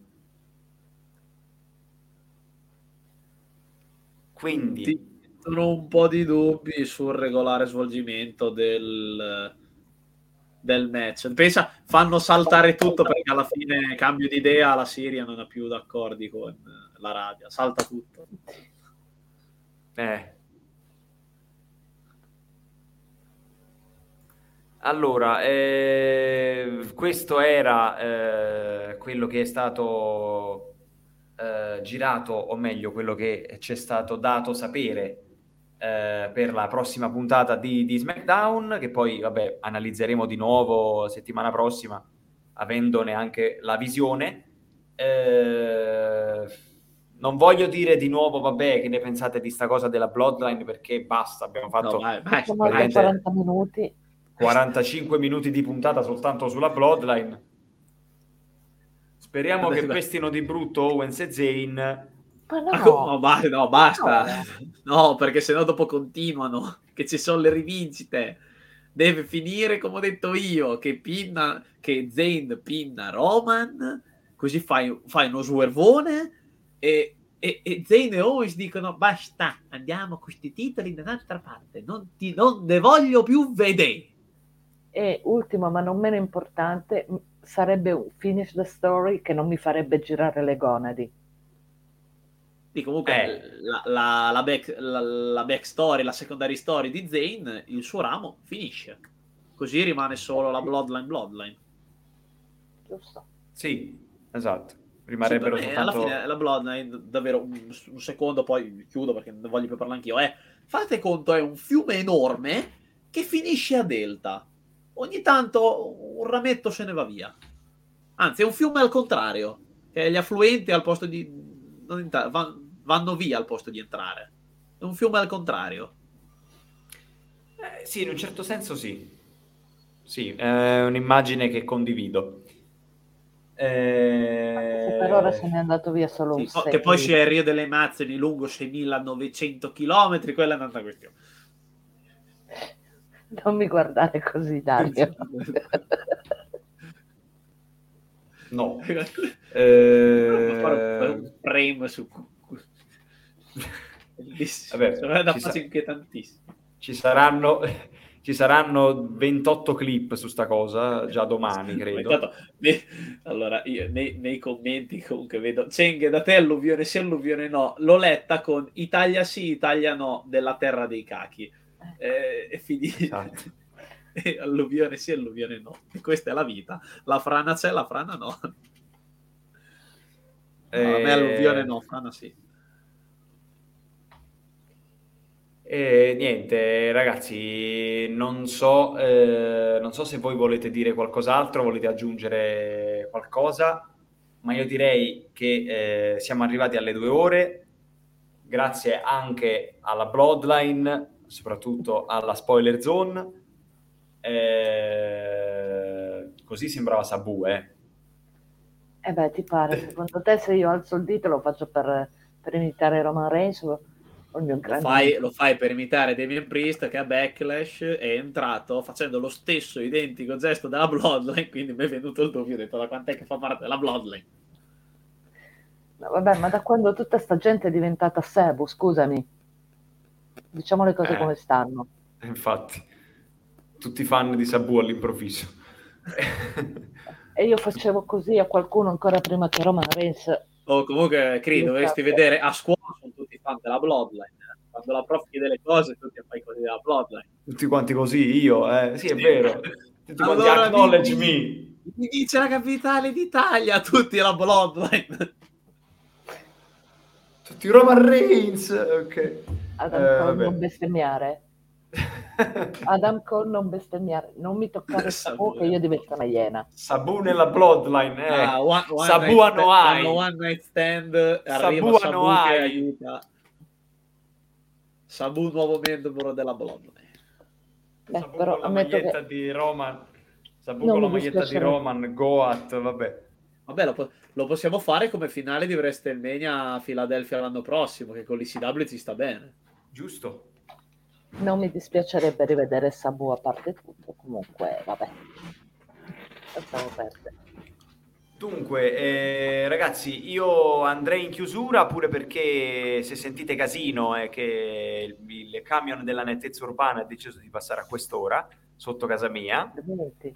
Quindi, Ti sono un po' di dubbi sul regolare svolgimento del, del match. Pensa, fanno saltare tutto perché alla fine cambio di idea, la Siria non ha più d'accordi con l'Arabia, salta tutto. eh. Allora, eh, questo era eh, quello che è stato eh, girato, o meglio, quello che ci è stato dato sapere eh, per la prossima puntata di, di SmackDown, che poi, vabbè, analizzeremo di nuovo settimana prossima, avendone anche la visione. Eh, non voglio dire di nuovo, vabbè, che ne pensate di sta cosa della Bloodline, perché basta, abbiamo fatto No, vai, vai, Siamo vai. a 40 minuti. 45 minuti di puntata soltanto sulla Bloodline. Speriamo che Adesso- pestino di brutto Owens e Zane. No, no, ba- no, basta. No. No, perché sennò dopo continuano, che ci sono le rivincite. Deve finire come ho detto io, che, pinna, che Zayn pinna Roman, così fai, fai uno swervone e, e, e Zayn e Owens dicono basta, andiamo con questi titoli da un'altra parte, non, ti, non ne voglio più vedere. E ultimo, ma non meno importante, sarebbe un finish the story che non mi farebbe girare le gonadi. Sì, comunque Eh. la, la, la, back, la, la backstory, la secondary story di Zayn, il suo ramo finisce. Così rimane solo la Bloodline Bloodline. Giusto? Sì, esatto. Rimarrebbero me, soltanto... alla fine la Bloodline, davvero un, un secondo, poi chiudo perché ne voglio più parlare anch'io. Eh, fate conto, è un fiume enorme che finisce a delta. Ogni tanto un rametto se ne va via. Anzi, è un fiume al contrario, che gli affluenti al posto di non entra- van- vanno via al posto di entrare. È un fiume al contrario. Eh, sì, in un certo senso sì. Sì, è un'immagine che condivido. Eh, per ora se n'è andato via solo Sì, un po- che poi sia il Rio delle Mazzoni lungo 6.900 km, quella è un'altra questione. Non mi guardare così, Dario. No. Fare Eh, un frame su bellissimo Vabbè, da ci fase sa- inquietantissimo ci saranno, ci saranno 28 clip su sta cosa già domani, credo. Intanto, ne- allora io nei, nei commenti comunque vedo Cenghe da te alluvione sì alluvione no l'ho letta con Italia sì Italia no della terra dei cachi Eh, e finisce Esatto. E alluvione sì alluvione no. E questa è la vita. La frana c'è la frana no, No, a me Eh, alluvione no frana sì. E niente, ragazzi, non so, eh, non so se voi volete dire qualcos'altro, volete aggiungere qualcosa, ma io direi che eh, siamo arrivati alle due ore, grazie anche alla Bloodline, soprattutto alla Spoiler Zone. Eh, così sembrava Sabu, eh. Eh beh, ti pare, secondo te se io alzo il dito lo faccio per, per imitare Roman Reigns o il mio lo grande... fai, lo fai per imitare Damien Priest che a Backlash è entrato facendo lo stesso identico gesto della Bloodline quindi mi è venuto il dubbio ho detto da quant'è che fa parte della Bloodline No, vabbè, ma da quando tutta sta gente è diventata Sebu, scusami. Diciamo le cose Eh. come stanno. Infatti, tutti fan di Sabu all'improvviso. E io facevo così a qualcuno ancora prima che Roman Reigns... o comunque Cri dovresti vedere a scuola sono tutti fan della Bloodline quando la prof chiede le cose tu ti fai così della Bloodline Tutti quanti così, io, eh. Sì, è Sì. vero. Tutti quanti Allora, acknowledge mi- me. mi dice la capitale d'Italia tutti la Bloodline Tutti Roman Reigns, ok. Adam Eh, Cole vabbè. non bestemmiare. Adam Cole non bestemmiare. Non mi toccare Sabu che io divento una iena. Sabu nella Bloodline, eh. Ah, one- one Sabu night a stand- Noai. one night stand arriva Sabu a Noai. aiuta Sabu nuovo membro della Bloodline. Beh, Sabu però con la maglietta che di Roman. Sabu Non con la maglietta di. Roman, Goat, vabbè. Vabbè, lo, po- lo possiamo fare come finale di WrestleMania a Philadelphia l'anno prossimo, che con l'ICW ci sta bene. Giusto? non mi dispiacerebbe rivedere Sabu a parte tutto. Comunque, vabbè. Lasciamo perdere. Dunque, eh, ragazzi, io andrei in chiusura pure perché se sentite casino è che il, il camion della nettezza urbana ha deciso di passare a quest'ora sotto casa mia. Due minuti.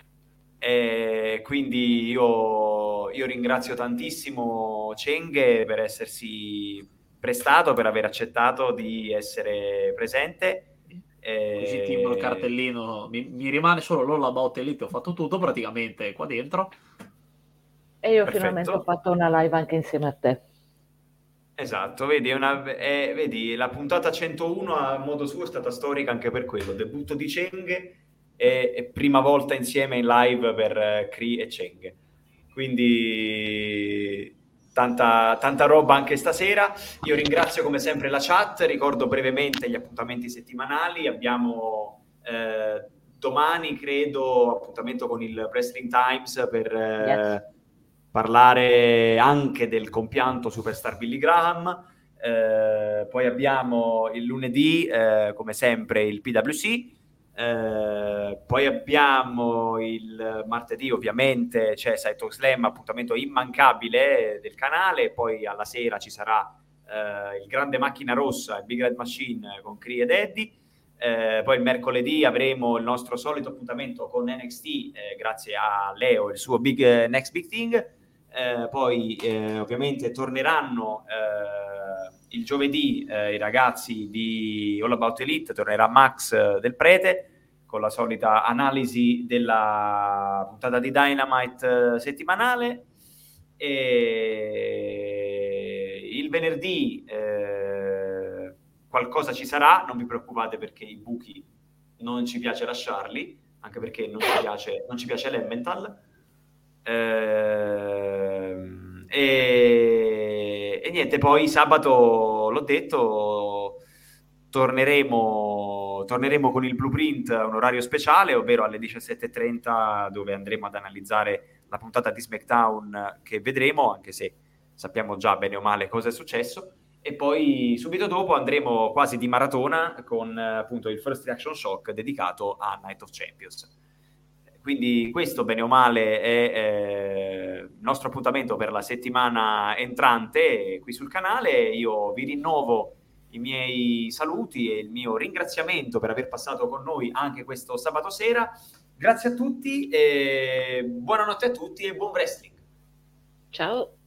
E quindi io, io ringrazio tantissimo Cheng per essersi prestato, per aver accettato di essere presente. E- Così timbro il cartellino. Mi, mi rimane solo l'All About Elite. Ho fatto tutto praticamente qua dentro. E io Perfetto. finalmente ho fatto una live anche insieme a te. Esatto, vedi, una- è- vedi, la puntata 101 a modo suo è stata storica anche per quello, debutto di Cheng e, e prima volta insieme in live per eh, Cree e Cheng. Quindi tanta, tanta roba anche stasera. Io ringrazio come sempre la chat, ricordo brevemente gli appuntamenti settimanali, abbiamo eh, domani credo appuntamento con il Wrestling Times per... eh, Yes. parlare anche del compianto Superstar Billy Graham. Eh, poi abbiamo il lunedì, eh, come sempre, il PWC. Eh, poi abbiamo il martedì, ovviamente, c'è Saito Slam, appuntamento immancabile del canale. Poi alla sera ci sarà eh, il Grande Macchina Rossa, il Big Red Machine con Cree ed Eddie. Eh, poi il mercoledì avremo il nostro solito appuntamento con NXT, eh, grazie a Leo e il suo Big eh, Next Big Thing. Eh, poi ovviamente torneranno il giovedì i ragazzi di All About Elite, tornerà Max del Prete con la solita analisi della puntata di Dynamite eh, settimanale. E il venerdì eh, qualcosa ci sarà, non vi preoccupate perché i buchi non ci piace lasciarli, anche perché non ci piace, non ci piace l'Emmental. Ehm, e, e niente, poi sabato l'ho detto, torneremo, torneremo con il blueprint a un orario speciale, ovvero alle 17.30, dove andremo ad analizzare la puntata di SmackDown che vedremo, anche se sappiamo già bene o male cosa è successo. E poi subito dopo andremo quasi di maratona con appunto il First Reaction Shock dedicato a Night of Champions. Quindi questo bene o male è eh, il nostro appuntamento per la settimana entrante qui sul canale. Io vi rinnovo i miei saluti e il mio ringraziamento per aver passato con noi anche questo sabato sera. Grazie a tutti e buonanotte a tutti e buon wrestling. Ciao.